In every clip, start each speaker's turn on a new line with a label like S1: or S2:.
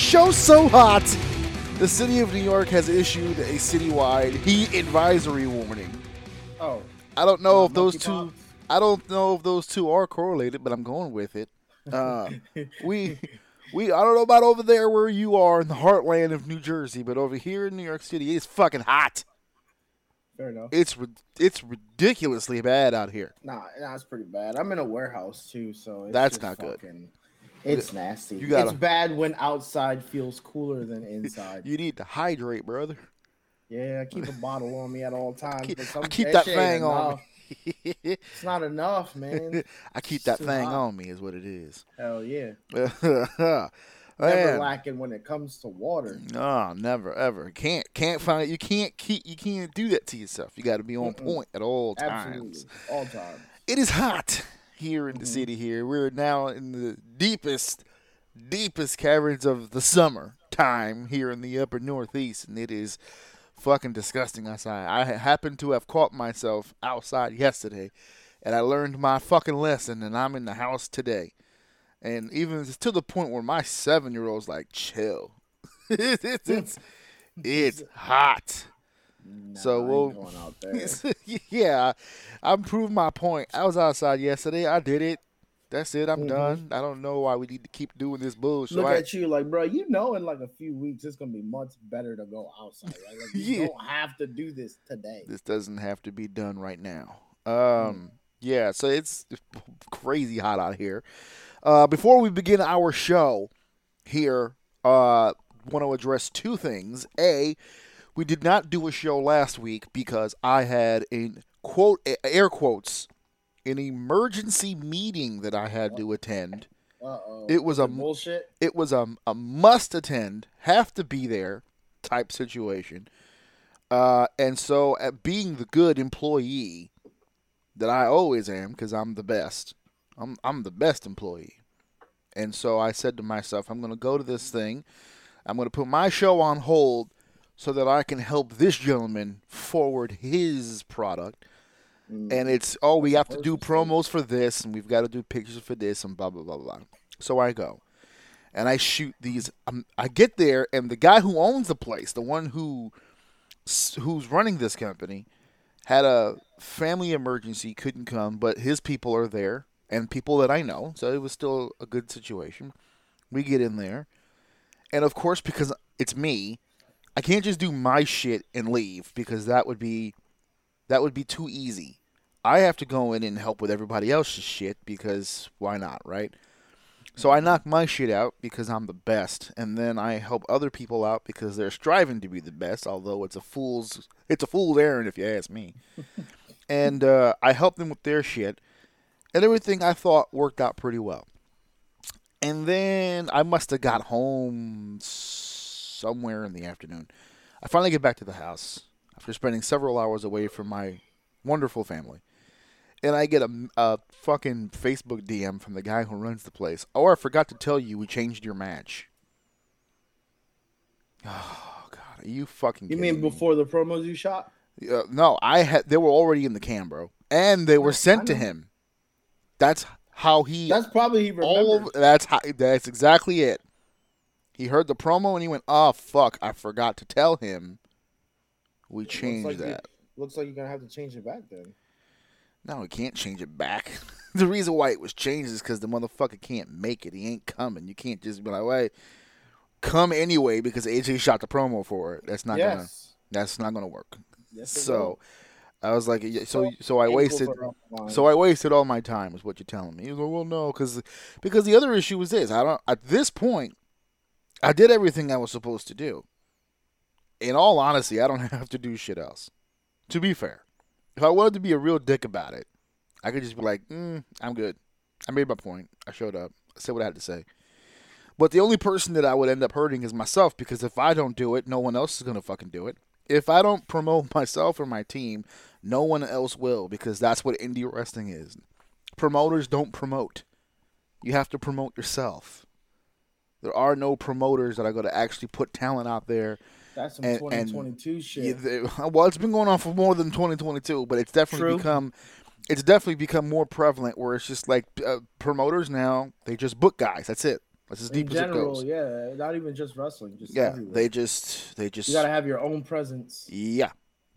S1: Show's so hot. The city of New York has issued a citywide heat advisory warning.
S2: Oh,
S1: I don't know
S2: Uh,
S1: if those two
S2: monkeypox?
S1: I don't know if those two are correlated, but I'm going with it. Uh, we we I don't know about over there where you are in the heartland of New Jersey, but over here in New York City, it's fucking hot.
S2: fair enough.
S1: It's it's ridiculously bad out here.
S2: Nah, nah, it's pretty bad. I'm in a warehouse too, so it's
S1: That's not good.
S2: It's nasty.
S1: you gotta-
S2: It's bad when outside feels cooler than inside.
S1: You need to hydrate, brother.
S2: yeah, I keep a bottle on me at all times.
S1: keep-
S2: some,
S1: I keep that thing on
S2: enough. It's not enough, man.
S1: I keep that thing
S2: hot.
S1: on me, is what it is.
S2: Hell yeah.
S1: Man.
S2: Never lacking when it comes to water.
S1: No, never ever. Can't can't find it. You can't keep. You can't do that to yourself. You got to be on
S2: Mm-mm.
S1: point at all times. Absolutely.
S2: All time.
S1: It is hot here in the
S2: Mhm.
S1: city. Here we're now in the deepest, deepest caverns of the summer time here in the upper northeast, and it is fucking disgusting outside. I ha- happen to have caught myself outside yesterday, and I learned my fucking lesson, and I'm in the house today. And even it's to the point where my seven year old's like, chill. it's, it's, it's hot.
S2: Nah,
S1: So we'll-
S2: going out there.
S1: yeah, I'm proving my point. I was outside yesterday. I did it. That's it. I'm
S2: Mhm.
S1: done. I don't know why we need to keep doing this bullshit.
S2: Look
S1: I-
S2: at you, like, bro. You know, in like a few weeks, it's gonna be much better to go outside. Right? Like, you
S1: Yeah.
S2: don't have to do this today.
S1: this doesn't have to be done right now.
S2: Mm.
S1: Um, yeah, so it's crazy hot out here. Uh, before we begin our show here, uh, want to address two things. A, we did not do a show last week because I had a quote air quotes an emergency meeting that I had to attend.
S2: Uh oh.
S1: It was a-
S2: bullshit.
S1: It was a, a must attend, have to be there type situation. Uh, and so, at being the good employee that I always am, because I'm the best, I'm, I'm the best employee. And so I said to myself, I'm going to go to this thing. I'm going to put my show on hold so that I can help this gentleman forward his product.
S2: Mm.
S1: And it's, oh, we have to do promos for this, and we've got to do pictures for this, and blah, blah, blah, blah. So I go. And I shoot these. Um, I get there, and the guy who owns the place, the one who who's running this company, had a family emergency, couldn't come, but his people are there, and people that I know, so it was still a good situation. We get in there, and of course, because it's me, I can't just do my shit and leave because that would be that would be too easy. I have to go in and help with everybody else's shit because why not, right? So I knock my shit out because I'm the best, and then I help other people out because they're striving to be the best. Although it's a fool's it's a fool's errand if you ask me. and uh, I help them with their shit, and everything I thought worked out pretty well. And then I must have got home somewhere in the afternoon. I finally get back to the house after spending several hours away from my wonderful family. And I get a, a fucking Facebook DM from the guy who runs the place. Oh, I forgot to tell you, we changed your match. Oh God, are you fucking?
S2: You mean
S1: me?
S2: before the promos you shot?
S1: Uh, no, I had. They were already in the can, bro, and they were sent to him. That's how he
S2: That's probably he
S1: all of that's how that's exactly it. He heard the promo and he went, "Oh fuck, I forgot to tell him." We
S2: Looks
S1: changed
S2: like you-
S1: that.
S2: looks like you're gonna have to change it back then.
S1: No, we can't change it back. the reason why it was changed is because the motherfucker can't make it. He ain't coming. You can't just be like, "Wait, come anyway," because AJ shot the promo for it. That's not gonna.
S2: yes.
S1: That's not gonna work.
S2: Yes,
S1: so. I was like, yeah, so so I wasted.
S2: for up the line.
S1: So I wasted all my time, is what you're telling me. He was like, well, no, because because the other issue was this. I don't. At this point, I did everything I was supposed to do. In all honesty, I don't have to do shit else. To be fair, if I wanted to be a real dick about it, I could just be like, mm, I'm good. I made my point. I showed up. I said what I had to say. But the only person that I would end up hurting is myself because if I don't do it, no one else is gonna fucking do it. If I don't promote myself or my team, no one else will because that's what indie wrestling is. Promoters don't promote. You have to promote yourself. There are no promoters that are going to actually put talent out there.
S2: That's some
S1: and- and
S2: 2022 shit.
S1: Yeah, they- well, it's been going on for more than 2022, but it's definitely
S2: True.
S1: become it's definitely become more prevalent where it's just like uh, promoters now, they just book guys. That's it. That's as
S2: In
S1: deep as it goes.
S2: yeah, not even just wrestling. Just
S1: Yeah,
S2: everywhere.
S1: they just they just
S2: you gotta have your own presence.
S1: Yeah,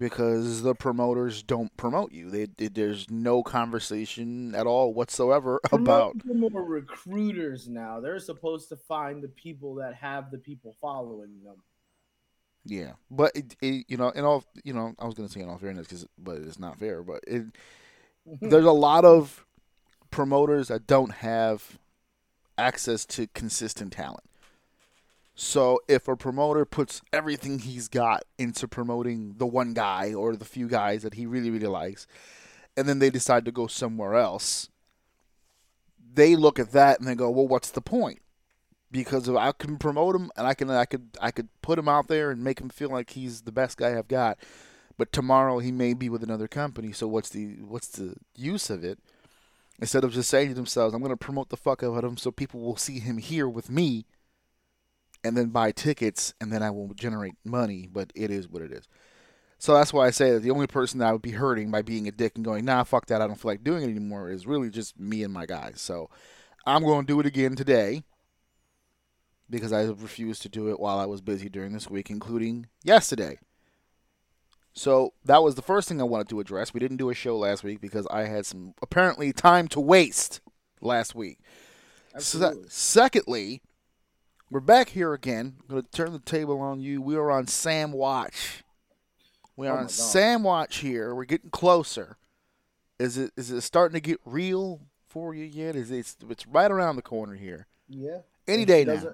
S1: because the promoters don't promote you. They, they there's no conversation at all whatsoever about.
S2: More recruiters now. They're supposed to find the people that have the people following them.
S1: Yeah, but it, it, you know, in all you know, I was gonna say in all fairness, cause, but it's not fair. But it, there's a lot of promoters that don't have access to consistent talent. So if a promoter puts everything he's got into promoting the one guy or the few guys that he really really likes, and then they decide to go somewhere else, they look at that and they go, "Well, what's the point?" Because if I can promote him and I can I could I could put him out there and make him feel like he's the best guy I've got, but tomorrow he may be with another company. So what's the what's the use of it? Instead of just saying to themselves, "I'm going to promote the fuck out of him so people will see him here with me." And then buy tickets, and then I will generate money. But it is what it is. So that's why I say that the only person that I would be hurting by being a dick and going, nah, fuck that, I don't feel like doing it anymore, is really just me and my guys. So I'm going to do it again today because I refused to do it while I was busy during this week, including yesterday. So that was the first thing I wanted to address. We didn't do a show last week because I had some apparently time to waste last week.
S2: Absolutely.
S1: secondly, we're back here again. I'm going to turn the table on you. We are on Sam Watch. We are
S2: Oh
S1: on
S2: God.
S1: Sam Watch here. We're getting closer. Is it is it starting to get real for you yet? Is it, it's it's right around the corner here.
S2: Yeah.
S1: Any
S2: If
S1: day now.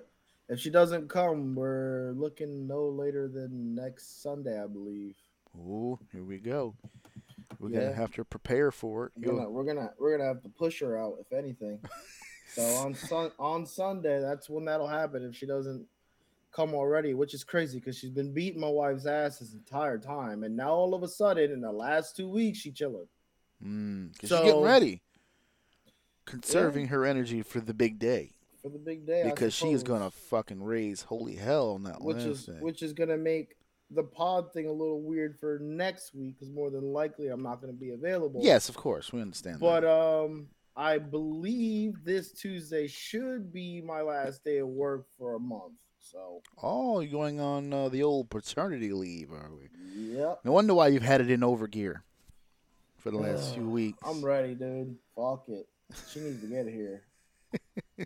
S2: If she doesn't come, we're looking no later than next Sunday, I believe.
S1: Ooh, here we go. We're
S2: Yeah.
S1: gonna have to prepare for it.
S2: We're gonna, we're gonna we're gonna have to push her out, if anything. so on sun on Sunday, that's when that'll happen if she doesn't come already, which is crazy because she's been beating my wife's ass this entire time, and now all of a sudden, in the last two weeks, she chilling.
S1: Mm, 'cause she's getting ready, conserving her energy for the big day
S2: for the big day
S1: because she's
S2: suppose,
S1: gonna fucking raise holy hell on that
S2: which is
S1: Wednesday.
S2: which is gonna make the pod thing a little weird for next week because more than likely I'm not gonna be available.
S1: yes, of course, we understand.
S2: But
S1: that.
S2: um, I believe this Tuesday should be my last day of work for a month. So,
S1: oh, you're going on uh, the old paternity leave, are we?
S2: yep,
S1: No wonder why you've had it in overgear for the last few weeks.
S2: I'm ready, dude. Fuck it. She needs to get here. She's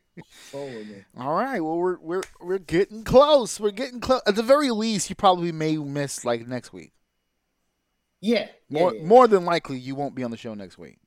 S2: trolling me.
S1: All right, well we're we're we're getting close. We're getting close. At the very least, you probably may miss like next week.
S2: Yeah. yeah,
S1: More
S2: yeah.
S1: more than likely, you won't be on the show next week.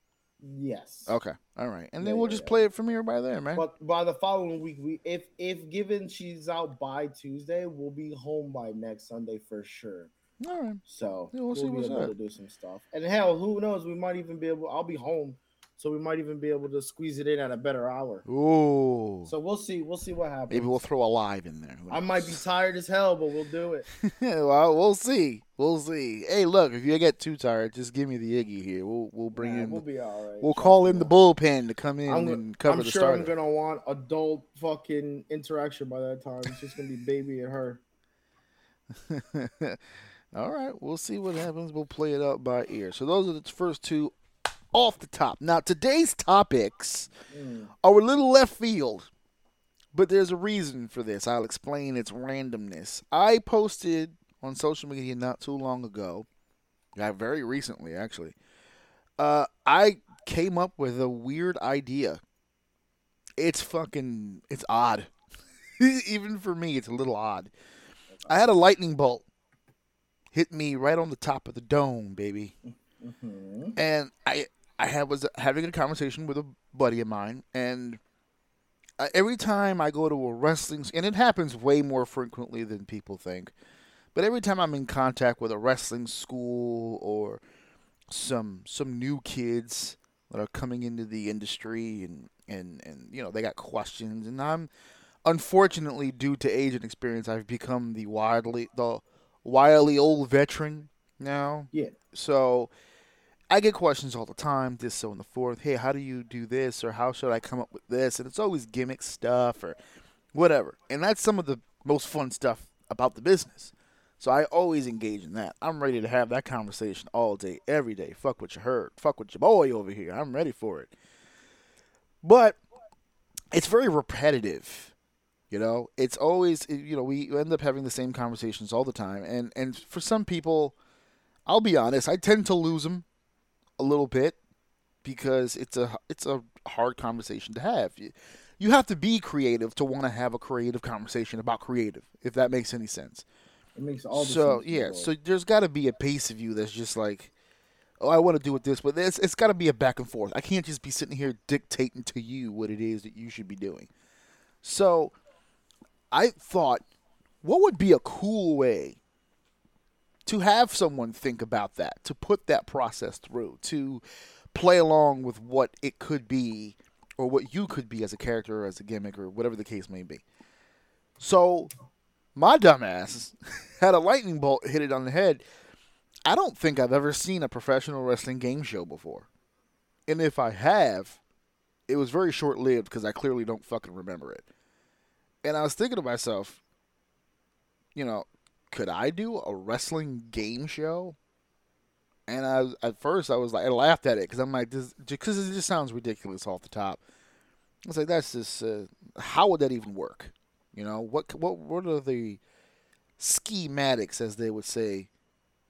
S2: Yes.
S1: Okay, all right, and then
S2: Yeah,
S1: we'll
S2: yeah,
S1: just
S2: yeah.
S1: play it from here by there, man.
S2: But by the following week, we if if given she's out by Tuesday, we'll be home by next Sunday for sure.
S1: all right.
S2: So
S1: we'll
S2: we'll,
S1: see
S2: be
S1: what's
S2: able
S1: up.
S2: to do some stuff. And hell, who knows? We might even be able. I'll be home, so we might even be able to squeeze it in at a better hour.
S1: Ooh,
S2: So we'll see. We'll see what happens.
S1: maybe we'll throw a live in there.
S2: I might be tired as hell, but we'll do it.
S1: well, we'll see. We'll see. Hey, look, if you get too tired, just give me the Iggy here. We'll we'll bring
S2: Nah,
S1: in.
S2: We'll be all right.
S1: we'll call in the bullpen to come in
S2: I'm,
S1: and cover
S2: I'm
S1: the
S2: sure
S1: starter.
S2: I'm gonna want adult fucking interaction by that time. It's just gonna be baby and her.
S1: All right, we'll see what happens. We'll play it out by ear. So those are the first two off the top. Now, today's topics
S2: Mm.
S1: are a little left field, but there's a reason for this. I'll explain its randomness. I posted on social media not too long ago, yeah, very recently actually. Uh, I came up with a weird idea. It's fucking, it's odd. Even for me, it's a little odd. I had a lightning bolt hit me right on the top of the dome, baby
S2: Mhm.
S1: and I I had was having a conversation with a buddy of mine, and uh, every time I go to a wrestling, and it happens way more frequently than people think, but every time I'm in contact with a wrestling school or some some new kids that are coming into the industry, and and and you know they got questions, and I'm unfortunately due to age and experience, I've become the wildly the wily old veteran now.
S2: Yeah.
S1: So I get questions all the time, this, so, and the fourth. Hey, how do you do this? Or how should I come up with this? And it's always gimmick stuff or whatever. And that's some of the most fun stuff about the business. So I always engage in that. I'm ready to have that conversation all day, every day. Fuck what you heard. Fuck what your boy over here. I'm ready for it. But it's very repetitive. You know, it's always eh, you know we end up having the same conversations all the time, and and for some people, I'll be honest, I tend to lose them a little bit because it's a it's a hard conversation to have. You, you have to be creative to want to have a creative conversation about creative, if that makes any sense.
S2: It makes all the
S1: so yeah, so there's got to be a piece of you that's just like, oh, I want to do it this, but it's it's got to be a back and forth. I can't just be sitting here dictating to you what it is that you should be doing. So, I thought, what would be a cool way to have someone think about that, to put that process through, to play along with what it could be, or what you could be as a character, or as a gimmick, or whatever the case may be. So, my dumbass had a lightning bolt hit it on the head. I don't think I've ever seen a professional wrestling game show before. And if I have, it was very short lived because I clearly don't fucking remember it. And I was thinking to myself, you know, could I do a wrestling game show? And I at first I was like, I laughed at it because I'm like, this because it just sounds ridiculous off the top. I was like, that's just uh, how would that even work? You know, what what what are the schematics, as they would say,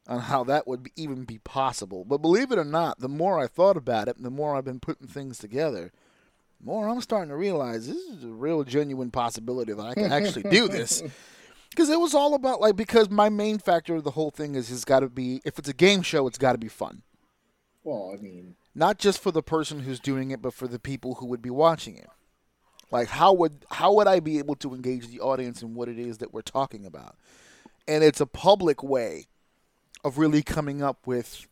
S1: on how that would be, even be possible? But believe it or not, the more I thought about it, the more I've been putting things together, the more I'm starting to realize this is a real genuine possibility that I can actually do this. Because it was all about like because my main factor of the whole thing is it's got to be if it's a game show, it's got to be fun
S2: well, I mean,
S1: not just for the person who's doing it, but for the people who would be watching it. Like how would how would I be able to engage the audience in what it is that we're talking about? And it's a public way of really coming up with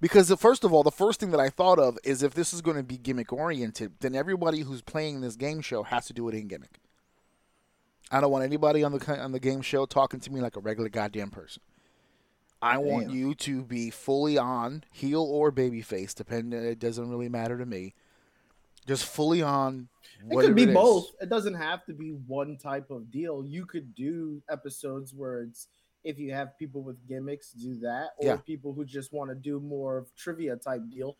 S1: because the, first of all, the first thing that I thought of is if this is going to be gimmick oriented, then everybody who's playing this game show has to do it in gimmick. I don't want anybody on the on the game show talking to me like a regular goddamn person. I want you to be fully on heel or babyface, depending. It doesn't really matter to me. Just fully on.
S2: it could be
S1: is.
S2: both. It doesn't have to be one type of deal. You could do episodes where it's if you have people with gimmicks, do that, or
S1: Yeah.
S2: people who just want to do more of trivia type deal,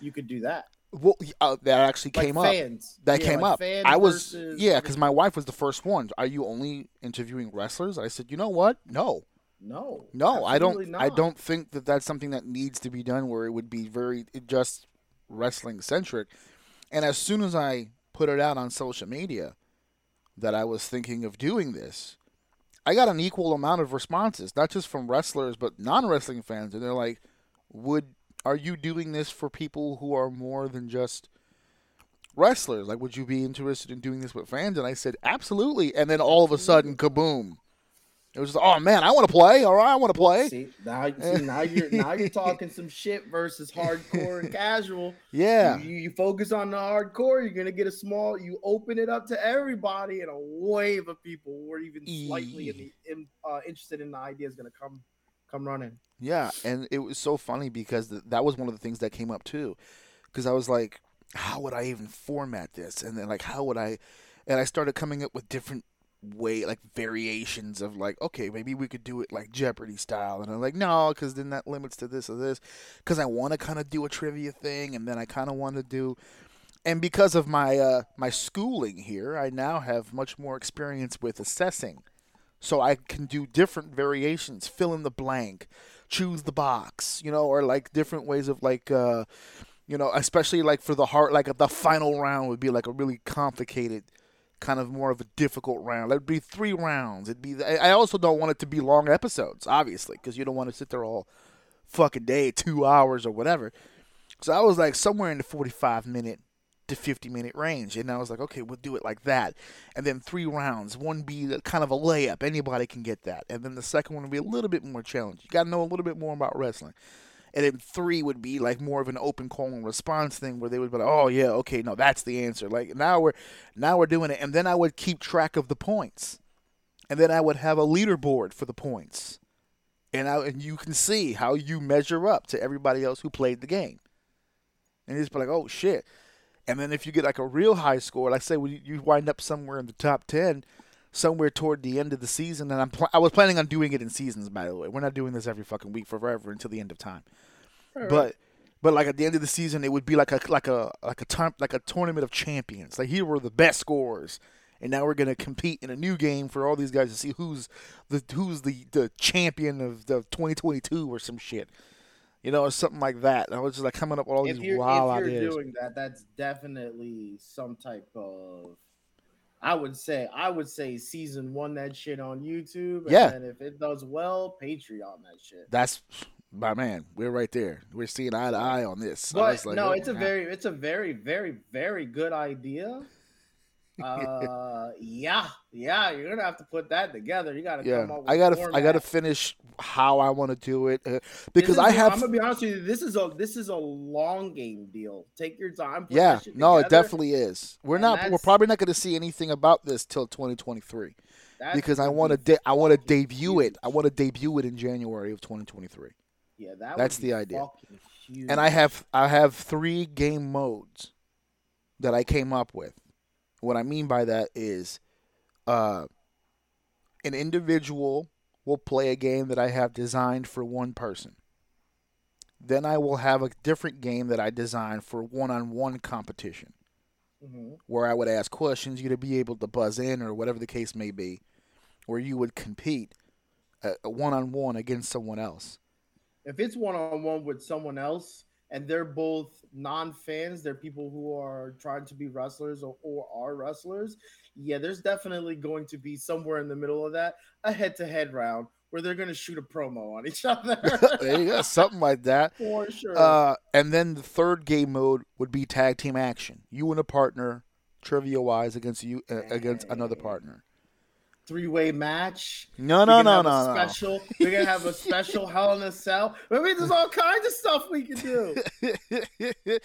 S2: you could do that.
S1: Well, uh, that actually
S2: Like
S1: came up. That
S2: Yeah,
S1: came
S2: like
S1: up. I was yeah, because my wife was the first one. Are you only interviewing wrestlers? I said, you know what? No,
S2: no,
S1: no, I don't.
S2: absolutely
S1: I don't think that that's something that needs to be done where it would be very just wrestling centric. And as soon as I put it out on social media that I was thinking of doing this, I got an equal amount of responses, not just from wrestlers but non-wrestling fans, and they're like, "Would are you doing this for people who are more than just wrestlers? Like, would you be interested in doing this with fans?" And I said, "Absolutely." And then all of a sudden, kaboom! It was just, "Oh man, I want to play. All right, I want to play."
S2: See now, see now you're now you're talking some shit versus hardcore and casual.
S1: Yeah,
S2: You, you focus on the hardcore, you're gonna get a small. You open it up to everybody, and a wave of people who are even slightly in the, in, uh, interested in the idea is gonna come come running.
S1: Yeah, and it was so funny because th- that was one of the things that came up too. Because I was like, how would I even format this? And then like, how would I? And I started coming up with different way like variations of like okay maybe we could do it like Jeopardy style and I'm like no because then that limits to this or this because I want to kind of do a trivia thing and then I kind of want to do and because of my uh, my schooling here I now have much more experience with assessing so I can do different variations fill in the blank choose the box you know or like different ways of like uh, you know especially like for the heart like the final round would be like a really complicated kind of more of a difficult round. It'd be three rounds. It'd be. I also don't want it to be long episodes, obviously, because you don't want to sit there all fucking day, two hours or whatever. So I was like somewhere in the forty-five minute to fifty minute range, and I was like, okay, we'll do it like that, and then three rounds. One be kind of a layup, anybody can get that, and then the second one would be a little bit more challenging. You got to know a little bit more about wrestling and then three would be like more of an open call and response thing where they would be like, "Oh yeah, okay, no, that's the answer." Like now we're now we're doing it, and then I would keep track of the points, and then I would have a leaderboard for the points, and I and you can see how you measure up to everybody else who played the game, and it's like, "Oh shit." And then if you get like a real high score, like say you wind up somewhere in the top ten, somewhere toward the end of the season, and I'm pl- I was planning on doing it in seasons. By the way, we're not doing this every fucking week forever until the end of time.
S2: Right.
S1: But but like at the end of the season, it would be like a like a like a time like a tournament of champions. Like here were the best scorers, and now we're gonna compete in a new game for all these guys to see who's the who's the the champion of the 2022 or some shit. You know, or something like that. I was just like coming up with all
S2: if
S1: these wild
S2: if you're
S1: ideas.
S2: doing that, that's definitely some type of. I would say I would say season one that shit on YouTube. And
S1: Yeah.
S2: then if it does well, Patreon that shit.
S1: That's my man. We're right there. We're seeing eye to eye on this.
S2: But
S1: like,
S2: no,
S1: oh
S2: it's a
S1: my
S2: very, it's a very, very, very good idea. Uh, yeah, yeah, you're gonna have to put that together. You gotta
S1: yeah.
S2: come up with
S1: I gotta
S2: format.
S1: I gotta finish how I want to do it uh, because
S2: This
S1: I have
S2: I'm gonna be honest with you. This is a this is a long game deal. Take your time.
S1: Yeah, no, it definitely is. We're
S2: And
S1: not. We're probably not to see anything about this till 2023
S2: That's
S1: because I want to. De- I want to debut it. I want to debut it in January of 2023.
S2: Yeah, that
S1: That's
S2: would be
S1: the idea.
S2: huge.
S1: And I have I have three game modes that I came up with. What I mean by that is, uh, an individual will play a game that I have designed for one person. Then I will have a different game that I designed for one-on-one competition.
S2: Mhm.
S1: where I would ask questions, you to be able to buzz in or whatever the case may be, where you would compete one on one against someone else.
S2: If it's one on one with someone else and they're both non fans, they're people who are trying to be wrestlers or, or are wrestlers, yeah, there's definitely going to be somewhere in the middle of that a head to head round where they're going to shoot a promo on each other.
S1: there you go, something like that.
S2: For sure.
S1: Uh, and then the third game mode would be tag team action. You and a partner, trivia wise, against you uh, against another partner.
S2: Three way match.
S1: No, no, no, no, no.
S2: Special. We're gonna have a special Hell in a Cell. I mean, there's all kinds of stuff we can do.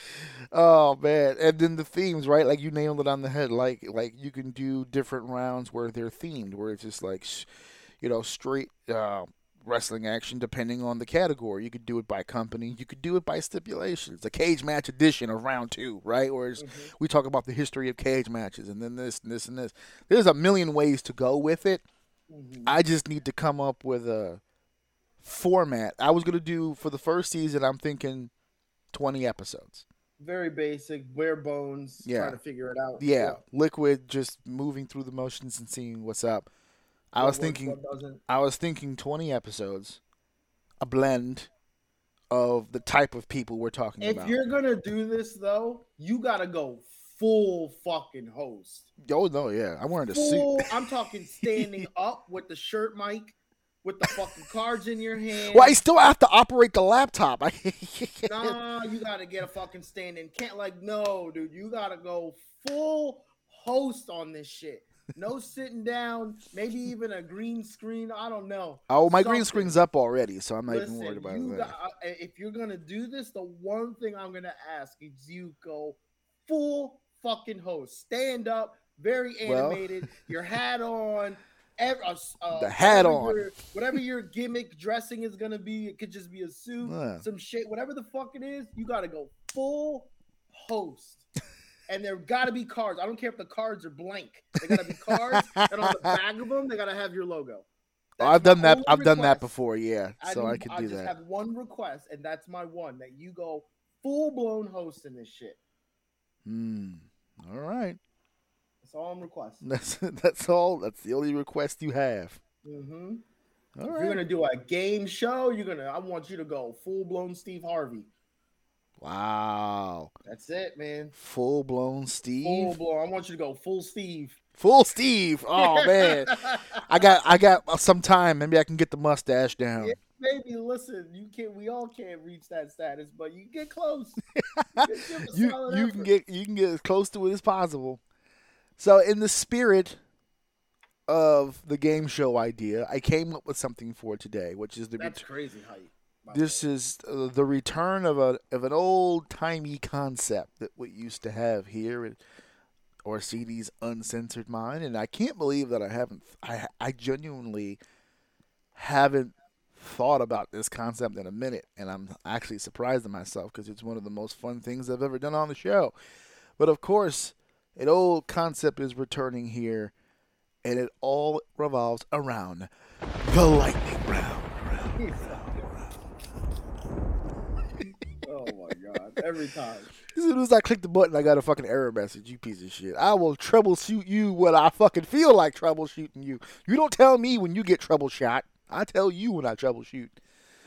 S1: oh man and then the themes right like you nailed it on the head like like you can do different rounds where they're themed where it's just like you know straight uh, wrestling action depending on the category you could do it by company you could do it by stipulations a cage match edition of round two right whereas we talk about the history of cage matches and then this and this and this there's a million ways to go with it
S2: Mhm.
S1: i just need to come up with a format i was going to do for the first season i'm thinking 20 episodes
S2: Very basic, bare bones.
S1: Yeah.
S2: Trying to figure it out.
S1: Yeah, liquid just moving through the motions and seeing what's up. I was thinking. I was thinking 20 episodes, a blend of the type of people we're talking
S2: If
S1: about.
S2: If you're gonna do this though, you gotta go full fucking host.
S1: Oh no, yeah, I'm wearing a suit.
S2: I'm talking standing up with the shirt mic, with the fucking cards in your hand.
S1: Well, I still have to operate the laptop. I
S2: Nah, you gotta get a fucking standing. Can't like no, dude. You gotta go full host on this shit. No sitting down. Maybe even a green screen. I don't know.
S1: oh, my green screen's up already, so I'm not even worried about
S2: you
S1: that.
S2: got, if you're gonna do this, the one thing I'm gonna ask is you go full fucking host, stand up, very
S1: Well-
S2: animated, your hat on, uh, uh,
S1: The hat
S2: whatever
S1: on.
S2: your- whatever your gimmick dressing is gonna be. It could just be a suit,
S1: Yeah.
S2: some shit, whatever the fuck it is. You gotta go full host. And there got to be cards. I don't care if the cards are blank. They got to be cards, and on the back of them, they got to have your logo.
S1: I've done that. I've done that before. Yeah, so I can
S2: I
S1: do
S2: just
S1: that.
S2: have one request, and that's my one that you go full blown host in this shit.
S1: Hmm. All right.
S2: That's all I'm requesting.
S1: That's that's all. That's the only request you have.
S2: Mm-hmm.
S1: All right.
S2: you're gonna do a game show, you're gonna. I want you to go full blown Steve Harvey.
S1: Wow.
S2: That's it, man.
S1: Full blown Steve.
S2: Full blown. I want you to go full Steve.
S1: Full Steve. Oh man. I got I got some time. Maybe I can get the mustache down.
S2: Yeah. Maybe listen, you can. We all can't reach that status, but you get close. Give
S1: you you can get you can get as close to it as possible. So in the spirit of the game show idea, I came up with something for today, which is the
S2: That's
S1: ret-
S2: crazy hype.
S1: This is uh, the return of a of an old timey concept that we used to have here at Orsini's Uncensored Mind, and I can't believe that I haven't I I genuinely haven't thought about this concept in a minute, and I'm actually surprised at myself because it's one of the most fun things I've ever done on the show. But of course, an old concept is returning here, and it all revolves around the lightning round.
S2: oh my Every time.
S1: As soon as I click the button, I got a fucking error message. You piece of shit. I will troubleshoot you when I fucking feel like troubleshooting you. You don't tell me when you get troubleshot. I tell you when I troubleshoot.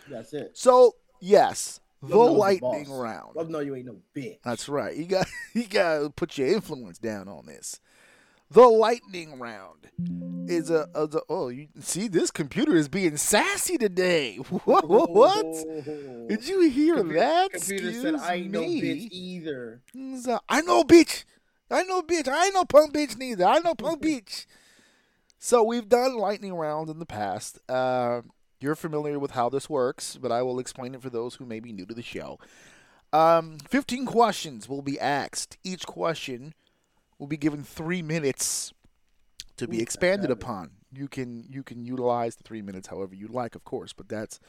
S2: That's it.
S1: So yes, the
S2: Love the
S1: lightning
S2: boss.
S1: round.
S2: Love know you ain't no bitch.
S1: That's right. You got you got to put your influence down on this. The lightning round is a, is a oh you see this computer is being sassy today. What what? Did you hear
S2: Computer-
S1: that?
S2: Computer said I ain't no bitch either.
S1: Uh, I know bitch. I know bitch. I ain't no punk bitch neither. I know punk bitch. So we've done lightning rounds in the past. Uh, you're familiar with how this works, but I will explain it for those who may be new to the show. Um, 15 questions will be asked. Each question will be given three minutes to be
S2: Ooh,
S1: expanded upon. You can you can utilize the three minutes however you like, of course, but that's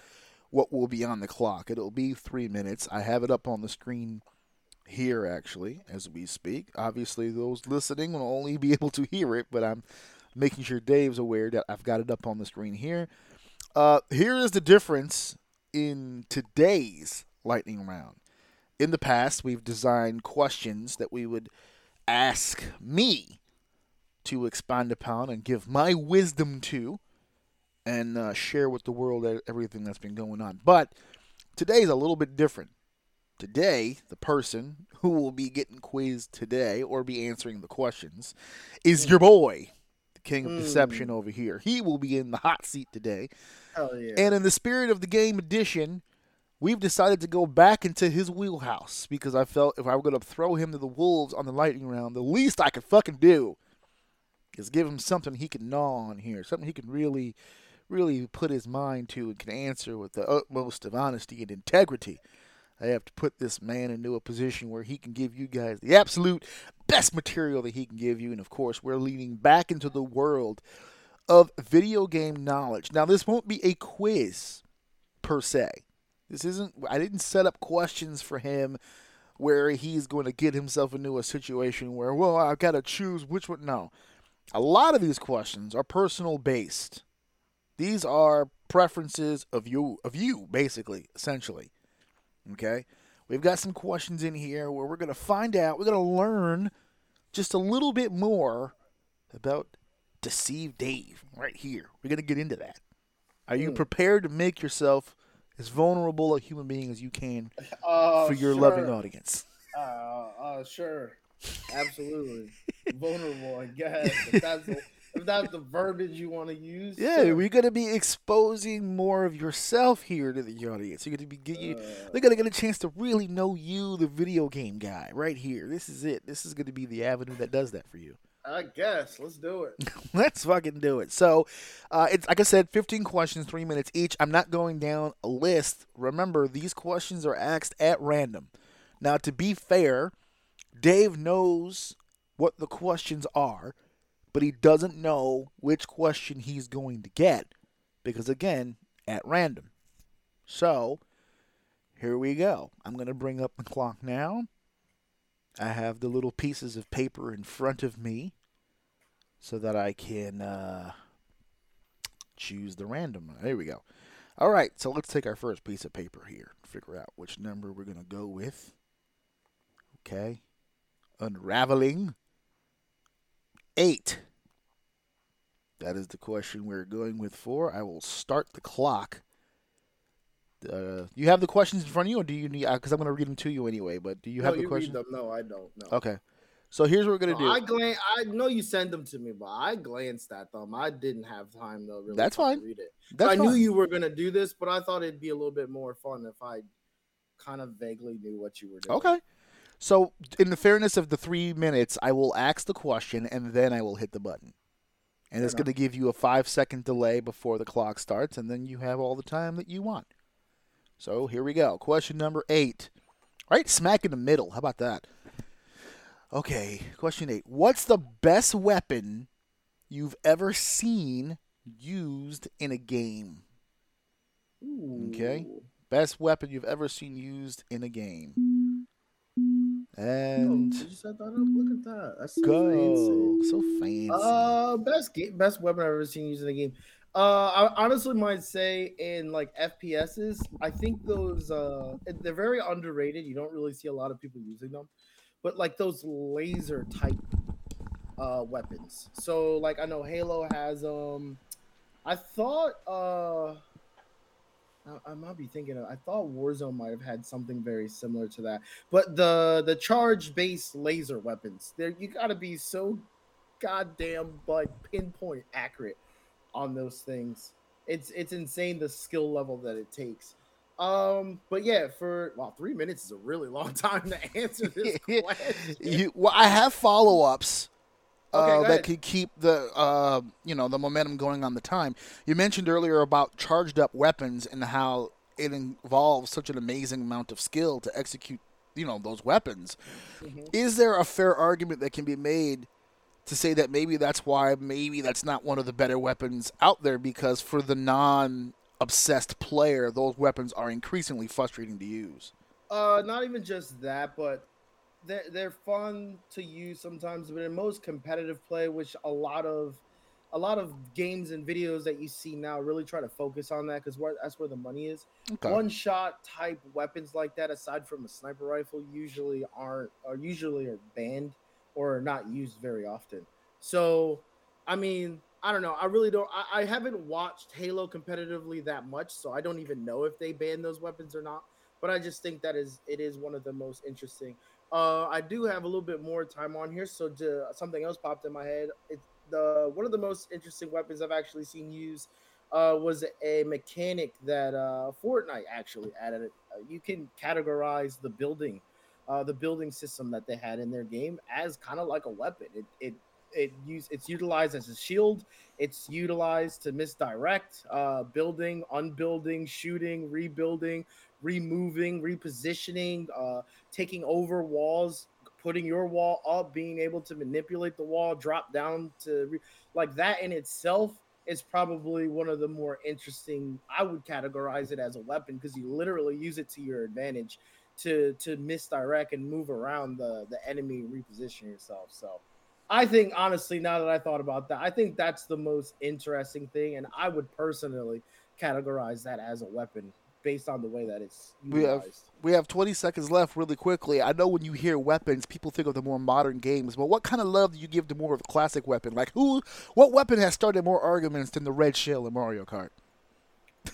S1: what will be on the clock. It'll be three minutes. I have it up on the screen here actually as we speak. Obviously, those listening will only be able to hear it, but I'm making sure Dave's aware that I've got it up on the screen here. Uh, here is the difference in today's lightning round. In the past, we've designed questions that we would ask me to expand upon and give my wisdom to and uh, share with the world everything that's been going on. But today's a little bit different. Today, the person who will be getting quizzed today or be answering the questions is your boy, the king of
S2: Mm.
S1: deception over here. He will be in the hot seat today.
S2: Hell yeah.
S1: And in the spirit of the game edition, we've decided to go back into his wheelhouse because I felt if I were going to throw him to the wolves on the lightning round, the least I could fucking do is give him something he can gnaw on here, something he can really, really put his mind to and can answer with the utmost of honesty and integrity. I have to put this man into a position where he can give you guys the absolute best material that he can give you. And of course, we're leading back into the world of video game knowledge. Now, this won't be a quiz per se. This isn't, I didn't set up questions for him where he's going to get himself into a situation where, well, I've got to choose which one. No. A lot of these questions are personal based. These are preferences of you, of you, basically, essentially. Okay? We've got some questions in here where we're going to find out, we're going to learn just a little bit more about Deceive Dave right here. We're going to get into that. Are you
S2: Hmm.
S1: prepared to make yourself as vulnerable a human being as you can
S2: Uh,
S1: for your
S2: sure.
S1: loving audience?
S2: Uh, uh, sure. Absolutely. Vulnerable, I guess. If that's the, if that's the verbiage you want to use.
S1: Yeah,
S2: sure.
S1: we're gonna be exposing more of yourself here to the audience. You're gonna be get you,
S2: Uh,
S1: they're gonna get a chance to really know you, the video game guy, right here. This is it. This is gonna be the avenue that does that for you.
S2: I guess. Let's do it.
S1: Let's fucking do it. So, uh, it's like I said, 15 questions, three minutes each. I'm not going down a list. Remember, these questions are asked at random. Now, to be fair, Dave knows what the questions are, but he doesn't know which question he's going to get because, again, at random. So, here we go. I'm going to bring up the clock now. I have the little pieces of paper in front of me so that I can uh, choose the random. There we go. All right, so let's take our first piece of paper here. Figure out which number we're going to go with. Okay. Unraveling. Eight. That is the question we're going with for. I will start the clock. Uh, you have the questions in front of you, or do you need? Because I'm going to read them to you anyway. But do you have the
S2: you
S1: question?
S2: read them. No, I don't. No.
S1: Okay. So here's what we're going to
S2: No,
S1: do.
S2: I glan- I know you send them to me, but I glanced at them. I didn't have time to really
S1: That's fine.
S2: read it.
S1: That's
S2: I knew you were gonna do this, but I thought it'd be a little bit more fun if I kind of vaguely knew what you were doing.
S1: Okay. So, in the fairness of the three minutes, I will ask the question and then I will hit the button. And it's going to give you a five second delay before the clock starts, and then you have all the time that you want. So, here we go. Question number eight. Right smack in the middle. How about that? Okay. Question eight. What's the best weapon you've ever seen used in a game? Okay. Best weapon you've ever seen used in a game.
S2: Oh,
S1: And
S2: you set that up? Look at that. That's so
S1: go.
S2: fancy.
S1: So fancy.
S2: Uh, best game, best weapon I've ever seen used in a game. Uh, I honestly might say in like FPSs, I think those uh they're very underrated. You don't really see a lot of people using them, but like those laser type uh weapons. So like I know Halo has um, I thought uh. I- I might be thinking of. I thought Warzone might have had something very similar to that, but the the charge based laser weapons, there you got to be so goddamn like pinpoint accurate on those things. It's it's insane the skill level that it takes. Um, but yeah, for wow, three minutes is a really long time to answer this question.
S1: you, well, I have follow ups.
S2: Okay,
S1: Uh, that could keep the uh, you know the momentum going on the time. You mentioned earlier about charged up weapons and how it involves such an amazing amount of skill to execute you know those weapons.
S2: Mhm.
S1: Is there a fair argument that can be made to say that maybe that's why maybe that's not one of the better weapons out there because for the non obsessed player those weapons are increasingly frustrating to use.
S2: Uh, not even just that, but they're they're fun to use sometimes. But in most competitive play, which a lot of a lot of games and videos that you see now really try to focus on that because that's where the money is.
S1: Okay.
S2: One shot type weapons like that, aside from a sniper rifle, usually aren't are usually are banned or are not used very often. So, I mean, I don't know. I really don't. I, I haven't watched Halo competitively that much, so I don't even know if they ban those weapons or not. But I just think that is it is one of the most interesting. Uh, I do have a little bit more time on here, so to, something else popped in my head. It's the one of the most interesting weapons I've actually seen used uh, was a mechanic that uh, Fortnite actually added. Uh, you can categorize the building, uh, the building system that they had in their game as kind of like a weapon. It it it use it's utilized as a shield. It's utilized to misdirect uh, building, unbuilding, shooting, rebuilding, removing, repositioning, uh, taking over walls, putting your wall up, being able to manipulate the wall, drop down to re- like that in itself is probably one of the more interesting. I would categorize it as a weapon because you literally use it to your advantage to to misdirect and move around the the enemy, and reposition yourself. So. I think honestly, now that I thought about that, I think that's the most interesting thing, and I would personally categorize that as a weapon based on the way that it's utilized.
S1: We have we have 20 seconds left really quickly. I know when you hear weapons, people think of the more modern games, but what kind of love do you give to more of a classic weapon? Like who what weapon has started more arguments than the red shell in Mario Kart?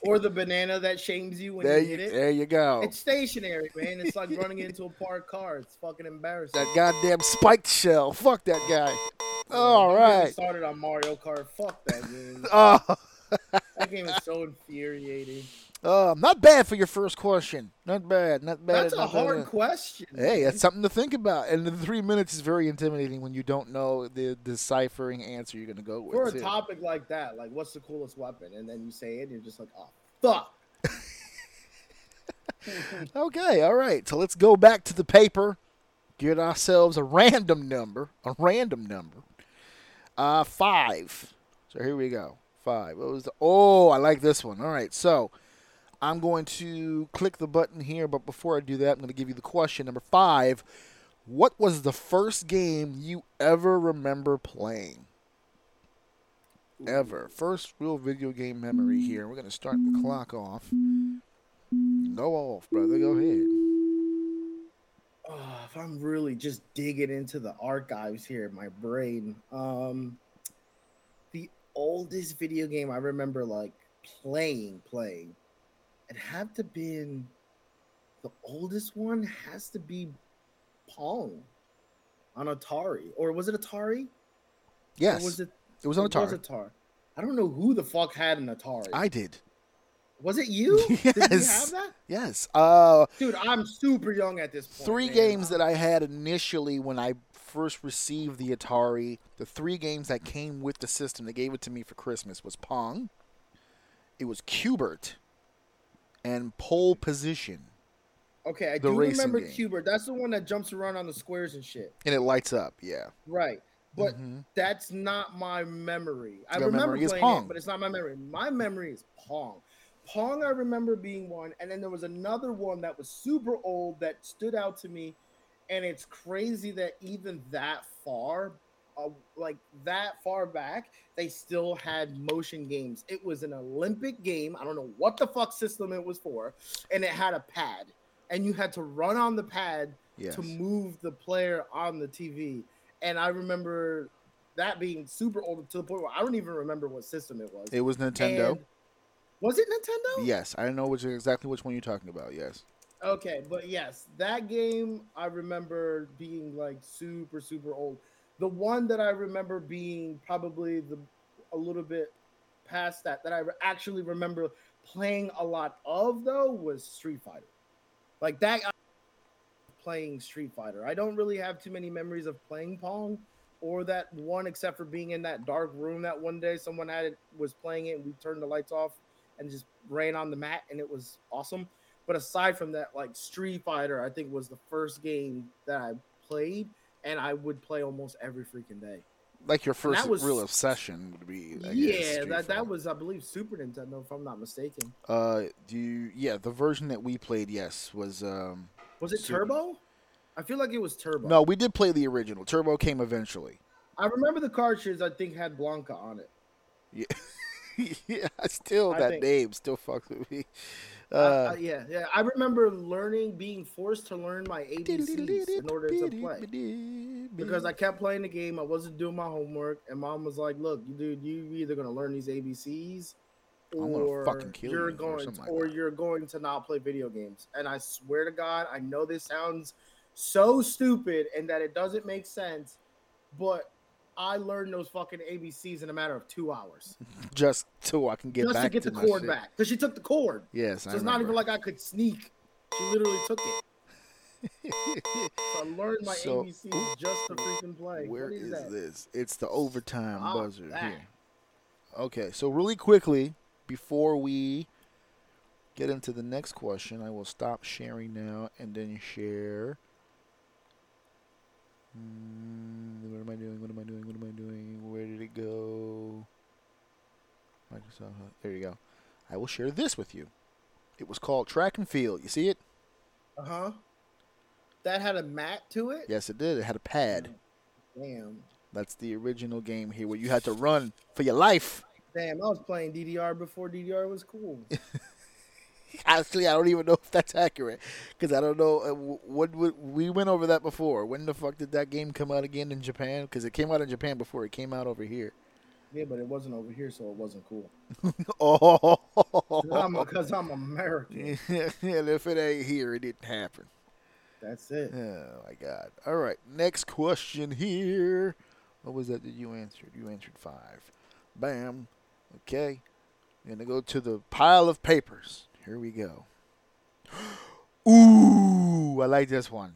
S2: or the banana that shames you when
S1: There
S2: you
S1: you,
S2: hit it.
S1: there you go.
S2: It's stationary, man. It's like running into a parked car. It's fucking embarrassing.
S1: that goddamn spiked shell. Fuck that guy. All
S2: Don't get me
S1: right.
S2: Started on Mario Kart. Fuck that game.
S1: Oh,
S2: that game is so infuriating.
S1: uh, not bad for your first question. Not bad. Not bad.
S2: That's a
S1: not bad.
S2: hard question.
S1: Hey, that's something to think about. And the three minutes is very intimidating when you don't know the deciphering answer you're going to go with.
S2: for a
S1: too.
S2: topic like that. Like, what's the coolest weapon? And then you say it, and you're just like, oh fuck.
S1: Okay, all right. So let's go back to the paper. Get ourselves a random number. A random number. Uh, five. So here we go. Five. What was the? Oh, I like this one. All right. So I'm going to click the button here, but before I do that, I'm going to give you the question number five. What was the first game you ever remember playing? Ever. First real video game memory here. We're going to start the clock off. Go off, brother. Go ahead.
S2: Oh, if I'm really just digging into the archives here my brain, um, oldest video game I remember like playing, playing, it had to been the oldest one has to be Pong on Atari, or was it Atari?
S1: Yes.
S2: Or was it?
S1: it was on
S2: it
S1: Atari.
S2: Was Atari. I don't know who the fuck had an Atari.
S1: I did.
S2: was it you? Yes. Did you have that?
S1: Yes. Uh,
S2: Dude, I'm super young at this point.
S1: three
S2: man.
S1: games that I had initially when I first received the Atari. The three games that came with the system, they gave it to me for Christmas, was Pong. It was Q*bert, and Pole Position,
S2: Okay, I do remember
S1: game.
S2: Q*bert. That's the one that jumps around on the squares and shit.
S1: and it lights up. Yeah.
S2: Right. But
S1: Mhm.
S2: that's not my memory. I
S1: Your
S2: remember
S1: memory
S2: playing
S1: Pong.
S2: it, but it's not my memory. My memory is Pong. Pong, I remember being one, and then there was another one that was super old that stood out to me, and it's crazy that even that far, uh, like that far back, they still had motion games. It was an Olympic game. I don't know what the fuck system it was for, and it had a pad, and you had to run on the pad
S1: Yes.
S2: to move the player on the TV. And I remember that being super old to the point where I don't even remember what system it was.
S1: It was Nintendo.
S2: And- was it Nintendo?
S1: Yes, I know which exactly which one you're talking about. Yes.
S2: Okay, but yes, that game I remember being like super super old. The one that I remember being probably the a little bit past that that I actually remember playing a lot of though was Street Fighter. Like that I- playing Street Fighter. I don't really have too many memories of playing Pong or that one except for being in that dark room that one day someone had it was playing it and we turned the lights off and just ran on the mat and it was awesome. But aside from that, like Street Fighter, I think was the first game that I played, and I would play almost every freaking day.
S1: Like your first
S2: was-
S1: real obsession would be. I
S2: yeah,
S1: Street
S2: that, that was, I believe, Super Nintendo, if I'm not mistaken.
S1: Uh, do you, yeah, the version that we played, yes, was um.
S2: Was it
S1: Super-
S2: Turbo? I feel like it was Turbo.
S1: No, we did play the original. Turbo came eventually.
S2: I remember the cartridge. I think had Blanka on it.
S1: yeah, still
S2: I still
S1: that
S2: think-
S1: name still fucks with me.
S2: Uh,
S1: Uh,
S2: yeah, yeah. I remember learning, being forced to learn my ABCs in order to play. because I kept playing the game. I wasn't doing my homework, and mom was like, "Look, dude, you either gonna learn these ABCs, or you're
S1: you,"
S2: going,
S1: something like
S2: or you're going to not play video games." And I swear to God, I know this sounds so stupid and that it doesn't make sense, but I learned those fucking ABCs in a matter of two hours
S1: just two, I can get
S2: just
S1: back
S2: to get the
S1: my
S2: cord
S1: shit.
S2: back because she took the cord.
S1: Yes,
S2: So
S1: I
S2: it's not even like I could sneak. She literally took it. So I learned my
S1: So,
S2: ABCs just to freaking play.
S1: Where is
S2: is, that?
S1: this? It's the overtime
S2: Stop
S1: buzzer
S2: that.
S1: here. Okay, so really quickly before we get into the next question, I will stop sharing now and then share. Mm, what am I doing? What am I doing? What am I doing? Where did it go? Microsoft. There you go. I will share this with you. It was called Track and Field. You see it?
S2: Uh huh. That had a mat to it.
S1: Yes, it did. It had a pad.
S2: Damn.
S1: That's the original game here where you had to run for your life.
S2: Damn. I was playing DDR before DDR was cool.
S1: Honestly, I don't even know if that's accurate because I don't know uh, what, what we went over that before. When the fuck did that game come out again in Japan? Because it came out in Japan before it came out over here.
S2: yeah, but it wasn't over here, so it wasn't cool.
S1: Oh,
S2: Because I'm, American.
S1: and if it ain't here, it didn't happen.
S2: That's it.
S1: Oh my god! All right, next question here. What was that that you answered? You answered five. Bam. Okay. We're gonna go to the pile of papers. Here we go. Ooh, I like this one.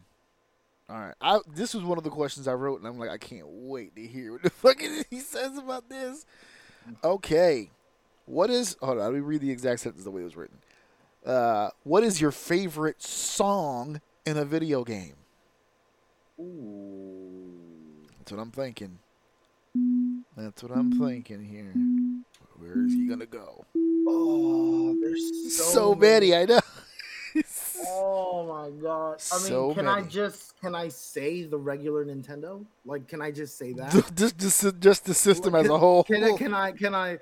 S1: All right, I, this was one of the questions I wrote, and I'm like, I can't wait to hear what the fuck he says about this. Okay, what is? Hold on, let me read the exact sentence the way it was written. Uh, what is your favorite song in a video game?
S2: Ooh.
S1: That's what I'm thinking. That's what I'm thinking here. Where is he gonna go?
S2: Oh, There's
S1: so,
S2: so,
S1: many. I know.
S2: Oh my god! I mean,
S1: So
S2: can I just can I say the regular Nintendo? Like, can I just say that?
S1: just, just, just the system
S2: Like,
S1: as a whole.
S2: Can I? Can I? Can I?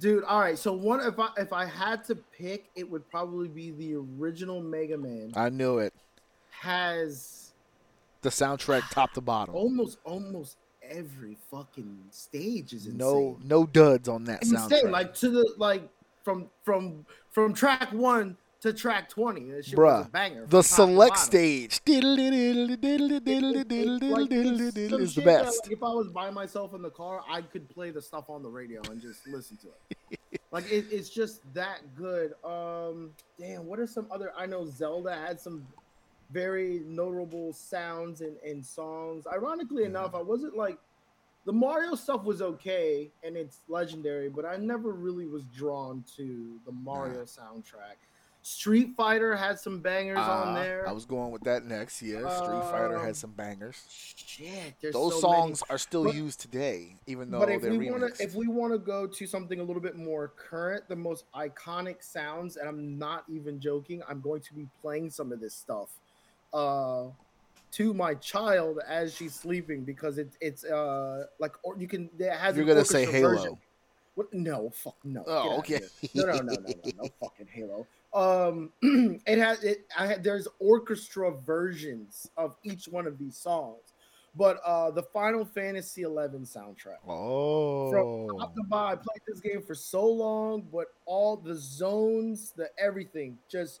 S2: Dude, all right. So one, if I if I had to pick, it would probably be the original Mega Man.
S1: I knew it.
S2: Has
S1: The soundtrack, top to bottom.
S2: almost almost every fucking stage is insane.
S1: no, no duds on that
S2: insane.
S1: soundtrack.
S2: Like to the like from from from track one to track twenty. That shit
S1: Bruh,
S2: a banger.
S1: the
S2: from top to
S1: select stage
S2: like,
S1: is the
S2: shit that,
S1: best.
S2: like, if I was by myself in the car, I could play the stuff on the radio and just listen to it. like it, it's just that good. Um, damn, what are some other? I know Zelda had some very notable sounds and, and songs. Ironically enough, I wasn't like the Mario stuff was okay and it's legendary, but I never really was drawn to the Mario soundtrack. Street Fighter had some bangers on
S1: Uh,
S2: there.
S1: I was going with that next. Yeah, Street Fighter
S2: Um,
S1: had some bangers.
S2: Shit, there's
S1: Those
S2: so many.
S1: songs are still
S2: But-
S1: used today, even though
S2: But if
S1: they're
S2: we want
S1: remixed.
S2: to, if we want to go to something a little bit more current, the most iconic sounds, and I'm not even joking, I'm going to be playing some of this stuff, uh, to my child as she's sleeping because it, it's uh like or you can it has
S1: You're gonna say Halo.
S2: version. What? No, fuck no.
S1: Oh, okay.
S2: No, no, no, no, no, no, fucking Halo. Um, it has it. I had there's orchestra versions of each one of these songs, but uh, the Final Fantasy XI soundtrack.
S1: oh,
S2: Top to bottom, I played this game for so long, but all the zones, the everything, just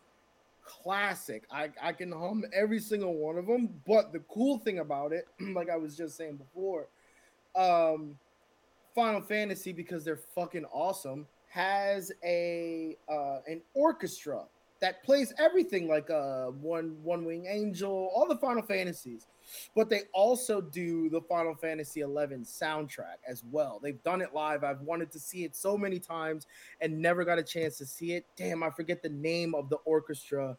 S2: classic. I, I can hum every single one of them. But the cool thing about it, like I was just saying before, um, Final Fantasy because they're fucking awesome has a uh, an orchestra that plays everything like uh, one one wing angel, all the Final Fantasies, but they also do the Final Fantasy 11 soundtrack as well. They've done it live. I've wanted to see it so many times and never got a chance to see it. Damn, I forget the name of the orchestra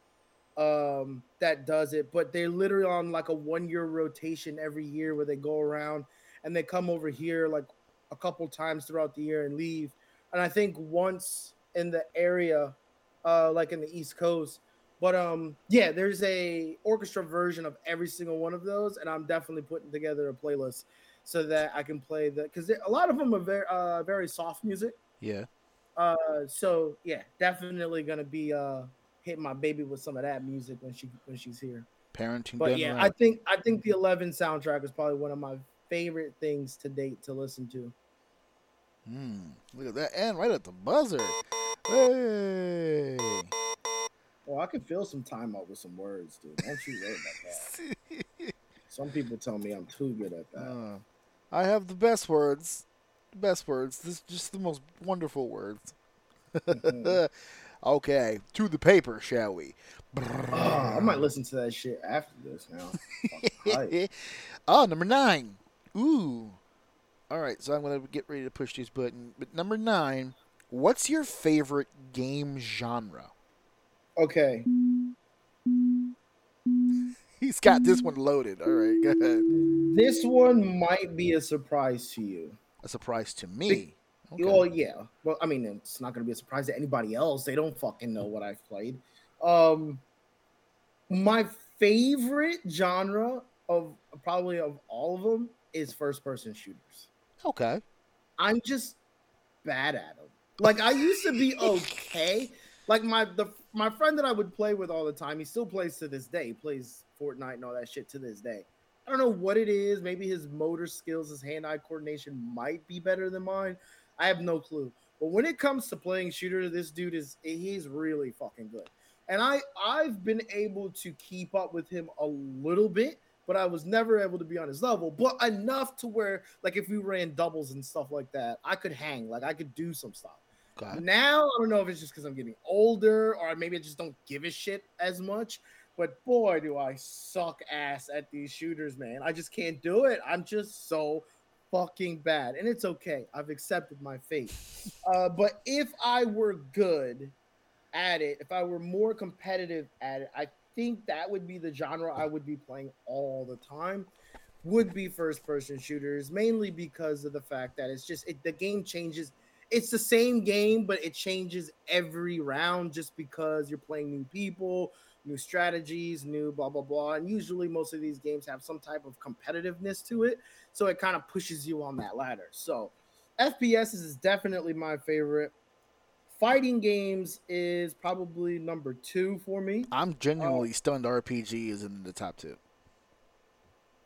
S2: um that does it but they're literally on like a one year rotation every year where they go around and they come over here like a couple times throughout the year and leave and i think once in the area uh like in the east coast but um yeah there's a orchestra version of every single one of those and i'm definitely putting together a playlist so that i can play the because a lot of them are very uh very soft music
S1: yeah.
S2: uh so yeah definitely gonna be uh hitting my baby with some of that music when she when she's here
S1: Parenting.
S2: but yeah,
S1: right.
S2: I think I think the Eleven soundtrack is probably one of my favorite things to date to listen to.
S1: Hmm, look at that, and right at the buzzer. Hey.
S2: Well, I can fill some time up with some words, dude. Don't you worry about that. Some people tell me I'm too good at that.
S1: Uh, I have the best words. The best words. This just the most wonderful words.
S2: Mhm.
S1: okay, to the paper, shall we?
S2: Ah, I might listen to that shit after this now.
S1: Oh, number nine. Ooh. All right, so I'm gonna get ready to push this button. But number nine, what's your favorite game genre?
S2: Okay,
S1: He's got this one loaded. All right, go ahead.
S2: this one might be a surprise to you.
S1: A surprise to me. Okay.
S2: Well, yeah. Well, I mean, it's not gonna be a surprise to anybody else. They don't fucking know what I've played. Um, my favorite genre of probably of all of them is first-person shooters.
S1: Okay.
S2: I'm just bad at them. Like I used to be okay. Like my the my friend that I would play with all the time, he still plays to this day. He plays Fortnite and all that shit to this day. I don't know what it is. Maybe his motor skills, his hand-eye coordination might be better than mine. I have no clue. But when it comes to playing shooter, this dude is he's really fucking good. And I I've been able to keep up with him a little bit, but I was never able to be on his level. But enough to where like if we ran doubles and stuff like that, I could hang, like I could do some stuff.
S1: It.
S2: Now I don't know if it's just because I'm getting older or maybe I just don't give a shit as much. But boy, do I suck ass at these shooters, man. I just can't do it. I'm just so fucking bad. And it's okay. I've accepted my fate. Uh, but if I were good at it, if I were more competitive at it, I think that would be the genre I would be playing all the time. Would be first person shooters, mainly because of the fact that it's just it, the game changes. It's the same game, but it changes every round just because you're playing new people, new strategies, new blah blah blah. And usually most of these games have some type of competitiveness to it. So it kind of pushes you on that ladder. So FPS is definitely my favorite. Fighting games is probably number two for me.
S1: I'm genuinely um, stunned. RPG is in the top two.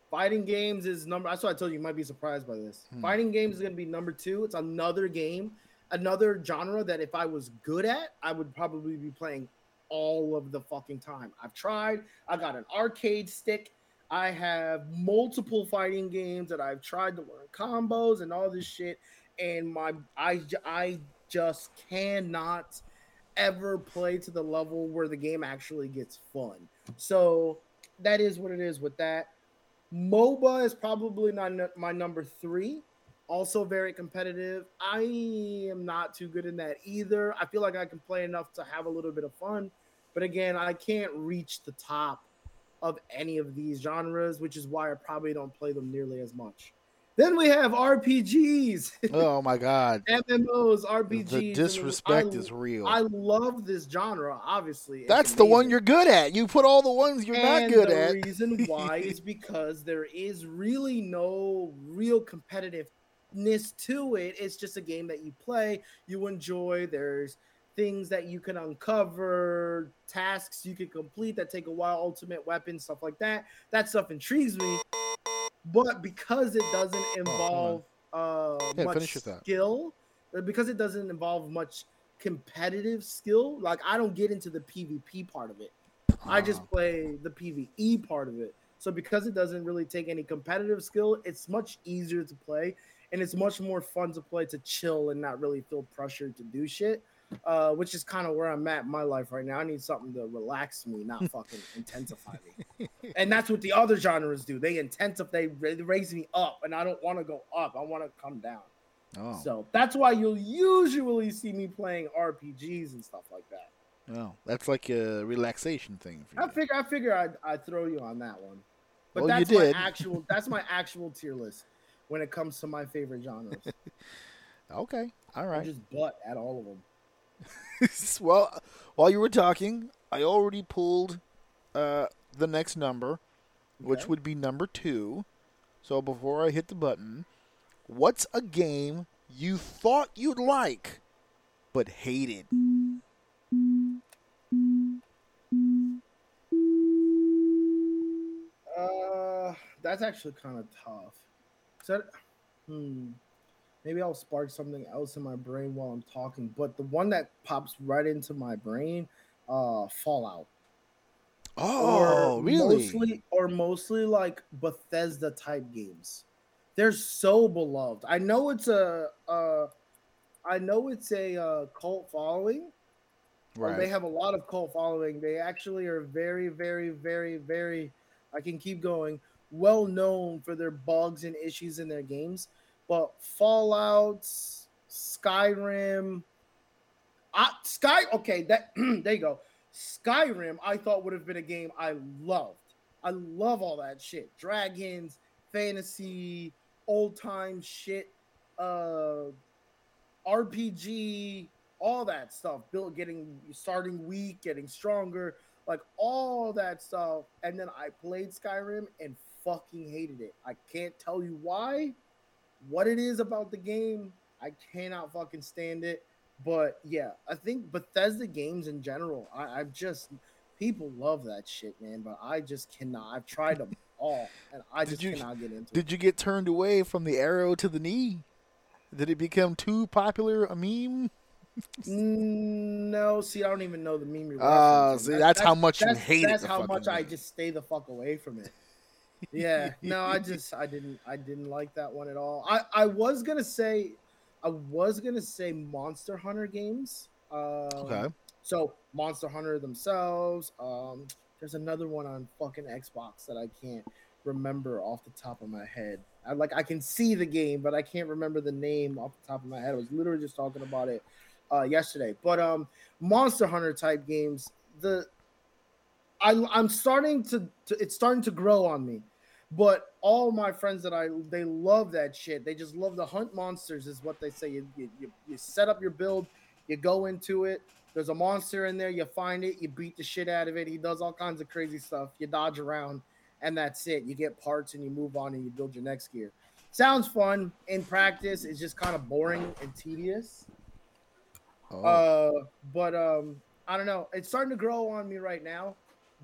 S2: Fighting games is number. That's why I told you you might be surprised by this.
S1: Hmm.
S2: Fighting games is going to be number two. It's another game, another genre that if I was good at, I would probably be playing all of the fucking time. I've tried. I got an arcade stick. I have multiple fighting games that I've tried to learn combos and all this shit, and my I I just cannot ever play to the level where the game actually gets fun. So that is what it is with that. MOBA is probably not my number three. Also very competitive. I am not too good in that either. I feel like I can play enough to have a little bit of fun, but again, I can't reach the top of any of these genres, which is why I probably don't play them nearly as much. Then we have RPGs,
S1: Oh my god,
S2: MMOs, RPGs.
S1: the disrespect
S2: I-
S1: is real.
S2: I love this genre. Obviously,
S1: That's the one you're good at. You put all the ones you're not
S2: And
S1: good
S2: the
S1: at.
S2: reason why is because there is really no real competitiveness to it. It's just a game that you play, you enjoy. There's things that you can uncover, tasks you can complete that take a while, ultimate weapons, stuff like that. That stuff intrigues me. But because it doesn't involve uh,
S1: Yeah,
S2: much
S1: finish your thought.
S2: skill, uh, because it doesn't involve much competitive skill, like I don't get into the PvP part of it. I just
S1: Ah.
S2: play the PvE part of it. So because it doesn't really take any competitive skill, it's much easier to play and it's much more fun to play to chill and not really feel pressured to do shit. Uh, which is kind of where I'm at in my life right now. I need something to relax me, not fucking intensify me. And that's what the other genres do. They intensify, they raise me up, and I don't want to go up. I want to come down.
S1: Oh,
S2: So that's why you'll usually see me playing RPGs and stuff like that.
S1: oh, that's like a relaxation thing for
S2: I figure I figure I'd, I'd throw you on that one. But
S1: Well,
S2: that's my actual that's my actual tier list when it comes to my favorite genres.
S1: Okay, all
S2: I just butt at all of them.
S1: well, while you were talking, I already pulled uh, the next number, which would be number two. So before I hit the button, what's a game you thought you'd like but hated?
S2: Uh that's actually kind of tough. So hmm maybe I'll spark something else in my brain while I'm talking, but the one that pops right into my brain, uh Fallout.
S1: Oh,
S2: or
S1: really?
S2: Mostly, or mostly like Bethesda type games. They're so beloved. I know it's a, uh, I know it's a uh, cult following. or They have a lot of cult following. They actually are very, very, very, very. I can keep going. Well known for their bugs and issues in their games, but Fallout, Skyrim, I, Sky. Okay, that there you go. Skyrim, I thought would have been a game I loved. I love all that shit. Dragons, fantasy, old time shit, uh, RPG, all that stuff. Built, getting starting weak, getting stronger, like all that stuff. And then I played Skyrim and fucking hated it. I can't tell you why, what it is about the game. I cannot fucking stand it. But yeah, I think Bethesda games in general, I, I've just people love that shit, man. But I just cannot. I've tried them all, and I
S1: Did
S2: just
S1: you-
S2: cannot get into it.
S1: Did you get turned away from the arrow to the knee? Did it become too popular a meme?
S2: No, see, I don't even know the meme. You're
S1: Ah,
S2: referencing.
S1: see,
S2: That-
S1: that's how much you
S2: that's,
S1: hated
S2: That's how much I just stay the fuck away from it. Yeah, no, I just I didn't I didn't like that one at all. I I was gonna say, I was gonna say Monster Hunter games. Um,
S1: Okay.
S2: So Monster Hunter themselves. Um, there's another one on fucking Xbox that I can't remember off the top of my head. I like I can see the game, but I can't remember the name off the top of my head. I was literally just talking about it uh, yesterday. But um, Monster Hunter type games, the I, I'm starting to, to it's starting to grow on me But all my friends that I they love that shit. They just love to hunt monsters, is what they say. You you, you, set up your build, you go into it. There's a monster in there. You find it. You beat the shit out of it. He does all kinds of crazy stuff. You dodge around, and that's it. You get parts and you move on and you build your next gear. Sounds fun in practice. It's just kind of boring and tedious.
S1: Oh.
S2: Uh, but um, I don't know. It's starting to grow on me right now.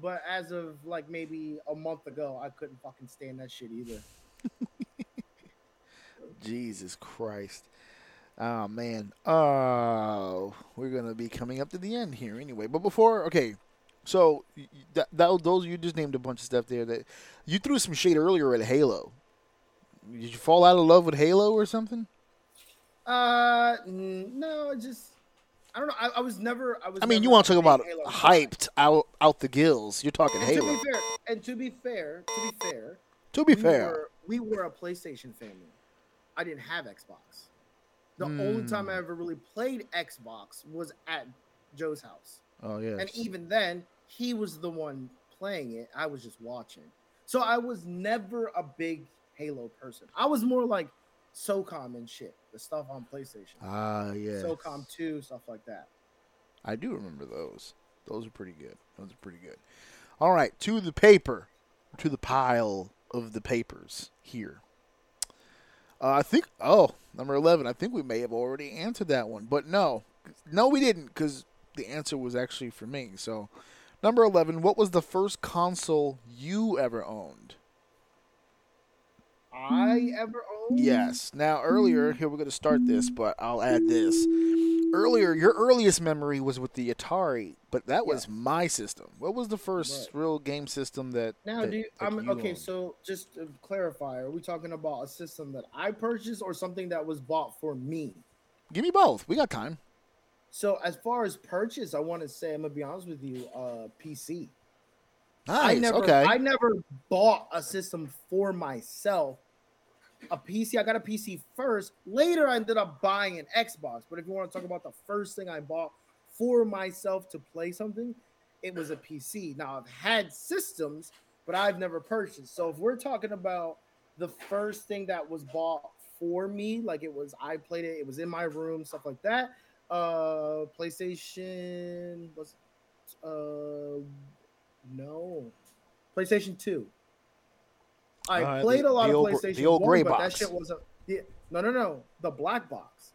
S2: But as of like maybe a month ago, I couldn't fucking stand that shit either.
S1: Jesus Christ. Oh man. Oh, we're gonna be coming up to the end here anyway. But before, okay. So that, that those you just named a bunch of stuff there that you threw some shade earlier at Halo. Did you fall out of love with Halo or something?
S2: Uh, no, just I don't know. I, I was never. I was.
S1: I mean, you want to talk about
S2: Halo
S1: hyped out out the gills. You're talking
S2: And to be fair, and to be fair, to be fair,
S1: To be
S2: we
S1: fair,
S2: were, we were a PlayStation family. I didn't have Xbox. The only time I
S1: Mm.
S2: ever really played Xbox was at Joe's house.
S1: oh yeah.
S2: And even then, he was the one playing it. I was just watching. So I was never a big Halo person. I was more like SOCOM and shit, the stuff on PlayStation.
S1: Ah yeah.
S2: SOCOM 2, stuff like that.
S1: I do remember those. Those are pretty good. Those are pretty good. All right, to the paper, to the pile of the papers here. Uh, I think. Oh, number eleven. I think we may have already answered that one, but no, no, we didn't, because the answer was actually for me. So, number eleven. What was the first console you ever owned?
S2: I ever owned?
S1: Yes. Now, earlier, here we're going to start this, but I'll add this. Earlier, your earliest memory was with the Atari, but that was
S2: Yes.
S1: my system. What was the first
S2: Right.
S1: real game system that?
S2: Now,
S1: that-
S2: do you,
S1: that
S2: I'm
S1: you
S2: okay.
S1: owned?
S2: So, just to clarify, are we talking about a system that I purchased or something that was bought for me?
S1: give me both. We got time.
S2: So, as far as purchase, I want to say I'm gonna be honest with you. Uh, PC.
S1: Nice.
S2: I never,
S1: okay.
S2: I never bought a system for myself. A PC, I got a PC first. Later, I ended up buying an Xbox. But if you want to talk about the first thing I bought for myself to play something, it was a PC. Now I've had systems, but I've never purchased. So if we're talking about the first thing that was bought for me, like it was, I played it, it was in my room, stuff like that. Uh, PlayStation was, uh, no, PlayStation Two. I
S1: Uh,
S2: played
S1: the-
S2: a lot of
S1: old
S2: PlayStation
S1: the old
S2: 1,
S1: gray
S2: but that shit wasn't. Yeah, no, no, no, the black box.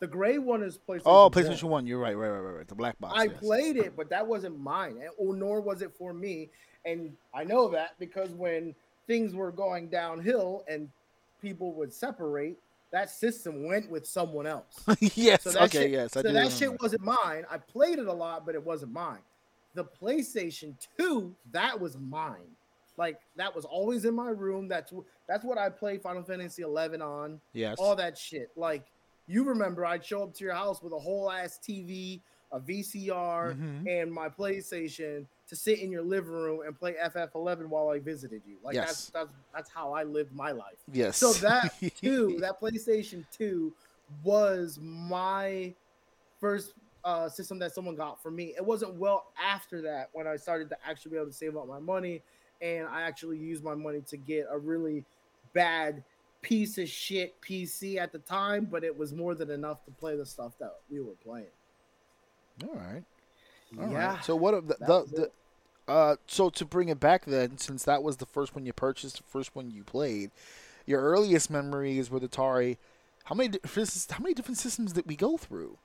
S2: The gray one is PlayStation.
S1: oh, PlayStation One. You're right. Right. Right. Right. right. The black box.
S2: I
S1: yes.
S2: played it, but that wasn't mine, or nor was it for me. And I know that because when things were going downhill and people would separate, that system went with someone else.
S1: yes.
S2: So
S1: okay.
S2: shit,
S1: yes. I
S2: so that
S1: remember.
S2: shit wasn't mine. I played it a lot, but it wasn't mine. The PlayStation 2, that was mine. Like that was always in my room. That's that's what I played Final Fantasy 11 on.
S1: Yes.
S2: All that shit. Like you remember, I'd show up to your house with a whole ass TV, a VCR,
S1: Mhm.
S2: and my PlayStation to sit in your living room and play FF11 while I visited you. Like
S1: Yes.
S2: that's that's that's how I lived my life.
S1: Yes.
S2: So that two, that PlayStation Two, was my first uh, system that someone got for me. It wasn't well after that when I started to actually be able to save up my money, and I actually used my money to get a really bad piece of shit PC at the time, but it was more than enough to play the stuff that we were playing.
S1: All right. All right.
S2: yeah.
S1: So what? The, the, the uh, so to bring it back then, since that was the first one you purchased, the first one you played, your earliest memories with Atari. How many how many different systems did we go through?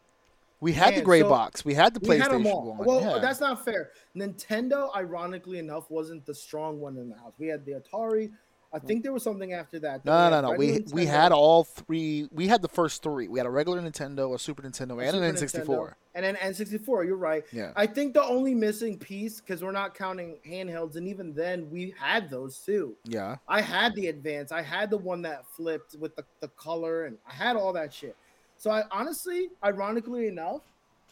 S1: We had the gray
S2: so
S1: box. We had the
S2: We had
S1: PlayStation
S2: all.
S1: one.
S2: Well,
S1: yeah.
S2: that's not fair. Nintendo, ironically enough, wasn't the strong one in the house. We had the Atari. I think there was something after that. that
S1: no, no, no. We we had all three. We had the first three. We had a regular Nintendo, a Super Nintendo,
S2: a
S1: and an N64.
S2: Nintendo, and an N64. You're right.
S1: Yeah.
S2: I think the only missing piece, because we're not counting handhelds, and even then we had those too.
S1: Yeah.
S2: I had the advance. I had the one that flipped with the, the color, and I had all that shit. So I honestly, ironically enough,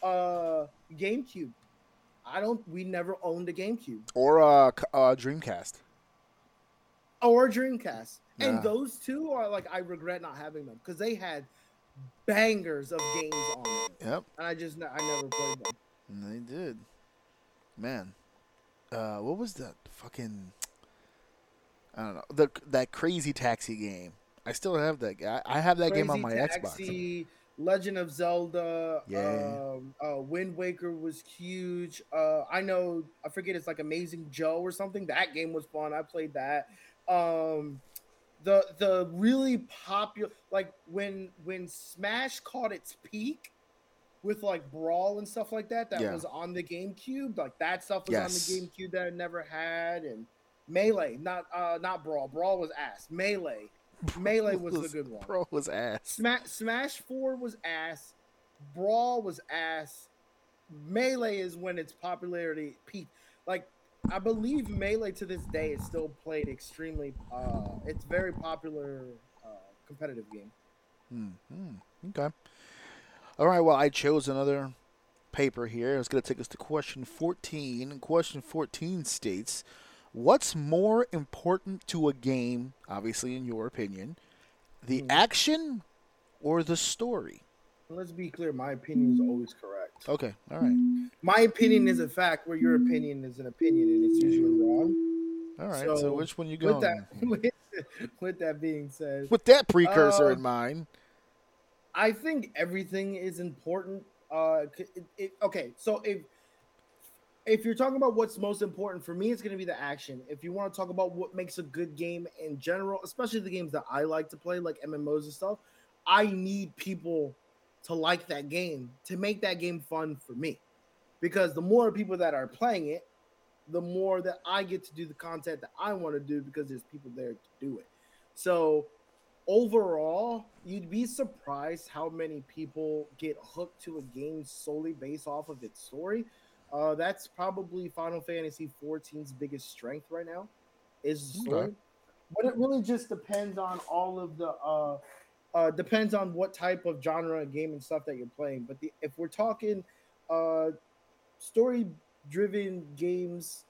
S2: uh GameCube. I don't. We never owned a GameCube
S1: Or uh, c- uh Dreamcast.
S2: or Dreamcast,
S1: Yeah.
S2: and those two are like I regret not having them because they had bangers of games on them,
S1: Yep.
S2: and I just I never played them.
S1: And they did. Man. Uh, what was that fucking I don't know the that crazy taxi game. I still have that. I, I have that game on my
S2: Crazy
S1: Xbox.
S2: Legend of Zelda,
S1: Yeah.
S2: um, uh, Wind Waker was huge. Uh, I know, I forget, it's like Amazing Joe or something. That game was fun. I played that. Um, the the really popular, like when when Smash caught its peak with like Brawl and stuff like that, that
S1: Yeah.
S2: was on the GameCube. Like that stuff was
S1: Yes.
S2: on the GameCube that I never had, and Melee, not uh, not Brawl. Brawl was ass. Melee. Melee was the good one.
S1: Brawl was ass.
S2: Smash Smash Four was ass. Brawl was ass. Melee is when its popularity peaked. Like I believe Melee to this day is still played extremely. Uh, it's very popular uh, competitive game.
S1: Hmm. Okay. All right. Well, I chose another paper here. It's going to take us to question 14. Question 14 states What's more important to a game, obviously, in your opinion, the
S2: Hmm.
S1: action or the story?
S2: Let's be clear. My opinion is always correct.
S1: Okay. All right.
S2: My opinion is a fact, where your opinion is an opinion, and it's usually wrong.
S1: All right. So,
S2: So,
S1: which one you going?
S2: With that, with, with that being said,
S1: With that precursor
S2: Uh,
S1: in mind.
S2: I think everything is important. Uh, it, it, okay, so if if you're talking about what's most important for me, it's going to be the action. If you want to talk about what makes a good game in general, especially the games that I like to play, like MMOs and stuff, I need people to like that game to make that game fun for me. Because the more people that are playing it, the more that I get to do the content that I want to do because there's people there to do it. So overall, you'd be surprised how many people get hooked to a game solely based off of its story. Uh, that's probably Final Fantasy 14's biggest strength right now, is the story.
S1: Okay.
S2: But it really just depends on all of the uh, uh, depends on what type of genre of game and stuff that you're playing. But the, if we're talking uh, story driven games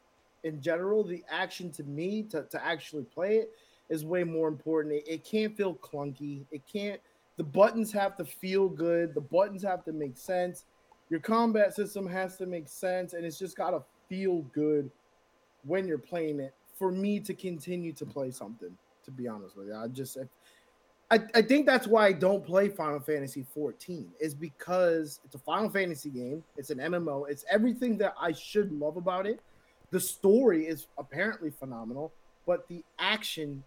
S2: in general, the action to me to, to actually play it is way more important. It, it can't feel clunky. It can't. The buttons have to feel good. The buttons have to make sense. Your combat system has to make sense, and it's just gotta feel good when you're playing it. For me to continue to play something, to be honest with you, I just. I, I think that's why I don't play Final Fantasy 14 is because it's a Final Fantasy game. It's an MMO. It's everything that I should love about it. The story is apparently phenomenal, but the action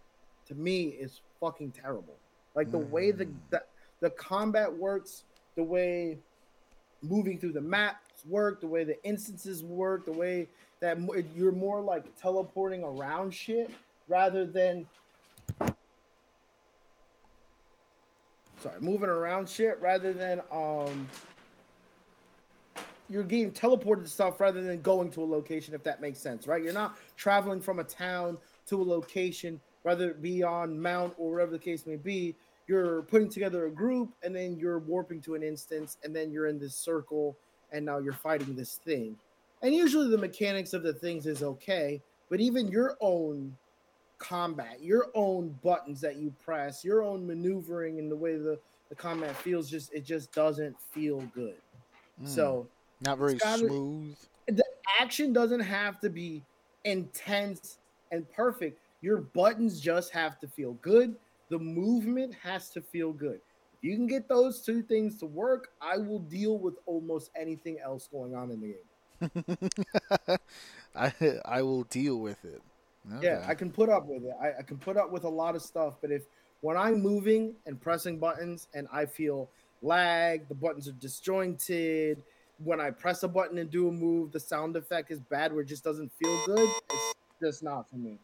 S2: to me is fucking terrible. Like the way the,
S1: Mm.
S2: the the combat works, the way moving through the maps work, the way the instances work, the way that you're more like teleporting around shit rather than sorry, moving around shit rather than um you're getting teleported to stuff rather than going to a location if that makes sense, right? You're not traveling from a town to a location, whether it be on Mount or whatever the case may be. You're putting together a group and then you're warping to an instance and then you're in this circle and now you're fighting this thing. And usually the mechanics of the things is okay, but even your own combat, your own buttons that you press, your own maneuvering and the way the, the combat feels just it just doesn't feel good.
S1: Mm.
S2: So
S1: Not very
S2: gotta-
S1: smooth.
S2: the action doesn't have to be intense and perfect. Your buttons just have to feel good. The movement has to feel good. If you can get those two things to work, I will deal with almost anything else going on in the game.
S1: I I will deal with it.
S2: Yeah, I can put up with it. I, I can put up with a lot of stuff, but if when I'm moving and pressing buttons and I feel lag, the buttons are disjointed. When I press a button and do a move, the sound effect is bad where it just doesn't feel good. It's just not for me.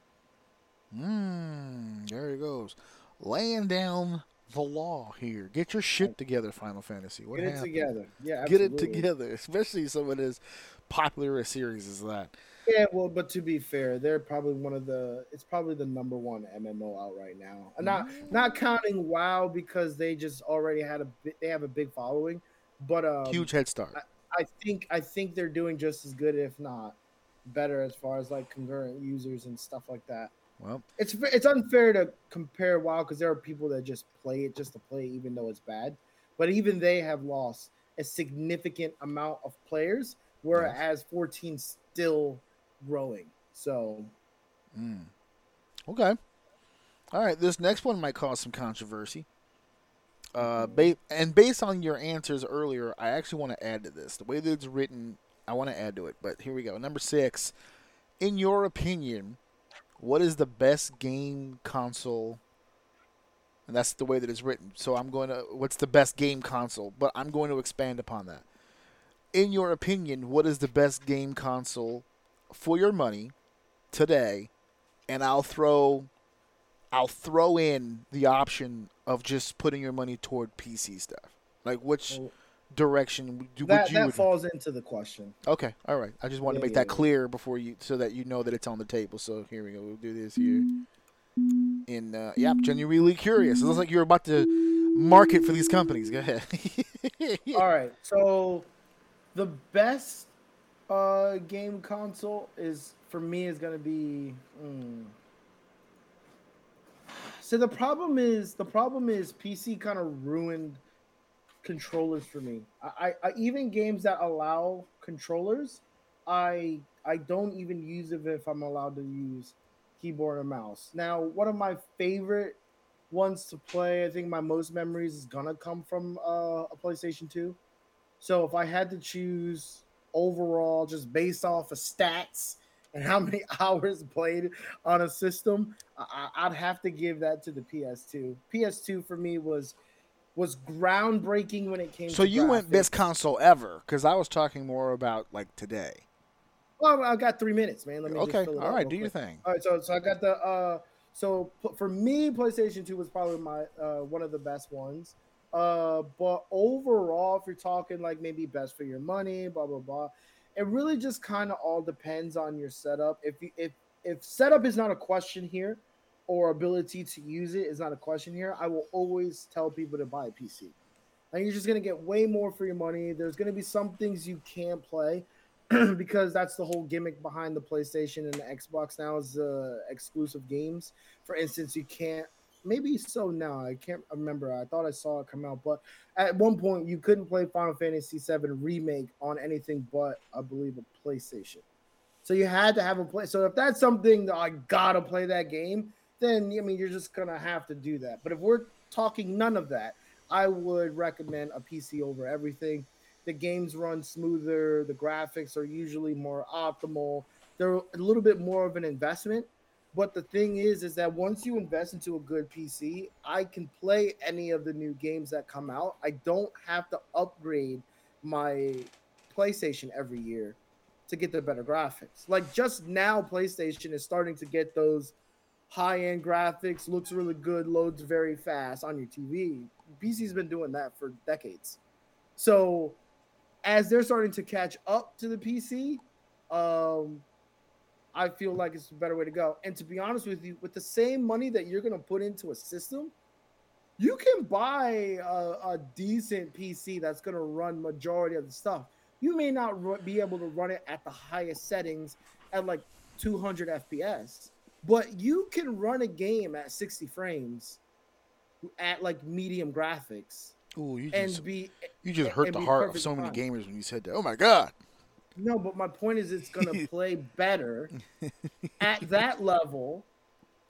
S1: Mm, there he goes. Laying down the law here. Get your shit together, Final Fantasy. What
S2: Get it together. Yeah, absolutely.
S1: Get it together, especially someone as popular a series as that.
S2: Yeah, well, but to be fair, they're probably one of the. It's probably the number one MMO out right now. And Not not counting WoW because they just already had a they have a big following, but um,
S1: Huge head start.
S2: I think I think they're doing just as good, if not better, as far as like concurrent users and stuff like that.
S1: Well,
S2: It's it's unfair to compare WoW because there are people that just play it just to play, even though it's bad. But even they have lost a significant amount of players, whereas 14 still growing. So
S1: mm. Okay. All right. This next one might cause some controversy. Uh, ba- and based on your answers earlier, I actually want to add to this. The way that it's written, I want to add to it. But here we go. Number six. In your opinion, what is the best game console? And that's the way that it's written. So I'm going to. What's the best game console? But I'm going to expand upon that. In your opinion, what is the best game console for your money today? And I'll throw I'll throw in the option of just putting your money toward PC stuff. Like which
S2: Well,
S1: direction do,
S2: That
S1: would you?
S2: that falls into the question.
S1: okay, all right. I just wanted to make
S2: yeah,
S1: that
S2: yeah.
S1: clear before you, so that you know that it's on the table. So here we go. We'll do this here. In uh, yeah, I'm genuinely curious. It looks like you're about to market for these companies. Go ahead.
S2: All right, so the best uh, game console is for me is gonna be. mm. So the problem is the problem is PC kind of ruined controllers for me. I, I, I even games that allow controllers, I I don't even use it if I'm allowed to use keyboard and mouse. Now, one of my favorite ones to play, I think my most memories is gonna come from uh, a PlayStation 2. So if I had to choose overall, just based off of stats and how many hours played on a system, I, I- I'd have to give that to the PS2. PS2 for me was was groundbreaking when it came.
S1: so you went best console ever because I was talking more about like today.
S2: Well, I got three minutes, man. Let me
S1: Okay, all right. Do your thing.
S2: All right, so so I got the uh so for me PlayStation 2 was probably my uh one of the best ones. Uh but overall if you're talking like maybe best for your money, blah blah blah, it really just kind of all depends on your setup. If you if if setup is not a question here or ability to use it is not a question here, I will always tell people to buy a PC. And you're just gonna get way more for your money. There's gonna be some things you can't play because that's the whole gimmick behind the PlayStation and the Xbox now is uh, exclusive games. For instance, you can't. Maybe so now. I can't remember. I thought I saw it come out, but at one point you couldn't play Final Fantasy VII remake on anything but I believe a PlayStation. So you had to have a play. So if that's something that I gotta play that game, then I mean you're just gonna have to do that. But if we're talking none of that, I would recommend a PC over everything. The games run smoother the graphics are usually more optimal they're a little bit more of an investment. But the thing is is that once you invest into a good pc i can play any of the new games that come out. I don't have to upgrade my playstation every year to get the better graphics. Like just now playstation is starting to get those high-end graphics looks really good loads very fast on your tv pc's been doing that for decades so as they're starting to catch up to the PC, um, I feel like it's a better way to go. And to be honest with you, with the same money that you're going to put into a system, you can buy a, a decent PC that's going to run majority of the stuff. You may not be able to run it at the highest settings at like 200 FPS, but you can run a game at 60 frames at like medium graphics
S1: Ooh, you
S2: and
S1: just
S2: be
S1: you just hurt the heart of so many
S2: fine.
S1: gamers when you said that. Oh my god.
S2: No, but my point is, it's gonna play better at that level.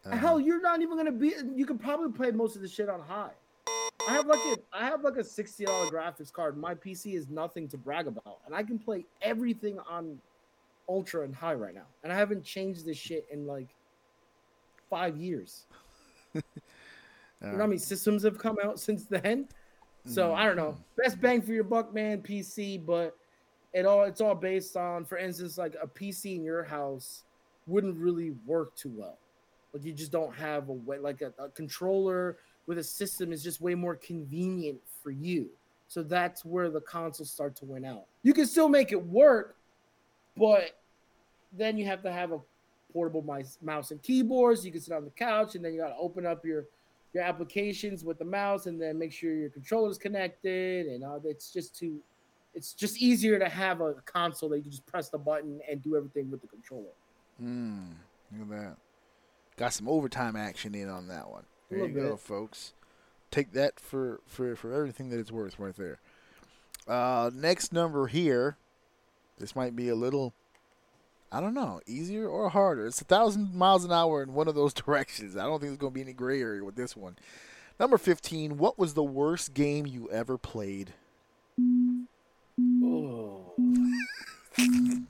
S1: Uh-huh.
S2: Hell, you're not even gonna be. You can probably play most of the shit on high. I have like a, I have like a sixty dollar graphics card. My PC is nothing to brag about, and I can play everything on ultra and high right now. And I haven't changed this shit in like five years. You know how many uh, systems have come out since then? So mm. I don't know. Best bang for your buck, man. PC, but it all it's all based on, for instance, like a PC in your house wouldn't really work too well. Like you just don't have a way like a, a controller with a system is just way more convenient for you. So that's where the consoles start to win out. You can still make it work, but then you have to have a portable mice, mouse and keyboards. You can sit on the couch, and then you got to open up your your applications with the mouse, and then make sure your controller's connected. And uh, it's just too, it's just easier to have a console that you can just press the button and do everything with the controller.
S1: Mm, look at that. Got some overtime action in on that one. There you
S2: little
S1: go, folks. Take that for, for, for everything that it's worth right there. Uh, next number here. This might be a little. I don't know, easier or harder. It's a thousand miles an hour in one of those directions. I don't think there's going to be any gray area with this one. Number 15, what was the worst game you ever played?
S2: Oh.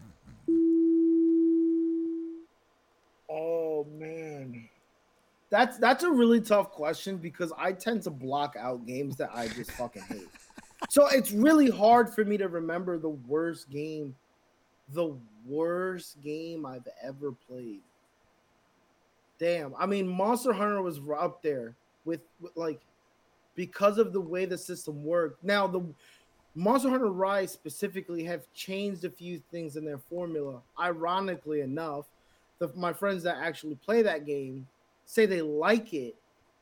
S2: oh man. That's that's a really tough question because I tend to block out games that I just fucking hate. So it's really hard for me to remember the worst game, the worst game I've ever played. Damn, I mean Monster Hunter was up there with, with like because of the way the system worked. Now the Monster Hunter Rise specifically have changed a few things in their formula. Ironically enough, the, my friends that actually play that game say they like it,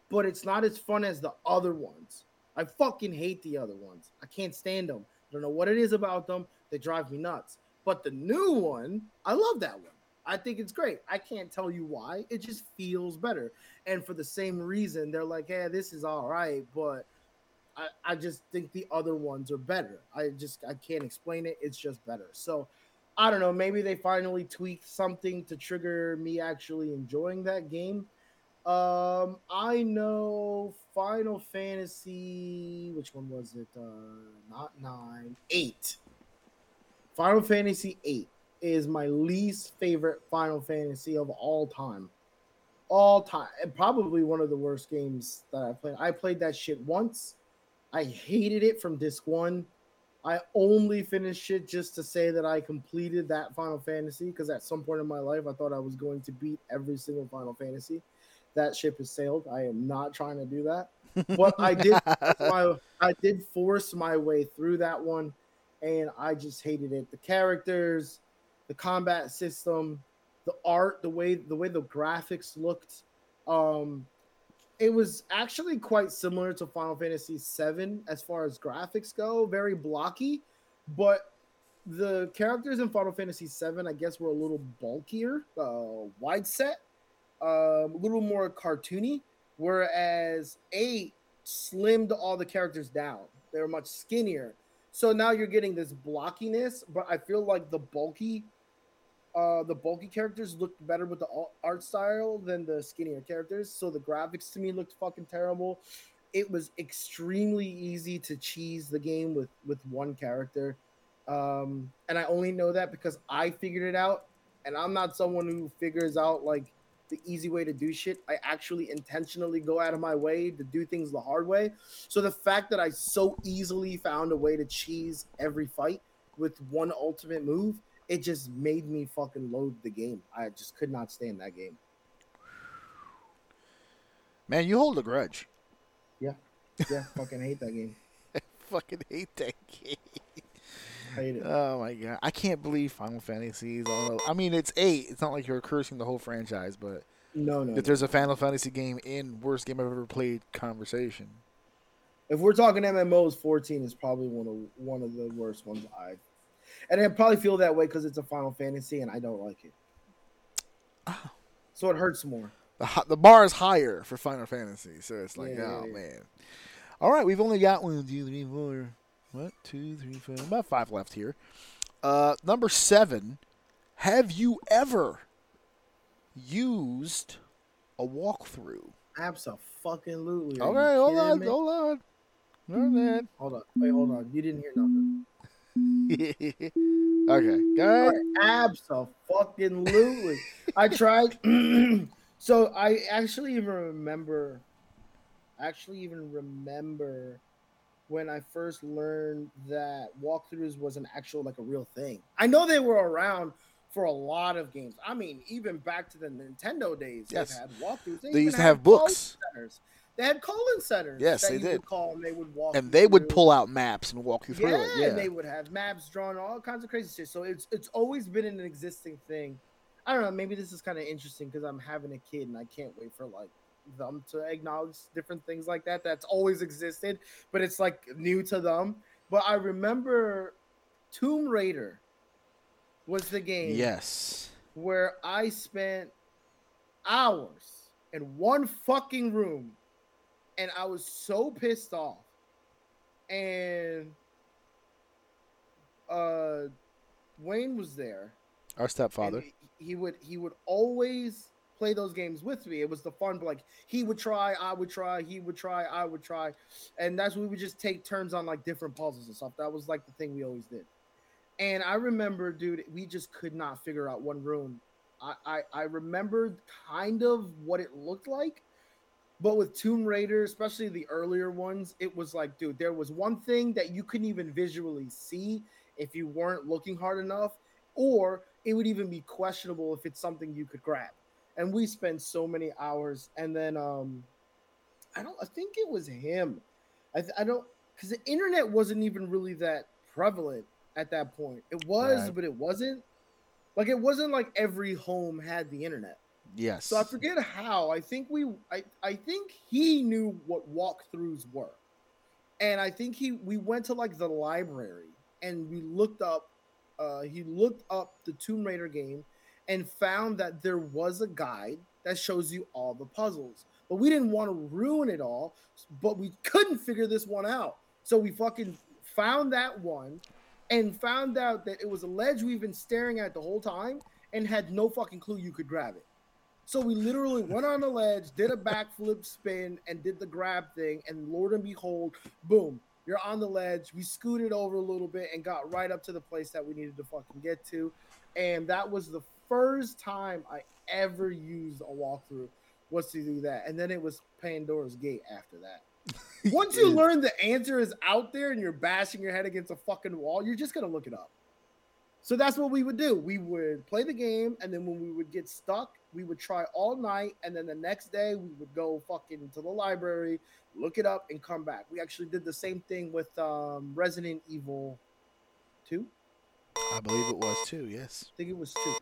S2: but it's not as fun as the other ones. I fucking hate the other ones. I can't stand them. I don't know what it is about them. They drive me nuts. But the new one, I love that one. I think it's great. I can't tell you why. It just feels better. And for the same reason, they're like, hey, this is all right, but I, I just think the other ones are better. I just I can't explain it. It's just better. So I don't know. Maybe they finally tweaked something to trigger me actually enjoying that game. Um, I know Final Fantasy. Which one was it? Uh, not nine, eight. Final Fantasy VIII is my least favorite Final Fantasy of all time. All time, and probably one of the worst games that I played. I played that shit once. I hated it from disc one. I only finished it just to say that I completed that Final Fantasy because at some point in my life I thought I was going to beat every single Final Fantasy. That ship has sailed. I am not trying to do that. But I did my, I did force my way through that one and I just hated it. The characters, the combat system, the art, the way the way the graphics looked. Um it was actually quite similar to Final Fantasy VII as far as graphics go, very blocky, but the characters in Final Fantasy VII, I guess, were a little bulkier, uh, wide set, um, a little more cartoony, whereas eight slimmed all the characters down. They were much skinnier. So now you're getting this blockiness, but I feel like the bulky uh the bulky characters looked better with the art style than the skinnier characters. So the graphics to me looked fucking terrible. It was extremely easy to cheese the game with with one character. Um and i only know that because i figured it out. And i'm not someone who figures out like the easy way to do shit i actually intentionally go out of my way to do things the hard way so the fact that i so easily found a way to cheese every fight with one ultimate move it just made me fucking load the game. I just could not stand that game.
S1: Man, you hold a grudge.
S2: Yeah. Yeah, fucking hate that game.
S1: fucking hate that game.
S2: Hate it.
S1: Oh my god, I can't believe Final Fantasy is all. I mean, it's eight. It's not like you're cursing the whole franchise, but
S2: no, no.
S1: If there's a Final Fantasy game in worst game I've ever played conversation,
S2: if we're talking MMOs, 14 is probably one of one of the worst ones I've and I probably feel that way because it's a Final Fantasy and I don't like it. Oh. So it hurts more.
S1: The, the bar is higher for Final Fantasy, so it's like,
S2: Yeah,
S1: oh
S2: yeah.
S1: man. All right, we've only got one, two, three, four, what, two, three, four, about five left here. Uh, number seven. Have you ever used a walkthrough?
S2: Absolutely.
S1: All
S2: Are
S1: right,
S2: you
S1: hold on,
S2: me?
S1: hold on. Hold on.
S2: Hold on. Wait, hold on. You didn't hear nothing.
S1: okay, go ahead.
S2: Absolutely. I tried. so I actually even remember, actually even remember when I first learned that walkthroughs was an actual like a real thing. I know they were around for a lot of games. I mean, even back to the Nintendo days,
S1: Yes.
S2: they had walkthroughs.
S1: They
S2: even
S1: used to have books.
S2: centers. They had calling centers.
S1: Yes, they
S2: you
S1: did.
S2: Would call and they would walk.
S1: And
S2: you
S1: they would pull out maps and walk you through
S2: yeah,
S1: it. Yeah.
S2: and they would have maps drawn, all kinds of crazy shit. So it's it's always been an existing thing. I don't know. Maybe this is kind of interesting because I'm having a kid and I can't wait for like them to acknowledge different things like that. That's always existed, but it's like new to them. But I remember Tomb Raider was the game
S1: yes.
S2: where I spent hours in one fucking room and I was so pissed off. And uh Wayne was there.
S1: Our stepfather.
S2: He- he would he would always play those games with me. It was the fun, but like he would try, I would try, he would try, I would try, and that's we would just take turns on like different puzzles and stuff. That was like the thing we always did. And I remember, dude, we just could not figure out one room. I I, I kind of what it looked like, but with Tomb Raider, especially the earlier ones, it was like, dude, there was one thing that you couldn't even visually see if you weren't looking hard enough, or it would even be questionable if it's something you could grab. And we spent so many hours, and then um, I don't, I think it was him. I, I don't, because the internet wasn't even really that prevalent at that point. It was,
S1: Right.
S2: but it wasn't. Like it wasn't like every home had the internet.
S1: Yes.
S2: So I forget how. I think we I, I think he knew what walkthroughs were. And I think he we went to like the library and we looked up uh he looked up the Tomb Raider game and found that there was a guide that shows you all the puzzles. But we didn't want to ruin it all, but we couldn't figure this one out. So we fucking found that one and found out that it was a ledge we've been staring at the whole time and had no fucking clue you could grab it. So we literally went on the ledge, did a backflip spin, and did the grab thing. And Lord and behold, boom, you're on the ledge. We scooted over a little bit and got right up to the place that we needed to fucking get to. And that was the first time I ever used a walkthrough was to do that. And then it was Pandora's Gate after that. Once you learn the answer is out there and you're bashing your head against a fucking wall, you're just gonna look it up. So that's what we would do. We would play the game, and then when we would get stuck, we would try all night, and then the next day we would go fucking to the library, look it up, and come back. We actually did the same thing with um, Resident Evil 2.
S1: I believe it was too. Yes.
S2: I think it was 2.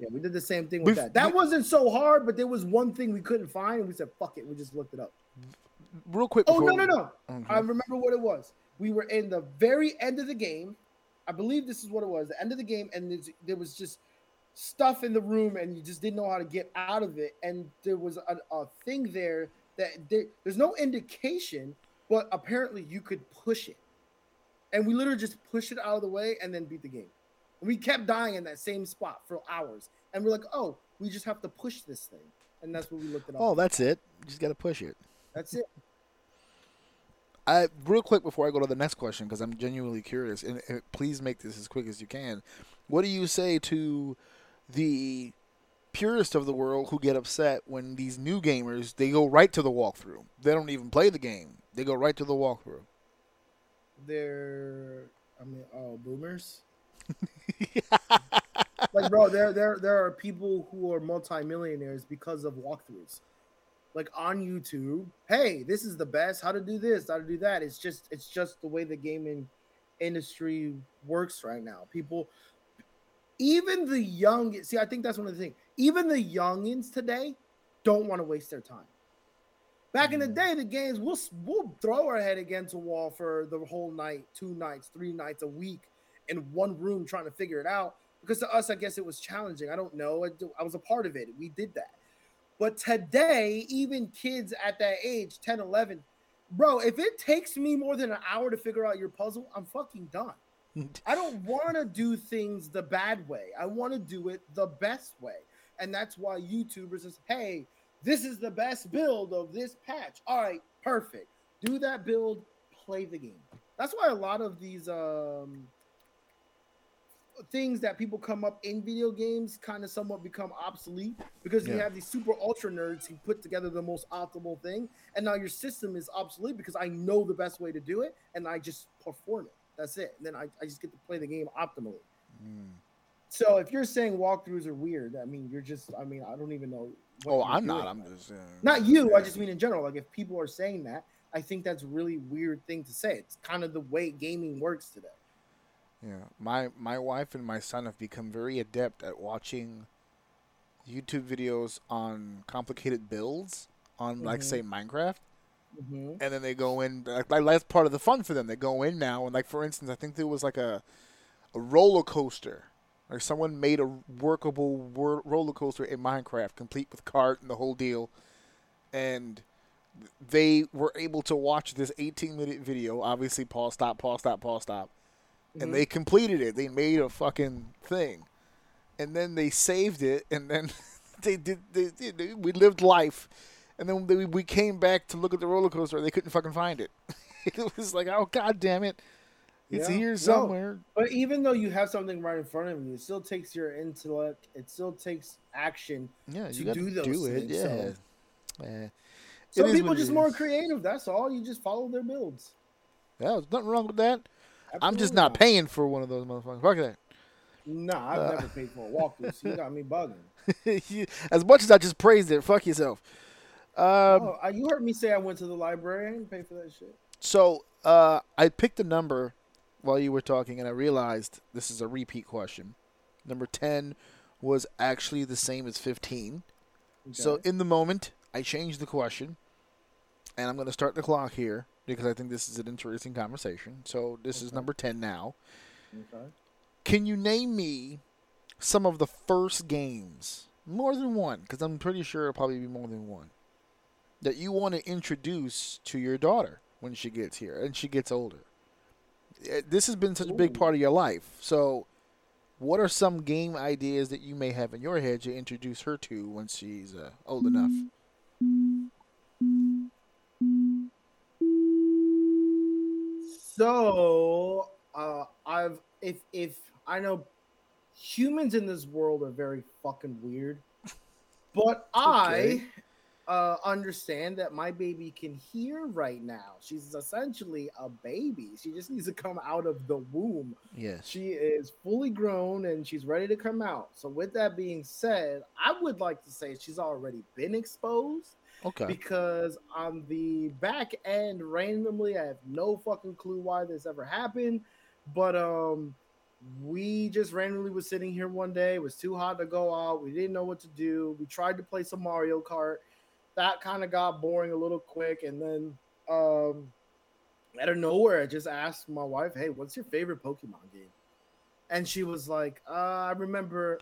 S2: Yeah, we did the same thing with
S1: We've-
S2: that. That
S1: we-
S2: wasn't so hard, but there was one thing we couldn't find, and we said, fuck it. We just looked it up.
S1: Real quick.
S2: Oh,
S1: before
S2: no, no,
S1: we-
S2: no.
S1: Oh, okay.
S2: I remember what it was. We were in the very end of the game. I believe this is what it was. The end of the game, and there's, there was just stuff in the room, and you just didn't know how to get out of it. And there was a, a thing there that there, there's no indication, but apparently you could push it. And we literally just pushed it out of the way and then beat the game. And we kept dying in that same spot for hours. And we're like, oh, we just have to push this thing. And that's what we looked up.
S1: Oh, that's it. You just got to push it.
S2: that's it.
S1: I real quick before I go to the next question because I'm genuinely curious, and, and please make this as quick as you can. What do you say to the purist of the world who get upset when these new gamers they go right to the walkthrough? They don't even play the game; they go right to the walkthrough.
S2: They're I mean, oh, boomers. like, bro, there there there are people who are multimillionaires because of walkthroughs. Like on YouTube, hey, this is the best. How to do this? How to do that? It's just it's just the way the gaming industry works right now. People, even the young, see, I think that's one of the things. Even the youngins today don't want to waste their time. Back in the
S1: Mm.
S2: day, the games we'll we'll throw our head against a wall for the whole night, two nights, three nights a week in one room trying to figure it out. Because to us, I guess it was challenging. I don't know. I, I was a part of it. We did that. But today, even kids at that age, 10, 11, bro, if it takes me more than an hour to figure out your puzzle, I'm fucking done. I don't want to do things the bad way. I want to do it the best way. And that's why YouTubers is, hey, this is the best build of this patch. All right, perfect. Do that build, play the game. That's why a lot of these um things that people come up in video games kind of somewhat become obsolete because you have these super ultra nerds who put together the most optimal thing and now your system is obsolete because I know the best way to do it and I just perform it. That's it. And then I, I just get to play the game optimally.
S1: Mm.
S2: So if you're saying walkthroughs are weird, I mean, you're just, I mean, I don't even know.
S1: Oh, I'm not. I'm just uh,
S2: Not you. I just mean in general. Like if people are saying that, I think that's a really weird thing to say. It's kind of the way gaming works today.
S1: Yeah, my my wife and my son have become very adept at watching YouTube videos on complicated builds on, like,
S2: Mhm.
S1: say, Minecraft.
S2: hmm
S1: and then they go in. Like, like, that's part of the fun for them. They go in now, and like for instance, I think there was like a a roller coaster. Like someone made a workable wor- roller coaster in Minecraft, complete with cart and the whole deal, and they were able to watch this 18 minute video. Obviously, pause, stop, pause, stop, pause, stop,
S2: Mhm.
S1: and they completed it. They made a fucking thing, and then they saved it, and then they did. They, they, we lived life, and then they, we came back to look at the roller coaster. and They couldn't fucking find it. it was like, oh god damn it, it's
S2: Yeah.
S1: here
S2: No.
S1: somewhere.
S2: But even though you have something right in front of you, it still takes your intellect. It still takes action.
S1: Yeah, you got
S2: do
S1: to
S2: those
S1: do it.
S2: things,
S1: Yeah.
S2: so- Some people just more creative. That's all. You just follow their builds.
S1: Yeah, there's nothing wrong with that. I'm just
S2: Absolutely
S1: not paying for one of those motherfuckers. Fuck that.
S2: Nah, I've
S1: Uh,
S2: never paid for a walkthrough. So you got me bugging.
S1: As much as I just praised it, fuck yourself. Um,
S2: oh, uh, you heard me say I went to the library. I didn't pay for that shit.
S1: So uh, I picked a number while you were talking, and I realized this is a repeat question. Number ten was actually the same as fifteen. So in the moment, I changed the question, and I'm going to start the clock here because I think this is an interesting conversation. So this is number ten now.
S2: Okay.
S1: Can you name me some of the first games, more than one, because I'm pretty sure it'll probably be more than one, that you want to introduce to your daughter when she gets here and she gets older? Eh, This has been such a big part of your life. So, what are some game ideas that you may have in your head to introduce her to when she's uh, old enough?
S2: So, uh, I've if if I know humans in this world are very fucking weird, but
S1: Okay.
S2: I uh, understand that my baby can hear right now. She's essentially a baby. She just needs to come out of the womb.
S1: Yes.
S2: She is fully grown and she's ready to come out. So, with that being said, I would like to say she's already been exposed
S1: Okay.
S2: because on the back end randomly i have no fucking clue why this ever happened but um we just randomly was sitting here one day it was too hot to go out we didn't know what to do we tried to play some mario kart that kind of got boring a little quick and then um out of nowhere i just asked my wife hey what's your favorite pokemon game and she was like uh i remember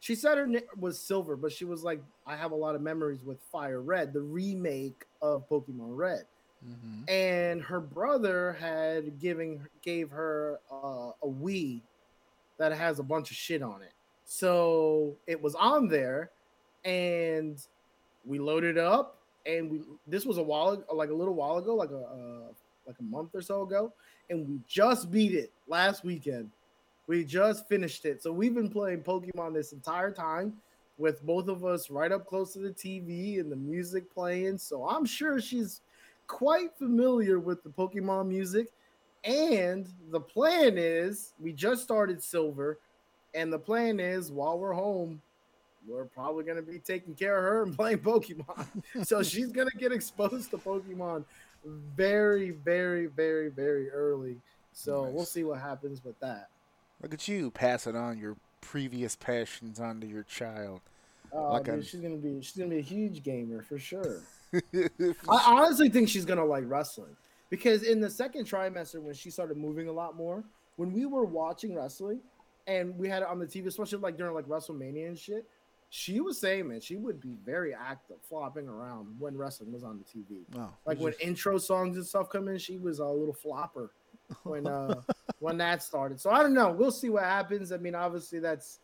S2: she said her name was Silver, but she was like, I have a lot of memories with Fire Red, the remake of Pokemon Red.
S1: hmm
S2: And her brother had giving gave her uh, a Wii that has a bunch of shit on it. So it was on there, and we loaded up. And we this was a while like a little while ago, like a uh, like a month or so ago, and we just beat it last weekend. We just finished it. So we've been playing Pokemon this entire time with both of us right up close to the TV and the music playing. So I'm sure she's quite familiar with the Pokemon music. And the plan is we just started Silver, and the plan is while we're home, we're probably going to be taking care of her and playing Pokemon. so she's going to get exposed to Pokemon very, very, very, very early. So we'll see what happens with that.
S1: Look at you passing on your previous passions onto your child.
S2: Oh,
S1: Like
S2: dude, she's gonna be she's gonna be a huge gamer for sure. I honestly think she's gonna like wrestling because in the second trimester when she started moving a lot more, when we were watching wrestling and we had it on the TV, especially like during like WrestleMania and shit, she was saying man she would be very active, flopping around when wrestling was on the TV.
S1: Oh,
S2: Like when intro songs and stuff come in, she was a little flopper when uh when that started. So I don't know. We'll see what happens. I mean, obviously that's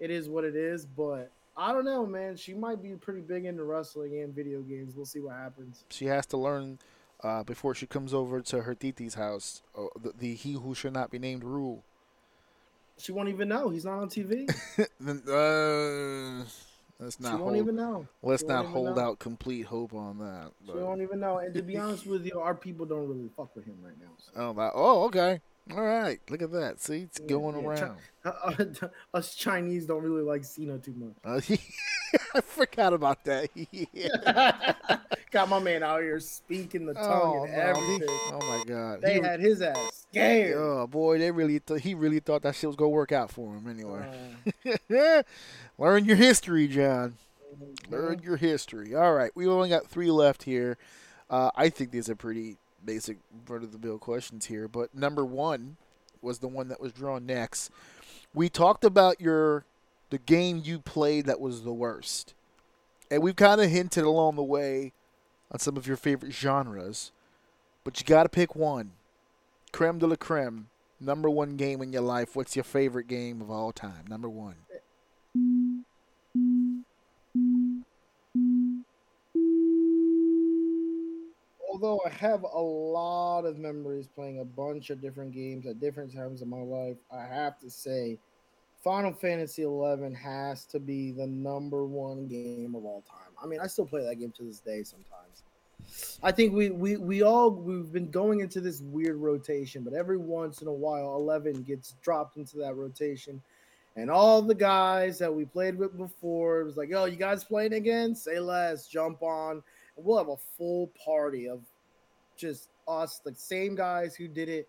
S2: it is what it is, but I don't know, man. She might be pretty big into wrestling and video games. We'll see what happens.
S1: she has to learn uh, before she comes over to her titi's house uh, the, the he who should not be named rule.
S2: She won't even know. He's not on TV.
S1: Then, uh, let's
S2: she
S1: not
S2: won't
S1: hold,
S2: even know.
S1: let's
S2: she won't
S1: hold
S2: know.
S1: out complete hope on that.
S2: She
S1: but-
S2: won't even know. And to be honest with you, our people don't really fuck with him right now. So.
S1: oh, that, oh, okay, all right. Look at that. See, it's going
S2: yeah,
S1: around.
S2: Uh, us Chinese don't really like Cena too much.
S1: Uh, I forgot about that. yeah.
S2: Got my man out here speaking the tongue
S1: Oh,
S2: and
S1: no,
S2: everything.
S1: he- oh my god.
S2: They
S1: He-
S2: had his ass scared.
S1: Oh boy, they really th- he really thought that shit was gonna work out for him anyway.
S2: Uh,
S1: Learn your history, John.
S2: mhm.
S1: Learn your history. All right, we only got three left here. Uh, I think these are pretty basic run of the bill questions here, but number one was the one that was drawn next. We talked about your the game you played that was the worst, and we've kind of hinted along the way on some of your favorite genres, but you got to pick one. Creme de la creme, number one game in your life. What's your favorite game of all time? Number one.
S2: Although I have a lot of memories playing a bunch of different games at different times of my life, I have to say Final Fantasy XI has to be the number one game of all time. I mean, I still play that game to this day sometimes. I think we we we all we've been going into this weird rotation, but every once in a while, Eleven gets dropped into that rotation, and all the guys that we played with before it was like, "Yo, you guys playing again? Say less, jump on." We'll have a full party of just us, the same guys who did it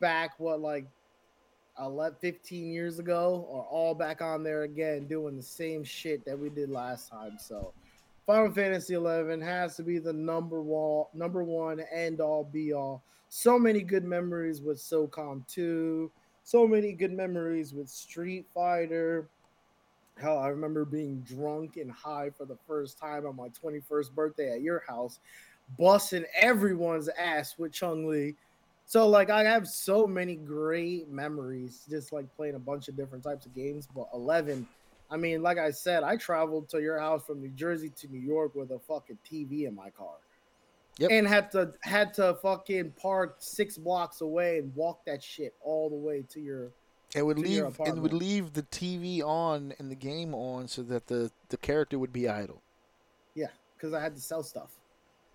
S2: back what like 11, 15 years ago, are all back on there again doing the same shit that we did last time. So. Final Fantasy XI has to be the number one, number one end all be all. So many good memories with SOCOM 2, so many good memories with Street Fighter. Hell, I remember being drunk and high for the first time on my 21st birthday at your house, busting everyone's ass with Chung Li. So, like, I have so many great memories just like playing a bunch of different types of games. But 11 I mean, like I said, I traveled to your house from New Jersey to New York with a fucking TV in my car.
S1: Yep.
S2: And had to had to fucking park six blocks away and walk that shit all the way to your
S1: It would leave and would leave the TV on and the game on so that the the character would be idle.
S2: yeah, because I had to sell stuff.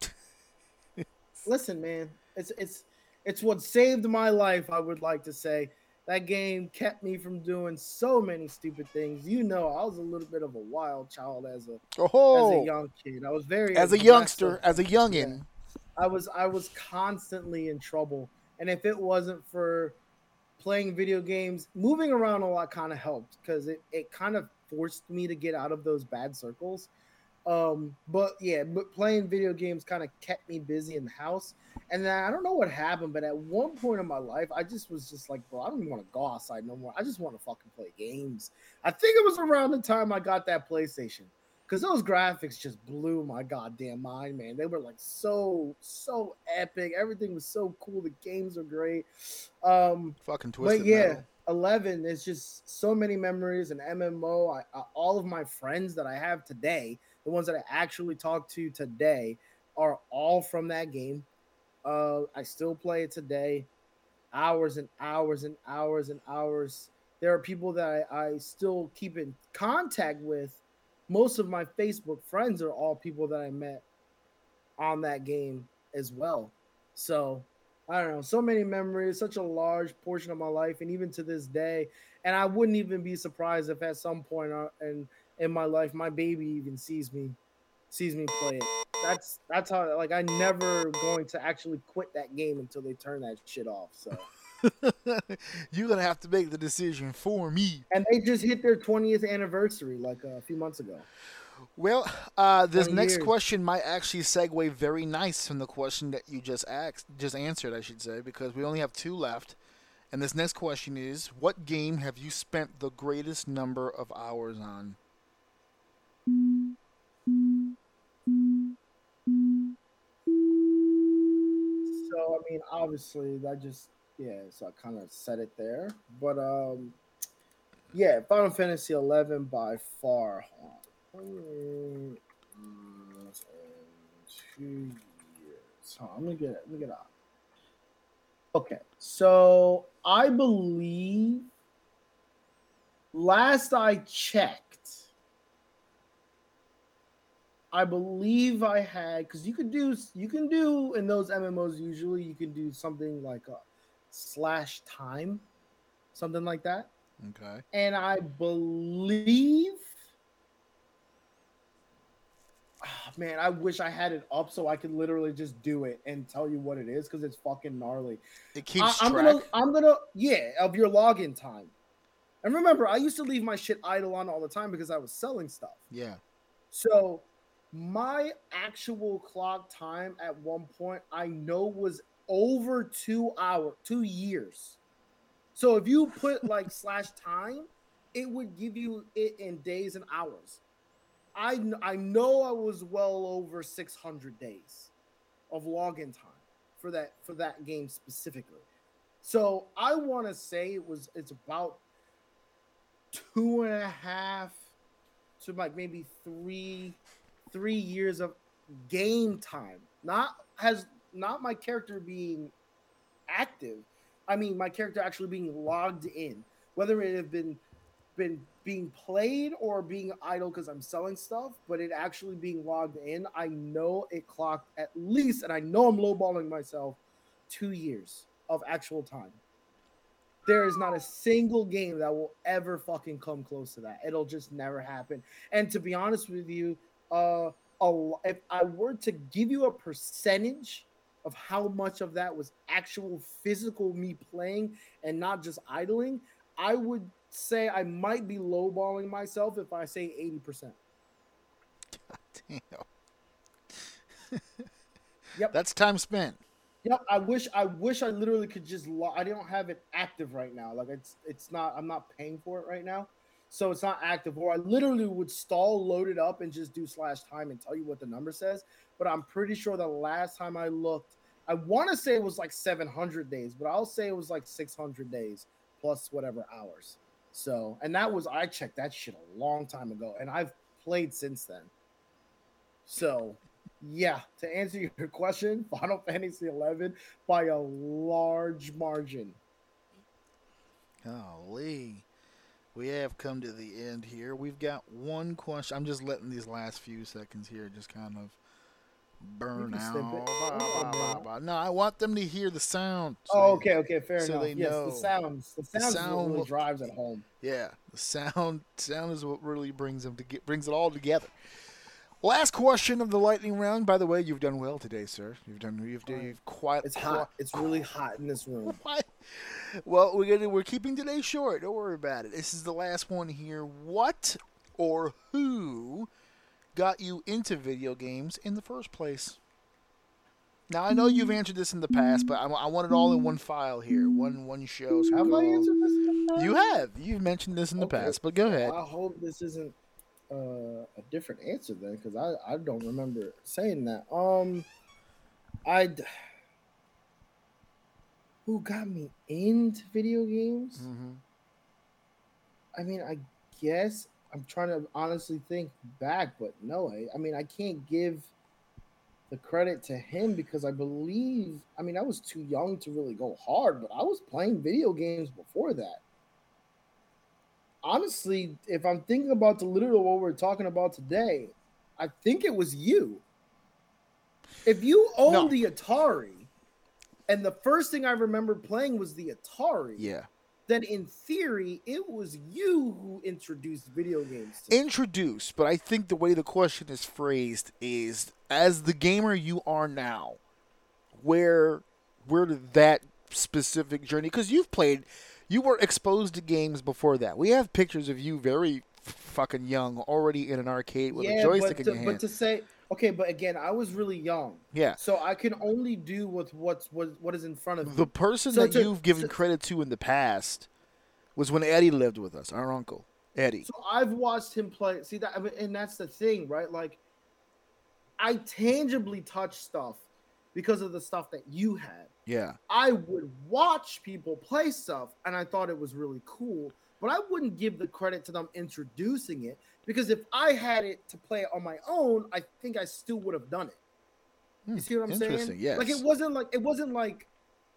S2: Listen, man, it's it's it's what saved my life, I would like to say. That game kept me from doing so many stupid things. You know, I was a little bit of a wild child as a
S1: Oh,
S2: as a young kid. I was very
S1: as a youngster, as a youngin.
S2: I was I was constantly in trouble, and if it wasn't for playing video games, moving around a lot kind of helped because it it kind of forced me to get out of those bad circles. Um, but yeah, but playing video games kind of kept me busy in the house. And then I don't know what happened, but at one point in my life, I just was just like, bro, I don't want to go outside no more. I just want to fucking play games. I think it was around the time I got that PlayStation because those graphics just blew my goddamn mind, man. They were like so so epic. Everything was so cool. The games are great. Um,
S1: Fucking twisted
S2: but yeah,
S1: metal.
S2: 11 is just so many memories and MMO. I, I, all of my friends that I have today, the ones that I actually talk to today, are all from that game. Uh, I still play it today, hours and hours and hours and hours. There are people that I, I still keep in contact with. Most of my Facebook friends are all people that I met on that game as well. So I don't know, so many memories, such a large portion of my life, and even to this day. And I wouldn't even be surprised if at some point uh, in in my life, my baby even sees me sees me play it. That's that's how like I never going to actually quit that game until they turn that shit off. So
S1: You're gonna have to make the decision for me.
S2: and they just hit their 20th anniversary like a few months ago.
S1: Well, uh, this next
S2: years.
S1: question might actually segue very nice from the question that you just asked, just answered, I should say, because we only have two left. And this next question is: What game have you spent the greatest number of hours on?
S2: So I mean, obviously, that just yeah. So I kind of said it there, but um, yeah, Final Fantasy eleven by far. Mm, Two let me get it. Let me get out. Okay, so I believe last I checked. I believe I had because you could do you can do in those MMOs usually you can do something like a slash time, something like that.
S1: Okay.
S2: And I believe, Ah, man, I wish I had it up so I could literally just do it and tell you what it is because it's fucking gnarly.
S1: It keeps
S2: I, am
S1: track.
S2: gonna, I'm gonna, yeah, of your login time. And remember, I used to leave my shit idle on all the time because I was selling stuff.
S1: Yeah.
S2: So my actual clock time at one point I know was over two hour, two years. So if you put like slash time, it would give you it in days and hours. I I know I was well over 600 days of login time for that for that game specifically. So I want to say it was it's about two and a half to like maybe three three years of game time not has not my character being active. I mean, my character actually being logged in, whether it have been been being played or being idle because I'm selling stuff, but it actually being logged in. I know it clocked at least, and I know I'm lowballing myself, two years of actual time. There is not a single game that will ever fucking come close to that. It'll just never happen. And to be honest with you, uh, a, if I were to give you a percentage of how much of that was actual physical me playing and not just idling, I would say I might be lowballing myself if I say 80%.
S1: Damn.
S2: Yep.
S1: That's time spent.
S2: Yep, I wish I wish I literally could just lo- I don't have it active right now. Like it's it's not I'm not paying for it right now. So it's not active or I literally would stall load it up and just do slash time and tell you what the number says, but I'm pretty sure the last time I looked I want to say it was like 700 days, but I'll say it was like 600 days plus whatever hours. So, and that was I checked that shit a long time ago and I've played since then. So, yeah, to answer your question, Final Fantasy 11 by a large margin.
S1: Golly. We have come to the end here. We've got one question. I'm just letting these last few seconds here just kind of burn out. Blah,
S2: No,
S1: blah, blah. No, I want them to hear the sound. so
S2: Oh, okay, okay, fair
S1: so
S2: enough.
S1: they
S2: Yes,
S1: know.
S2: the sounds, the
S1: The
S2: sounds is
S1: sound
S2: really drives it home.
S1: Yeah, the sound sound is what really brings them to get brings it all together. Last question of the lightning round. By the way, you've done well today, sir. You've done you've,
S2: Fine.
S1: you've quite
S2: It's hot. It's really hot in this room.
S1: Well, we're gonna we're keeping today short. Don't worry about it. This is the last one here. What or who got you into video games in the first place? Now I know you've answered this in the past, but I, I want it all in one file here, one one show. So
S2: Have
S1: go-
S2: I answered this? in the
S1: You have. You've mentioned this in the
S2: Okay.
S1: past, but go ahead.
S2: I hope this isn't uh, a different answer then, because I, I don't remember saying that. Um, I who got me into video games?
S1: hmm
S2: I mean, I guess I'm trying to honestly think back, but no, I, I mean, I can't give the credit to him because I believe, I mean, I was too young to really go hard, but I was playing video games before that. Honestly, if I'm thinking about the literal what we're talking about today, I think it was you. If you own
S1: No.
S2: the Atari, and the first thing I remember playing was the Atari,
S1: Yeah.
S2: then in theory, it was you who introduced video games. To me.
S1: but I think the way the question is phrased is as the gamer you are now, where where did that specific journey because you've played you were exposed to games before that. We have pictures of you very fucking young already in an arcade with a joystick
S2: but
S1: in your hand.
S2: but to say okay, but again, I was really young,
S1: yeah.
S2: so I can only do with what's what what is in front of me.
S1: The person
S2: So
S1: that
S2: to-
S1: you've given
S2: so-
S1: credit to in the past was when Eddie lived with us, our uncle. Eddie.
S2: So I've watched him play. See that, I mean, and that's the thing, right? Like, I tangibly touch stuff because of the stuff that you had.
S1: Yeah.
S2: I would watch people play stuff and I thought it was really cool, but I wouldn't give the credit to them introducing it because if I had it to play it on my own, I think I still would have done it.
S1: Hmm,
S2: You see what I'm saying?
S1: Yes.
S2: Like it wasn't like it wasn't like,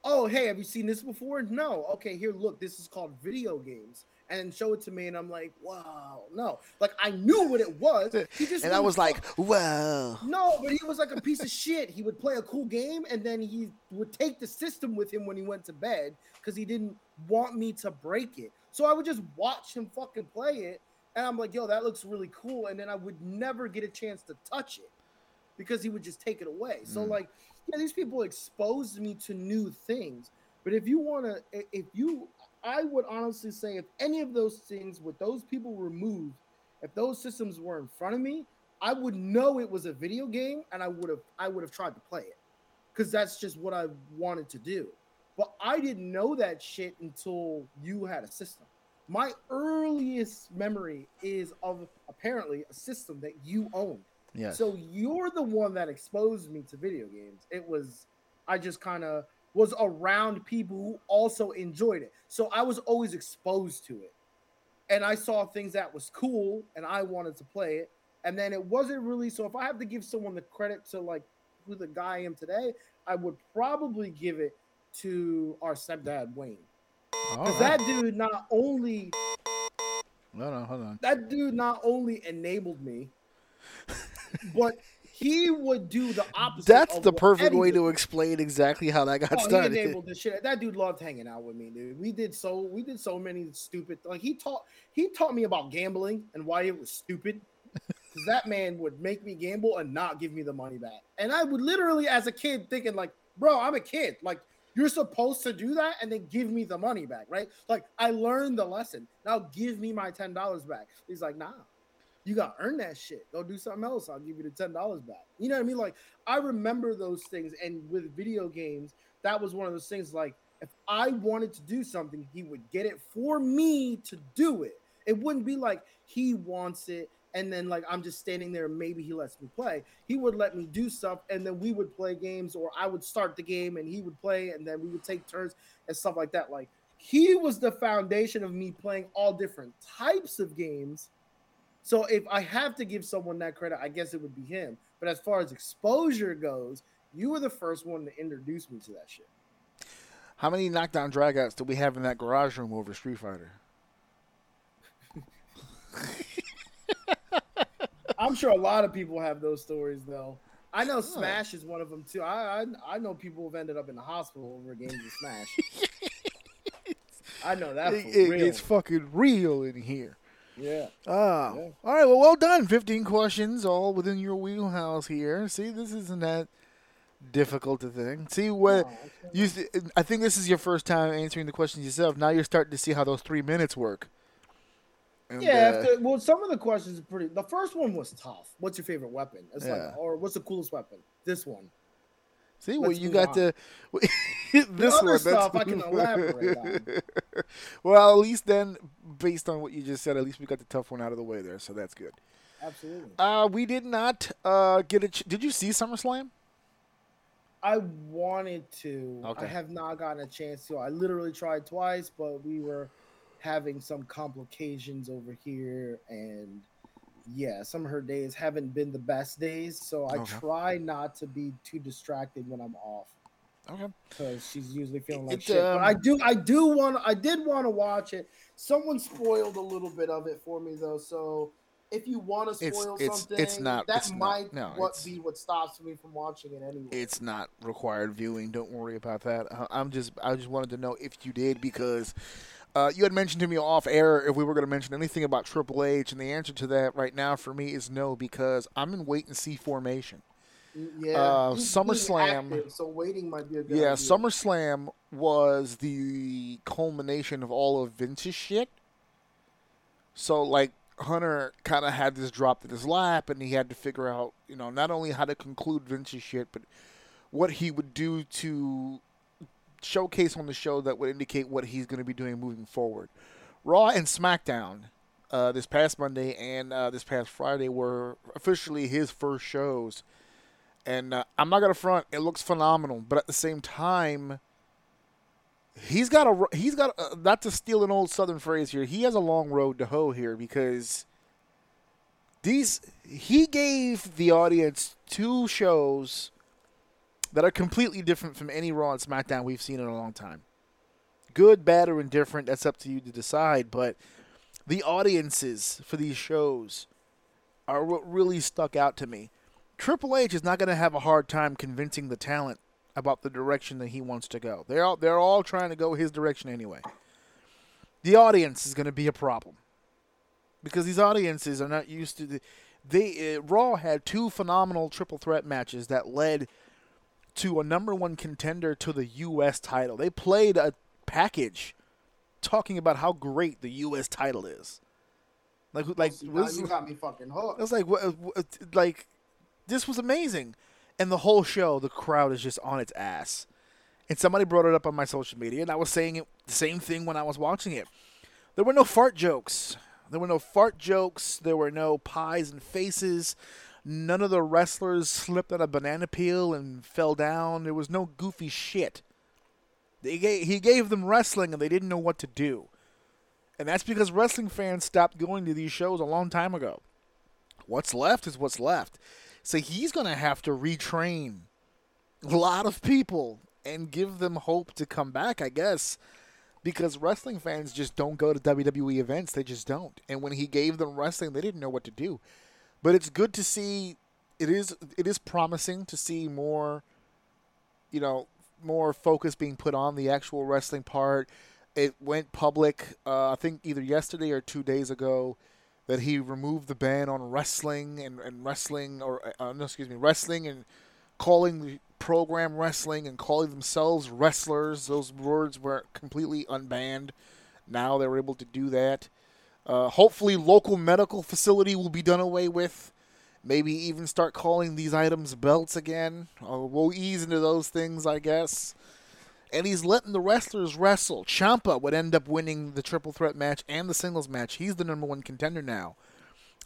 S2: oh hey, have you seen this before? No. Okay, here, look, this is called video games. And show it to me, and I'm like, wow, no. Like I knew what it was. He just
S1: And I was like, well,
S2: no, but he was like a piece of shit. He would play a cool game and then he would take the system with him when he went to bed because he didn't want me to break it. So I would just watch him fucking play it. And I'm like, yo, that looks really cool. And then I would never get a chance to touch it because he would just take it away. So,
S1: Mm.
S2: like, yeah, these people exposed me to new things. But if you want to, if you, I would honestly say if any of those things with those people removed, if those systems were in front of me, I would know it was a video game and I would have I would have tried to play it because that's just what I wanted to do. But I didn't know that shit until you had a system. My earliest memory is of apparently a system that you owned.
S1: Yeah.
S2: So you're the one that exposed me to video games. It was I just kind of was around people who also enjoyed it. So I was always exposed to it. And I saw things that was cool and I wanted to play it. And then it wasn't really so if I have to give someone the credit to like who the guy I am today, I would probably give it to our stepdad Wayne. Because
S1: right.
S2: that dude not only
S1: No, no, hold on.
S2: that dude not only enabled me, but he would do the opposite.
S1: That's the perfect
S2: Eddie
S1: way
S2: did.
S1: to explain exactly how that got
S2: Oh, he enabled this shit. That dude loved hanging out with me, dude. We did so we did so many stupid like he taught he taught me about gambling and why it was stupid. Because that man would make me gamble and not give me the money back. And I would literally, as a kid, thinking like, bro, I'm a kid. Like you're supposed to do that and then give me the money back, right? Like I learned the lesson. Now give me my ten dollars back. He's like, nah. You got to earn that shit. Go do something else. I'll give you the ten dollars back. You know what I mean? Like I remember those things, and with video games, that was one of those things. Like if I wanted to do something, he would get it for me to do it. It wouldn't be like he wants it, and then like I'm just standing there. Maybe he lets me play. He would let me do stuff, and then we would play games, or I would start the game, and he would play, and then we would take turns and stuff like that. Like he was the foundation of me playing all different types of games. So if I have to give someone that credit, I guess it would be him. But as far as exposure goes, you were the first one to introduce me to that shit.
S1: How many knockdown dragouts do we have in that garage room over Street Fighter?
S2: I'm sure a lot of people have those stories though. I know Smash is one of them too. I I, I know people have ended up in the hospital over games of Smash. I know that
S1: It- it- it's fucking real in here.
S2: yeah.
S1: Ah,
S2: Yeah.
S1: all right. Well, well done. Fifteen questions, all within your wheelhouse here. See, this isn't that difficult a thing. See what
S2: No,
S1: you. I think this is your first time answering the questions yourself. Now you're starting to see how those three minutes work. And,
S2: Yeah,
S1: uh,
S2: after, well, some of the questions are pretty. The first one was tough. What's your favorite weapon? It's
S1: Yeah.
S2: like, or what's the coolest weapon? This one.
S1: see, well,
S2: let's
S1: you got
S2: on.
S1: the this
S2: other
S1: one.
S2: stuff
S1: that's-
S2: I can elaborate on.
S1: well, at least then, based on what you just said, at least we got the tough one out of the way there, so that's good.
S2: Absolutely.
S1: Uh, we did not uh, get a. Ch- did you see SummerSlam?
S2: I wanted to.
S1: Okay.
S2: I have not gotten a chance to. I literally tried twice, but we were having some complications over here, and yeah, some of her days haven't been the best days. So I
S1: Okay.
S2: try not to be too distracted when I'm off
S1: Okay.
S2: because she's usually feeling like
S1: It,
S2: shit. but
S1: um,
S2: I do, I do want, I did want to watch it. Someone spoiled a little bit of it for me though, so. If you want to spoil
S1: it's-
S2: something,
S1: it's not-
S2: that
S1: it's not-
S2: might
S1: no,
S2: what
S1: it's-
S2: be what stops me from watching it anyway.
S1: It's not required viewing. Don't worry about that. Uh, I'm just. I just wanted to know if you did because uh, you had mentioned to me off air if we were going to mention anything about Triple H, and the answer to that right now for me is no because I'm in wait and see formation.
S2: Yeah,
S1: Uh,
S2: he's- he's
S1: SummerSlam-
S2: active, so waiting might be a good
S1: Yeah,
S2: idea.
S1: SummerSlam was the culmination of all of Vince's shit. So like Hunter kind of had this dropped in his lap, and he had to figure out, you know, not only how to conclude Vince's shit, but what he would do to showcase on the show that would indicate what he's going to be doing moving forward. Raw and SmackDown uh, this past Monday and uh, this past Friday were officially his first shows. And uh, I'm not gonna front; it looks phenomenal. But at the same time, he's got a he's got a, not to steal an old Southern phrase here. He has a long road to hoe here because these he gave the audience two shows that are completely different from any Raw and SmackDown we've seen in a long time. Good, bad, or indifferent, that's up to you to decide. But the audiences for these shows are what really stuck out to me. Triple H is not going to have a hard time convincing the talent about the direction that he wants to go. They're all, they're all trying to go his direction anyway. The audience is going to be a problem because these audiences are not used to the. They uh, Raw had two phenomenal triple threat matches that led to a number one contender to the U.S. title. They played a package talking about how great the U.S. title is. Like, like was-
S2: you got me fucking hooked.
S1: I was like, what, what, like, this was amazing, and the whole show, the crowd is just on its ass. And somebody brought it up on my social media, and I was saying it the same thing when I was watching it. There were no fart jokes. There were no fart jokes. There were no pies and faces. None of the wrestlers slipped on a banana peel and fell down. There was no goofy shit. They gave, he gave them wrestling, and they didn't know what to do. And that's because wrestling fans stopped going to these shows a long time ago. What's left is what's left. So he's going to have to retrain a lot of people and give them hope to come back, I guess. Because wrestling fans just don't go to WWE events. They just don't. And when he gave them wrestling, they didn't know what to do. But it's good to see it is it is promising to see more you know, more focus being put on the actual wrestling part. It went public, uh, I think either yesterday or two days ago, that he removed the ban on wrestling and, and wrestling, or uh, no, excuse me, wrestling and calling the program wrestling and calling themselves wrestlers. Those words were completely unbanned. Now they're able to do that. Uh, hopefully, local medical facility will be done away with. Maybe even start calling these items belts again. Uh, we'll ease into those things, I guess. And he's letting the wrestlers wrestle. Ciampa would end up winning the triple threat match and the singles match. He's the number one contender now.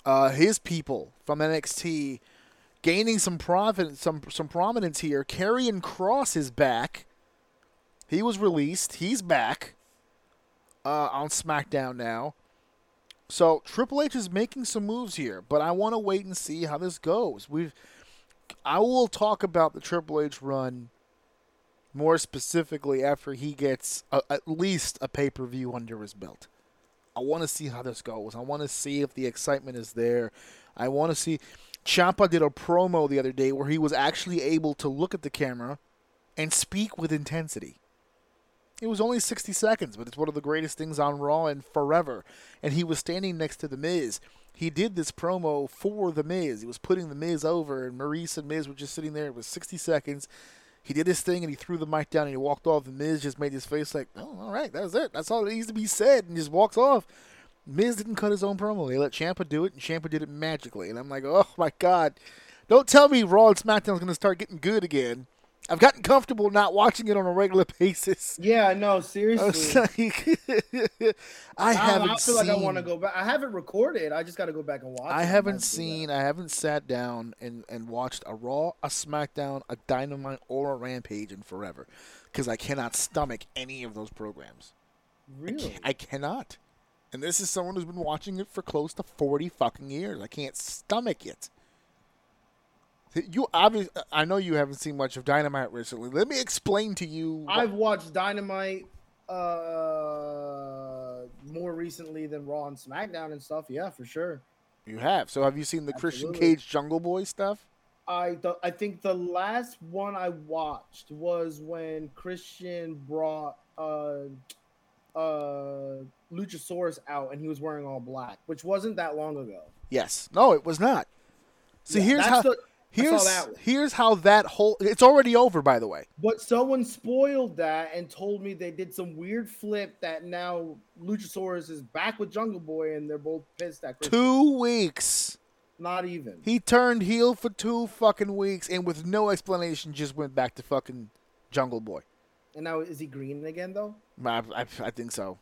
S1: Uh, his people from NXT gaining some providence, some some prominence here. Karrion Kross is back. He was released. He's back uh, on SmackDown now. So Triple H is making some moves here, but I want to wait and see how this goes. We've I will talk about the Triple H run more specifically after he gets a, at least a pay per view under his belt. I want to see how this goes. I want to see if the excitement is there. I want to see. Ciampa did a promo the other day where he was actually able to look at the camera and speak with intensity. It was only 60 seconds, but it's one of the greatest things on Raw in forever. And he was standing next to The Miz. He did this promo for The Miz. He was putting The Miz over, and Maurice and Miz were just sitting there. It was 60 seconds. He did his thing, and he threw the mic down, and he walked off. The Miz just made his face like, oh, all right, that's it. That's all that needs to be said, and just walks off. Miz didn't cut his own promo. They let Ciampa do it, and Ciampa did it magically. And I'm like, oh, my God. Don't tell me Raw and SmackDown's going to start getting good again. I've gotten comfortable not watching it on a regular basis.
S2: Yeah, no,
S1: I,
S2: seriously.
S1: like, I
S2: I,
S1: haven't
S2: I feel
S1: seen.
S2: like I want to go back. I haven't recorded. I just got to go back and watch.
S1: I haven't seen. I haven't sat down and, and watched a Raw, a SmackDown, a Dynamite, or a Rampage in forever, because I cannot stomach any of those programs.
S2: Really?
S1: can't- I cannot. And this is someone who's been watching it for close to forty fucking years. I can't stomach it. You obviously, I know you haven't seen much of Dynamite recently. Let me explain to you. what-
S2: I've watched Dynamite uh more recently than Raw and SmackDown and stuff. Yeah, for sure.
S1: you have. So have you seen the Christian Cage Jungle Boy stuff?
S2: I th- I think the last one I watched was when Christian brought uh uh Luchasaurus out and he was wearing all black, which wasn't that long ago.
S1: Yes. No, it was not. So
S2: Yeah,
S1: here's how.
S2: the-
S1: Here's here's how that whole. It's already over, by the way.
S2: But someone spoiled that and told me they did some weird flip that now Luchasaurus is back with Jungle Boy and they're both pissed at Christian.
S1: Two weeks.
S2: Not even.
S1: He turned heel for two fucking weeks, and with no explanation, just went back to fucking Jungle Boy.
S2: And now is he green again though?
S1: I, I, I think so.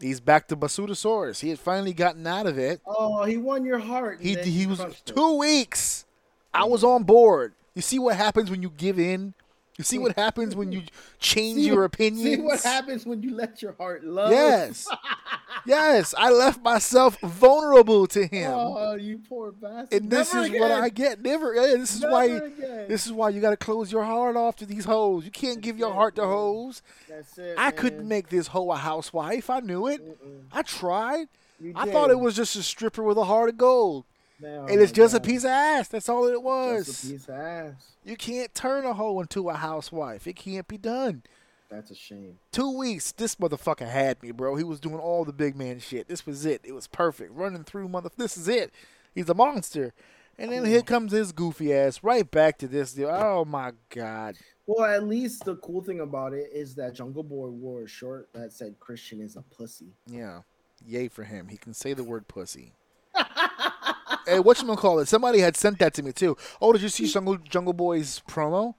S1: He's back to Basutosaurus. He had finally gotten out of it.
S2: Oh, he won your heart.
S1: He he was
S2: crushed it.
S1: two weeks. I was on board. You see what happens when you give in. See what happens when you change
S2: See
S1: your opinions.
S2: See what happens when you let your heart love.
S1: Yes, yes. I left myself vulnerable to him,
S2: Oh, you poor bastard.
S1: and this
S2: Never
S1: is what. I get. Never. Yeah, this is
S2: Never
S1: why.
S2: again.
S1: This is why you got to close your heart off to these hoes. You can't give your
S2: it,
S1: heart to hoes.
S2: That's it.
S1: I
S2: man.
S1: couldn't make this hoe a housewife. I knew it.
S2: Mm-mm.
S1: I tried. I thought it was just a stripper with a heart of gold, And it's just a piece of ass. That's all it
S2: Just
S1: was.
S2: a piece of ass.
S1: You can't turn a hoe into a housewife. It can't be done.
S2: That's a shame.
S1: Two weeks, this motherfucker had me, bro. He was doing all the big man shit. This was it. It was perfect. Running through mother. This is it. He's a monster. And then here comes his goofy ass right back to this deal. Oh my god.
S2: Well, at least the cool thing about it is that Jungle Boy wore a shirt that said Christian is a pussy.
S1: Yeah. Yay for him. He can say the word pussy. hey, whatchamacallit? it? Somebody had sent that to me too. Oh, did you see Jungle Jungle Boy's promo?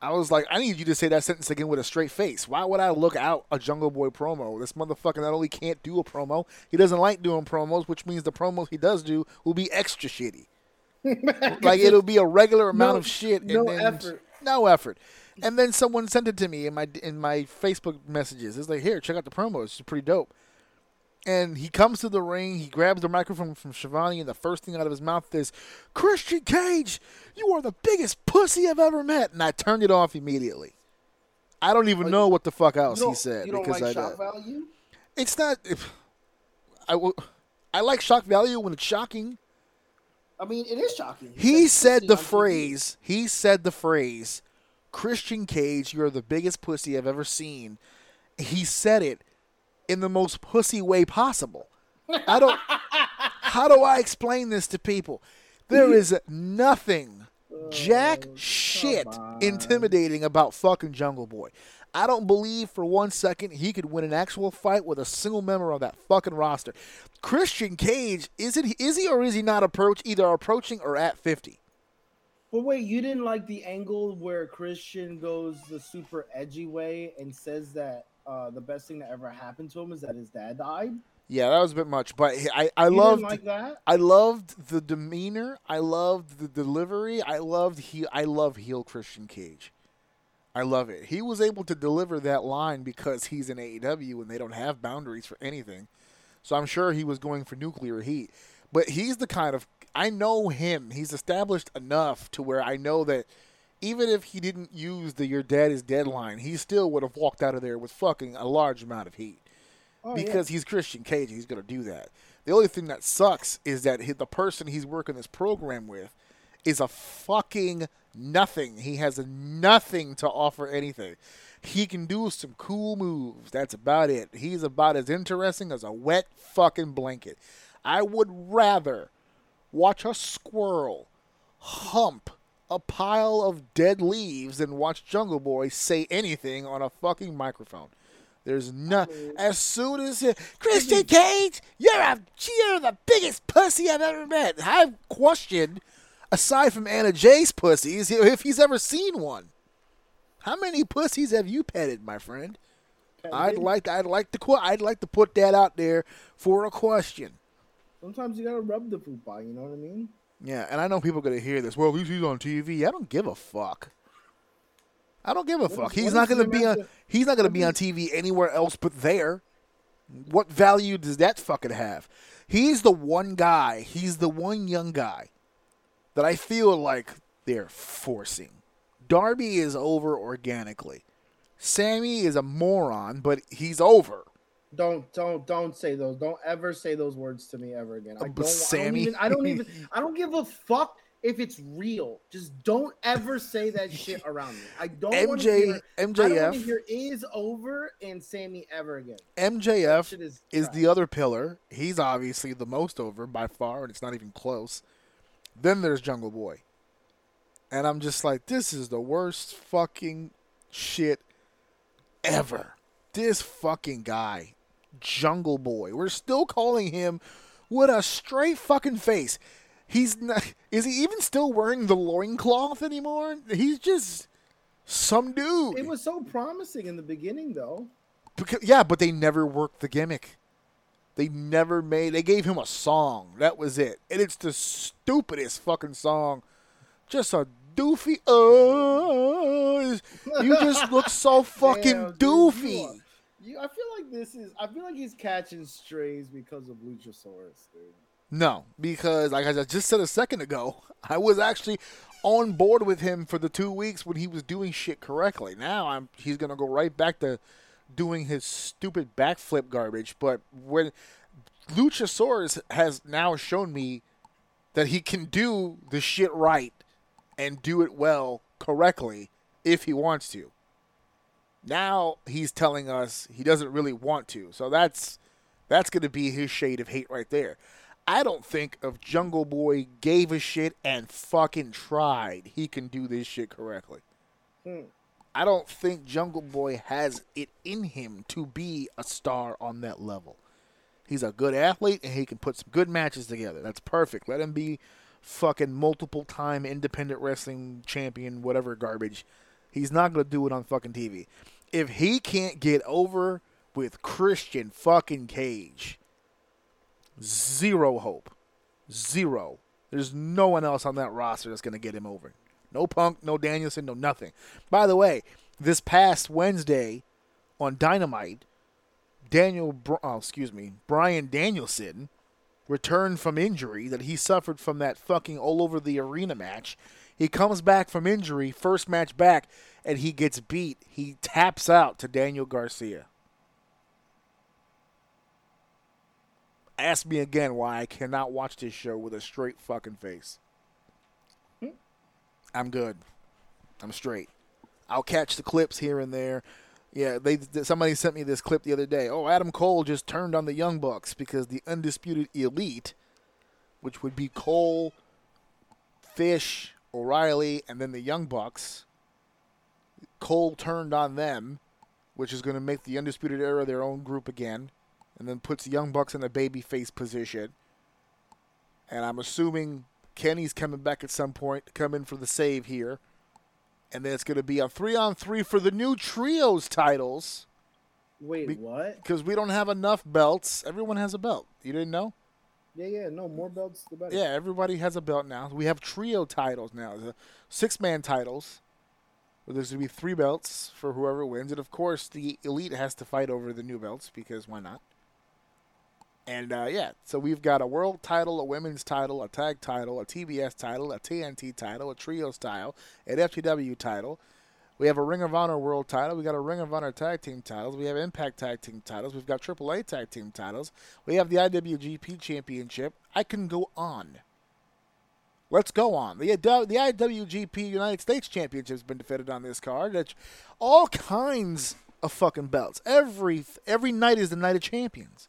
S1: I was like, I need you to say that sentence again with a straight face. Why would I look out a Jungle Boy promo? This motherfucker not only can't do a promo, he doesn't like doing promos, which means the promos he does do will be extra shitty. like it'll be a regular amount
S2: No-
S1: of shit. And
S2: no
S1: then,
S2: effort.
S1: No effort. And then someone sent it to me in my in my Facebook messages. It's like, here, check out the promos. It's pretty dope. And he comes to the ring, he grabs the microphone from Shivani, and the first thing out of his mouth is, Christian Cage, you are the biggest pussy I've ever met. And I turned it off immediately. I don't even
S2: Oh,
S1: know what the fuck else he said
S2: you don't
S1: because
S2: like
S1: I
S2: shock value?
S1: it's not. If, I will. I like shock value when it's shocking.
S2: I mean, it is shocking.
S1: He said the
S2: on TV.
S1: phrase. He said the phrase, "Christian Cage, you're the biggest pussy I've ever seen." He said it in the most pussy way possible. I don't. how do I explain this to people? There is nothing, jack oh, shit,
S2: on.
S1: intimidating about fucking Jungle Boy. I don't believe for one second he could win an actual fight with a single member of that fucking roster. Christian Cage, is it is he or is he not approach either approaching or at fifty?
S2: But wait, you didn't like the angle where Christian goes the super edgy way and says that uh, the best thing that ever happened to him is that his dad died.
S1: Yeah, that was a bit much, but I I
S2: You
S1: loved
S2: like that.
S1: I loved the demeanor. I loved the delivery. I loved he. I love heel Christian Cage. I love it. He was able to deliver that line because he's in AEW and they don't have boundaries for anything. So I'm sure he was going for nuclear heat. But he's the kind of I know him. He's established enough to where I know that even if he didn't use the "your dad is dead" line, he still would have walked out of there with fucking a large amount of heat
S2: Oh, yeah.
S1: because he's Christian Cage. He's going to do that. The only thing that sucks is that he, the person he's working this program with is a fucking nothing. He has nothing to offer anything. He can do some cool moves. That's about it. He's about as interesting as a wet fucking blanket. I would rather watch a squirrel hump a pile of dead leaves than watch Jungle Boy say anything on a fucking microphone. There's no. As soon as he- Christian Cage, you're a you're the biggest pussy I've ever met. I've questioned, aside from Anna Jay's pussies, if he's ever seen one. How many pussies have you petted, my friend? I'd like I'd like to I'd like to put that out there for a question.
S2: Sometimes you gotta rub the poop out. You know what I mean?
S1: Yeah, and I know people are gonna hear this. Well, at least he's on TV. I don't give a fuck. I don't give a fuck.
S2: if-
S1: He's not gonna be on.
S2: to-
S1: He's not gonna be on TV anywhere else but there. What value does that fucking have? He's the one guy. He's the one young guy that I feel like they're forcing. Darby is over organically. Sammy is a moron, but he's over.
S2: Don't don't don't say those. Don't ever say those words to me ever again. I don't.
S1: but
S2: I don't even. I don't even. I don't give a fuck if it's real. Just don't ever say that shit around me. I don't want to
S1: MJ
S2: hear. I don't hear is over and Sammy ever again.
S1: MJF
S2: is
S1: is the other pillar. He's obviously the most over by far, and it's not even close. Then there's Jungle Boy. And I'm just like, this is the worst fucking shit ever. This fucking guy, Jungle Boy. We're still calling him with a straight fucking face. He's not. Is he even still wearing the loincloth anymore? He's just some dude.
S2: It was so promising in the beginning, though.
S1: Because, yeah, but they never worked the gimmick. They never made. They gave him a song. That was it, and it's the stupidest fucking song. Just a doofy. Uh, you just look so fucking
S2: Damn, dude,
S1: doofy.
S2: are- You, I feel like this is. I feel like he's catching strays because of Luchasaurus, dude.
S1: No, because like I just said a second ago, I was actually on board with him for the two weeks when he was doing shit correctly. Now I'm he's gonna go right back to doing his stupid backflip garbage. But when Luchasaurus has now shown me that he can do the shit right and do it well correctly if he wants to. Now he's telling us he doesn't really want to. So that's that's going to be his shade of hate right there. I don't think if Jungle Boy gave a shit and fucking tried, he can do this shit correctly.
S2: Hmm.
S1: I don't think Jungle Boy has it in him to be a star on that level. He's a good athlete and he can put some good matches together. That's perfect. Let him be fucking multiple time independent wrestling champion, whatever garbage. He's not going to do it on fucking TV. If he can't get over with Christian fucking Cage, zero hope. Zero. There's no one else on that roster that's going to get him over. No Punk, no Danielson, no nothing. By the way, this past Wednesday on Dynamite, Daniel, oh, excuse me, Brian Danielson returned from injury that he suffered from that fucking all over the arena match. He comes back from injury, first match back, and he gets beat. He taps out to Daniel Garcia. Ask me again why I cannot watch this show with a straight fucking face. I'm good. I'm straight. I'll catch the clips here and there. Yeah, they somebody sent me this clip the other day. Oh, Adam Cole just turned on the Young Bucks because the undisputed elite, which would be Cole, Fish, O'Reilly, and then the Young Bucks. Cole turned on them, which is going to make the undisputed era their own group again, and then puts the Young Bucks in a babyface position. And I'm assuming Kenny's coming back at some point to come in for the save here. And then it's going to be a three on three for the new trios titles
S2: Wait,
S1: Be-
S2: what?
S1: because we don't have enough belts. Everyone has a belt. You didn't know?
S2: Yeah, yeah, no more belts the better.
S1: Yeah, everybody has a belt now. We have trio titles now, the six man titles. Where there's to be three belts for whoever wins. And of course, the elite has to fight over the new belts because why not? And uh, yeah, so we've got a world title, a women's title, a tag title, a TBS title, a TNT title, a trio style, an FTW title. We have a Ring of Honor world title. We got a Ring of Honor tag team titles. We have Impact tag team titles. We've got AAA tag team titles. We have the IWGP championship. I can go on. Let's go on. The the IWGP United States Championship has been defended on this card. That's all kinds of fucking belts. Every every night is the night of champions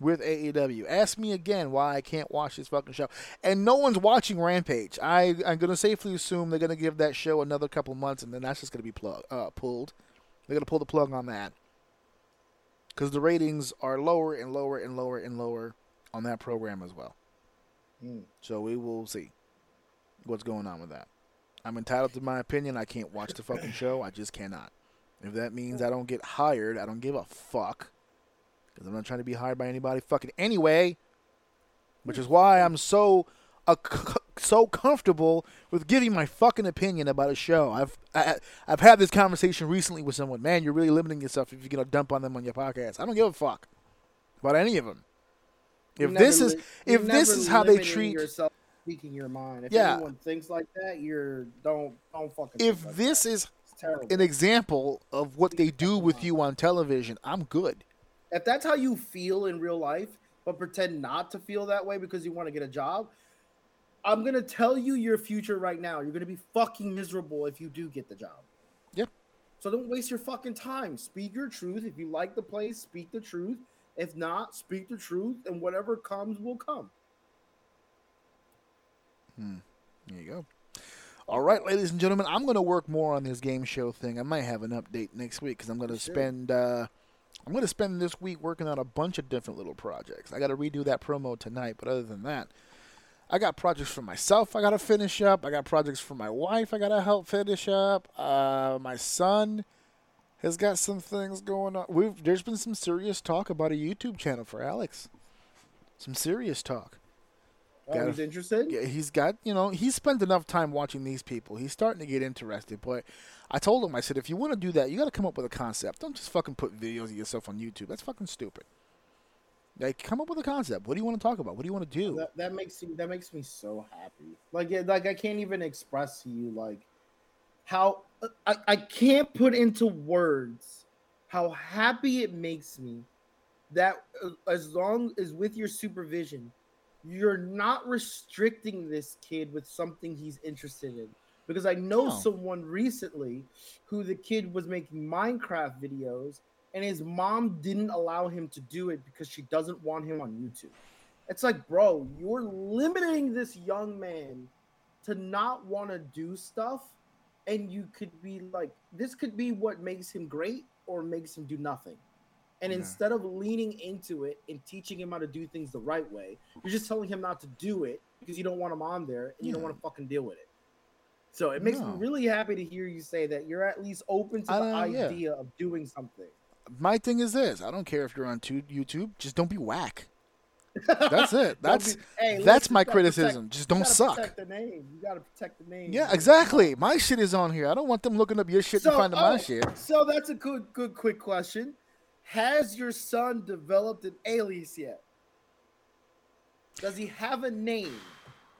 S1: with AEW. Ask me again why I can't watch this fucking show. And no one's watching Rampage. I I'm gonna safely assume they're gonna give that show another couple months, and then that's just gonna be plug uh, pulled. They're gonna pull the plug on that because the ratings are lower and lower and lower and lower on that program as well.
S2: Hmm.
S1: So we will see what's going on with that. I'm entitled to my opinion. I can't watch the fucking show. I just cannot. If that means I don't get hired, I don't give a fuck. Because I'm not trying to be hired by anybody fucking anyway. Which is why I'm so uh, so comfortable with giving my fucking opinion about a show. I've I, I've had this conversation recently with someone. Man, you're really limiting yourself if you're gonna dump on them on your podcast. I don't give a fuck about any of them. If this is if this is how they treat
S2: yourself, speaking your mind. If
S1: Yeah.
S2: anyone thinks like that, you're don't don't fucking.
S1: if
S2: like
S1: this
S2: that.
S1: is an example of what they do with you on television, I'm good.
S2: If that's how you feel in real life, but pretend not to feel that way because you want to get a job, I'm gonna tell you your future right now. You're gonna be fucking miserable if you do get the job.
S1: Yep.
S2: So don't waste your fucking time. Speak your truth. If you like the place, speak the truth. If not, speak the truth, and whatever comes will come. Hmm.
S1: There you go. All right, ladies and gentlemen, I'm going to work more on this game show thing. I might have an update next week because I'm going to
S2: should.
S1: spend uh, I'm going to spend this week working on a bunch of different little projects. I got to redo that promo tonight, but other than that, I got projects for myself. I got to finish up. I got projects for my wife. I got to help finish up. Uh, my son has got some things going on. We've there's been some serious talk about a YouTube channel for Alex. Some serious talk.
S2: He's interested.
S1: Yeah, he's got you know he spent enough time watching these people. He's starting to get interested. But I told him I said if you want to do that, you got to come up with a concept. Don't just fucking put videos of yourself on YouTube. That's fucking stupid. Like come up with a concept. What do you want to talk about? What do you want to do?
S2: That, that makes me that makes me so happy. Like like I can't even express to you like how I, I can't put into words how happy it makes me that uh, as long as with your supervision you're not restricting this kid with something he's interested in because I know
S1: No.
S2: someone recently who the kid was making Minecraft videos and his mom didn't allow him to do it because she doesn't want him on YouTube. It's like, bro, you're limiting this young man to not want to do stuff, and you could be like, this could be what makes him great or makes him do nothing. And
S1: Yeah.
S2: instead of leaning into it and teaching him how to do things the right way, you're just telling him not to do it because you don't want him on there and you don't want to fucking deal with it. So it makes
S1: No.
S2: me really happy to hear you say that you're at least open to the
S1: don't- yeah.
S2: idea of doing something.
S1: My thing is this: I don't care if you're on YouTube. Just don't be whack. That's it. That's
S2: be- hey,
S1: that's my criticism.
S2: protect-
S1: Just don't suck.
S2: The name. You gotta protect the name.
S1: Yeah, exactly. My shit is on here. I don't want them looking up your shit to find my
S2: oh,
S1: shit.
S2: So that's a good, good, quick question. Has your son developed an alias yet? Does he have a name?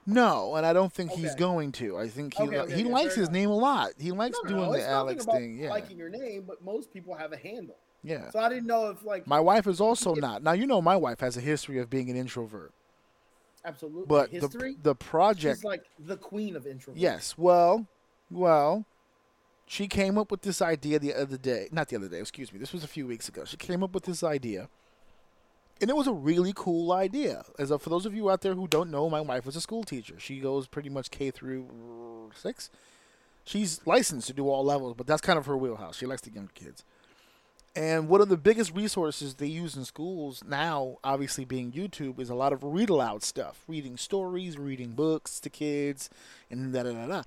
S1: No, and I don't think he's going to. I think he
S2: Okay, okay,
S1: he
S2: okay,
S1: likes his
S2: enough.
S1: name a lot. He likes
S2: No,
S1: doing
S2: no,
S1: the Alex thing. Yeah,
S2: liking your name, but most people have a handle.
S1: yeah.
S2: So I didn't know if like
S1: My wife is also not. Now you know my wife has a history of being an introvert,
S2: absolutely
S1: but
S2: history.
S1: the the project
S2: She's like the queen of introverts.
S1: Yes. Well, well, she came up with this idea the other day. Not the other day, excuse me. This was a few weeks ago. She came up with this idea. And it was a really cool idea. As a, for those of you out there who don't know, my wife was a school teacher. She goes pretty much K through 6. She's licensed to do all levels, but that's kind of her wheelhouse. She likes the younger kids. And one of the biggest resources they use in schools now, obviously being YouTube, is a lot of read aloud stuff, reading stories, reading books to kids, and da da da da.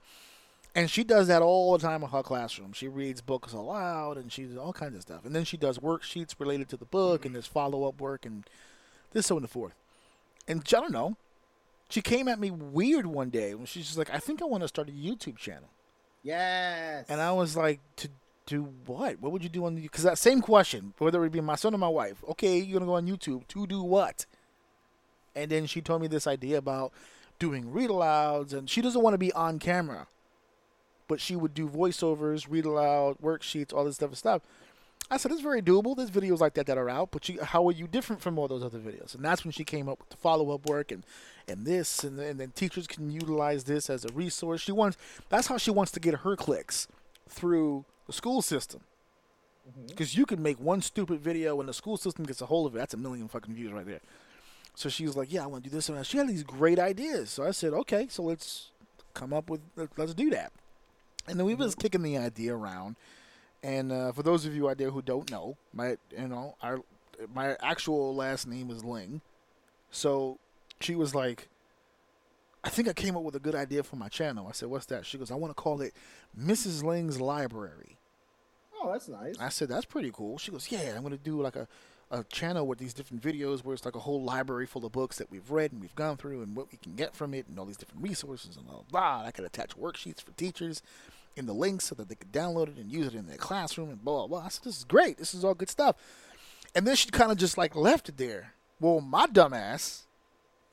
S1: And she does that all the time in her classroom. She reads books aloud and she does all kinds of stuff. And then she does worksheets related to the book and there's follow up work and this, so, and the forth. And I don't know. She came at me weird one day when she's just like, I think I want to start a YouTube channel.
S2: Yes.
S1: And I was like, to do what? What would you do on the? Because that same question, whether it be my son or my wife. Okay, you're gonna go on YouTube to do what? And then she told me this idea about doing read alouds, and she doesn't want to be on camera, but she would do voiceovers, read aloud, worksheets, all this stuff and stuff. I said it's very doable. There's videos like that that are out, but you, how are you different from all those other videos? And that's when she came up with the follow up work and and this, and, and then teachers can utilize this as a resource. She wants that's how she wants to get her clicks through the school system. Mm-hmm. Because you can make one stupid video and the school system gets a hold of it. That's a million fucking views right there. So she was like, "Yeah, I want to do this." And that." she had these great ideas. So I said, "Okay, so let's come up with let's do that." And then we was kicking the idea around. And uh, for those of you out there who don't know, my you know our my actual last name is Ling. So she was like, "I think I came up with a good idea for my channel." I said, "What's that?" She goes, "I want to call it Mrs. Ling's Library."
S2: oh, that's nice.
S1: I said, that's pretty cool. She goes, yeah, I'm going to do like a, a channel with these different videos where it's like a whole library full of books that we've read and we've gone through and what we can get from it and all these different resources and blah, blah. And I could attach worksheets for teachers in the links so that they could download it and use it in their classroom and blah, blah, blah. I said, this is great. This is all good stuff. And then she kind of just like left it there. Well, my dumbass,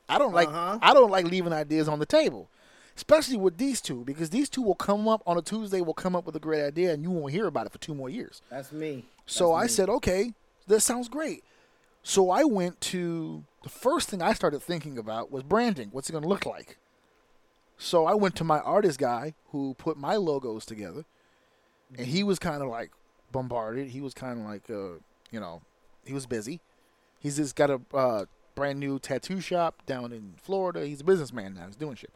S1: I don't like
S2: Uh-huh.
S1: I don't like leaving ideas on the table especially with these two, because these two will come up on a Tuesday, will come up with a great idea, and you won't hear about it for two more years.
S2: That's me.
S1: So I
S2: me.
S1: said, okay, that sounds great. So I went to the first thing I started thinking about was branding. What's it going to look like? So I went to my artist guy who put my logos together, and he was kind of like bombarded. He was kind of like, uh, you know, he was busy. He's just got a uh, brand new tattoo shop down in Florida. He's a businessman now. He's doing shit.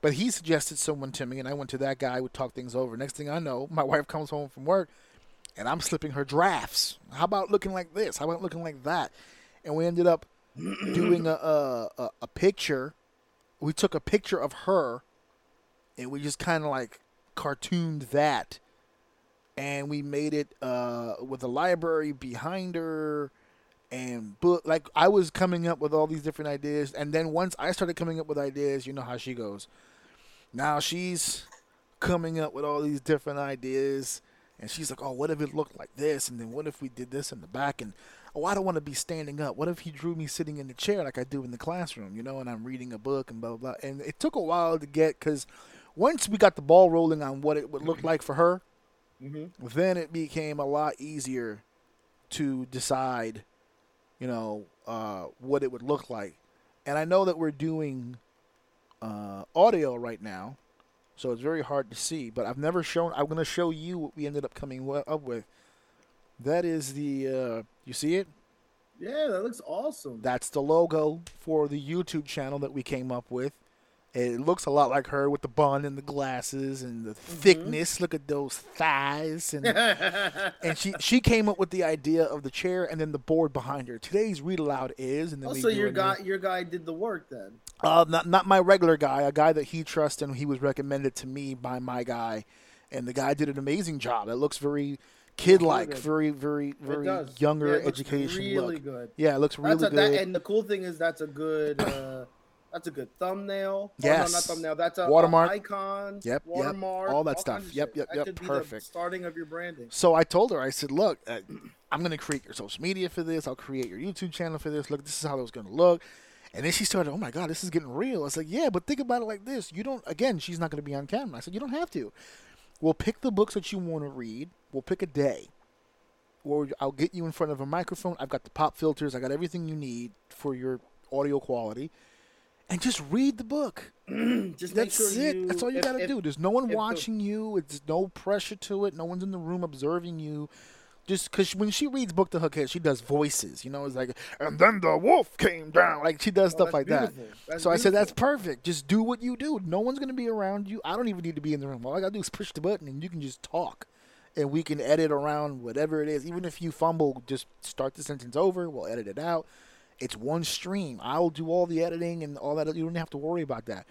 S1: But he suggested someone to me, and I went to that guy. We talked things over. Next thing I know, my wife comes home from work, and I'm slipping her drafts. How about looking like this? How about looking like that? And we ended up doing a a, a, picture. We took a picture of her, and we just kind of like cartooned that, and we made it uh, with a library behind her and book like I was coming up with all these different ideas and then once I started coming up with ideas, you know how she goes. Now she's coming up with all these different ideas and she's like, "Oh, what if it looked like this? And then what if we did this in the back and oh, I don't want to be standing up. What if he drew me sitting in the chair like I do in the classroom, you know, and I'm reading a book and blah blah blah." And it took a while to get cuz once we got the ball rolling on what it would look like for her,
S2: Mhm.
S1: then it became a lot easier to decide you know, uh, what it would look like. And I know that we're doing uh, audio right now, so it's very hard to see. But I've never shown. I'm going to show you what we ended up coming up with. That is the. Uh, you see it?
S2: Yeah, that looks awesome.
S1: That's the logo for the YouTube channel that we came up with. It looks a lot like her with the bun and the glasses and the thickness. Look at those thighs and and she she came up with the idea of the chair and then the board behind her. Today's read aloud is and then we
S2: also, your
S1: new-
S2: guy, your guy did the work then.
S1: uh not not my regular guy, a guy that he trusts and he was recommended to me by my guy, and the guy did an amazing job. It looks very kid like, very very very younger
S2: Yeah, it looks
S1: education
S2: Really
S1: look.
S2: good.
S1: Yeah, it looks really
S2: That's a,
S1: good.
S2: That, and the cool thing is that's a good. Uh, that's a good thumbnail. Oh,
S1: Yes.
S2: no, not thumbnail. That's a
S1: Watermark.
S2: icon.
S1: Yep, yep.
S2: Watermark.
S1: All that
S2: kinds
S1: stuff. Yep, yep,
S2: That
S1: yep. Perfect.
S2: The starting of your branding.
S1: So I told her, I said, look, uh, I'm gonna create your social media for this. I'll create your YouTube channel for this. Look, this is how it was gonna look. And then she started, oh my god, this is getting real. I was like, yeah, but think about it like this. You don't. Again, she's not gonna be on camera. I said, you don't have to. We'll pick the books that you want to read. We'll pick a day. Or I'll get you in front of a microphone. I've got the pop filters. I got everything you need for your audio quality. And just read the book.
S2: Just
S1: That's
S2: sure
S1: it.
S2: you-
S1: That's all you got to do. There's no one
S2: if
S1: watching you. It's no pressure to it. No one's in the room observing you. Just because when she reads Book the Hookhead, she does voices. You know, it's like, and then the wolf came down. Like she does
S2: Oh,
S1: stuff like that.
S2: That's
S1: so I said, that's perfect. Just do what you do. No one's gonna be around you. I don't even need to be in the room. All I gotta do is push the button, and you can just talk, and we can edit around whatever it is. Even if you fumble, just start the sentence over. We'll edit it out. It's one stream. I'll do all the editing and all that. You don't have to worry about that.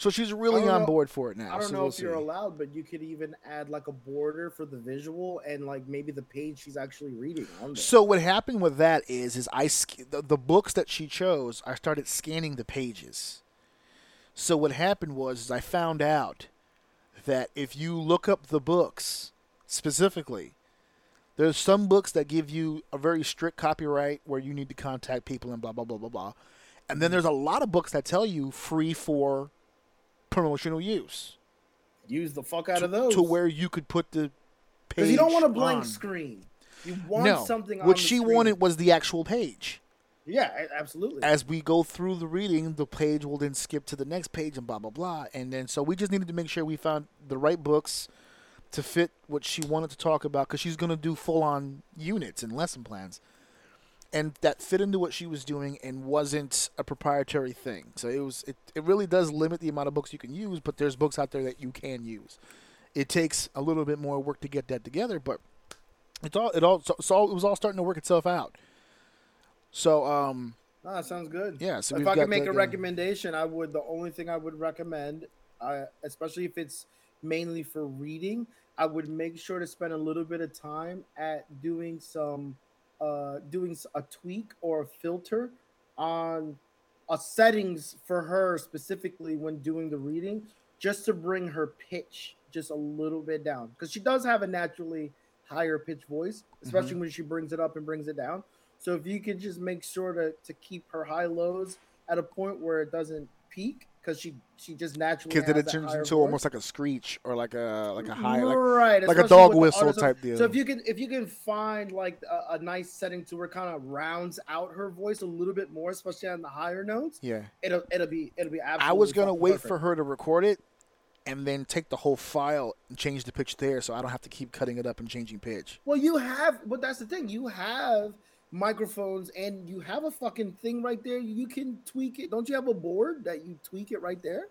S1: So she's really on
S2: know-
S1: board for it now.
S2: I don't
S1: so
S2: know
S1: we'll
S2: if you're allowed, but you could even add like a border for the visual and like maybe the page she's actually reading.
S1: So what happened with that is, is I sc- the, the books that she chose, I started scanning the pages. So what happened was, is I found out that if you look up the books specifically, there's some books that give you a very strict copyright where you need to contact people and blah blah blah blah blah, and then mm-hmm. there's a lot of books that tell you free for promotional use
S2: Use the fuck out
S1: to,
S2: of those
S1: to where you could put the page.
S2: you don't want a blank
S1: on.
S2: screen. You want
S1: no,
S2: something. on
S1: what she
S2: screen.
S1: wanted was the actual page.
S2: Yeah, absolutely.
S1: as we go through the reading, the page will then skip to the next page and blah blah blah. And then so we just needed to make sure we found the right books to fit what she wanted to talk about because she's going to do full on units and lesson plans, and that fit into what she was doing and wasn't a proprietary thing. So it was it, it really does limit the amount of books you can use, but there's books out there that you can use. It takes a little bit more work to get that together, but it's all it all so, so it was all starting to work itself out. So um
S2: Ah, that sounds good.
S1: yeah, so
S2: if I could make a recommendation, I would. The only thing I would recommend, uh, especially if it's mainly for reading, I would make sure to spend a little bit of time at doing some, uh, doing a tweak or a filter on a settings for her specifically when doing the reading, just to bring her pitch just a little bit down because she does have a naturally higher pitch voice, especially
S1: Mm-hmm.
S2: when she brings it up and brings it down. So if you could just make sure to to keep her high lows at a point where it doesn't peak because she she just naturally
S1: because then it turns into
S2: voice.
S1: almost like a screech or like a like a high like
S2: right,
S1: like a dog whistle type deal.
S2: So if you can if you can find like a, a nice setting to where kind of rounds out her voice a little bit more, especially on the higher notes,
S1: yeah.
S2: it'll it'll be it'll be absolutely.
S1: I was gonna wait
S2: perfect.
S1: for her to record it and then take the whole file and change the pitch there, so I don't have to keep cutting it up and changing pitch.
S2: Well, you have, but that's the thing. You have microphones and you have a fucking thing right there. You can tweak it. Don't you have a board that you tweak it right there?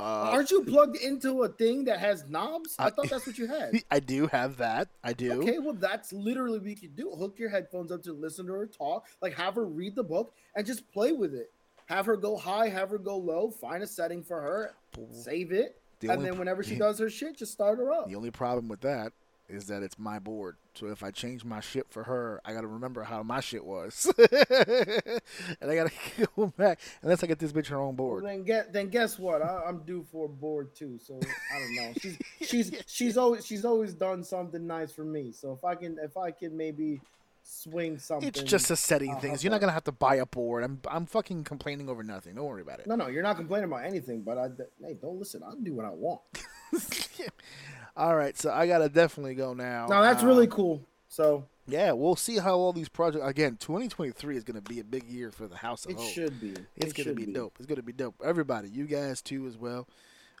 S1: Uh,
S2: Aren't you plugged into a thing that has knobs? I,
S1: I-
S2: thought that's what you had.
S1: I do have that. I do.
S2: Okay, well, that's literally what you could do. Hook your headphones up to listen to her talk, like have her read the book and just play with it. Have her go high, have her go low, find a setting for her, save it,
S1: The
S2: and then whenever she does her shit, just start her up.
S1: The only problem with that is that it's my board. So if I change my shit for her, I gotta remember how my shit was, and I gotta go back unless I get this bitch her own
S2: Well,
S1: board.
S2: then get then guess what? I, I'm due for a board too, so I don't know. She's she's she's always she's always done something nice for me. So if I can if I can maybe swing something,
S1: It's just a setting
S2: I'll
S1: thing. You're not gonna have to buy a board. I'm I'm fucking complaining over nothing. Don't worry about it.
S2: no no. You're not complaining about anything, but I hey don't listen. I'll do what I want.
S1: All right, so I gotta definitely go now.
S2: No, that's
S1: Uh,
S2: really cool. So
S1: Yeah, we'll see how all these projects. Again, 2023 is gonna be a big year for the House of
S2: it should be.
S1: It's
S2: It
S1: gonna
S2: should
S1: be, dope. It's gonna be dope. Everybody, you guys too as well.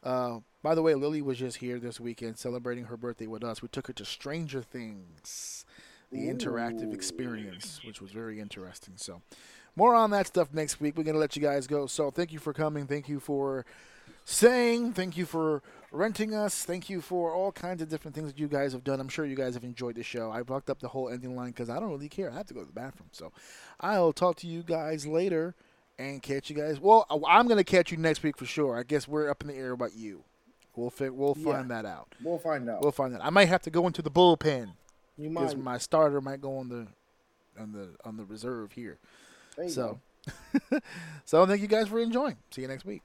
S1: Uh, by the way, Lily was just here this weekend celebrating her birthday with us. We took her to Stranger Things, the interactive experience, which was very interesting. So, more on that stuff next week. We're gonna let you guys go. So, thank you for coming. Thank you for saying. Thank you for renting us. Thank you for all kinds of different things that you guys have done. I'm sure you guys have enjoyed the show. I blocked up the whole ending line because I don't really care. I have to go to the bathroom. So I'll talk to you guys later and catch you guys. Well, I- I'm gonna catch you next week for sure. I guess we're up in the air about you. We'll fi- we'll
S2: Yeah.
S1: find that out.
S2: We'll find out.
S1: We'll find that. I might have to go into the bullpen
S2: you
S1: because
S2: might.
S1: my starter might go on the on the on the reserve here. So, so thank you guys for enjoying. See you next week.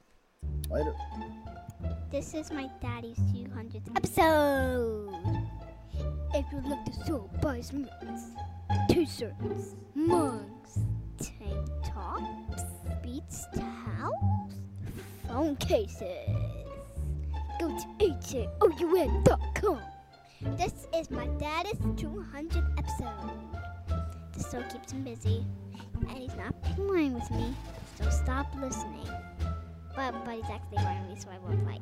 S2: later.
S3: This is my daddy's 200th episode. If you like the soul boys minutes, t-shirts, mugs, tank tops, beats towels, phone cases. Go to ajoun.com. This is my daddy's 200th episode. This show keeps him busy, and he's not playing with me, so stop listening. But but he's actually going with me, so I won't fight.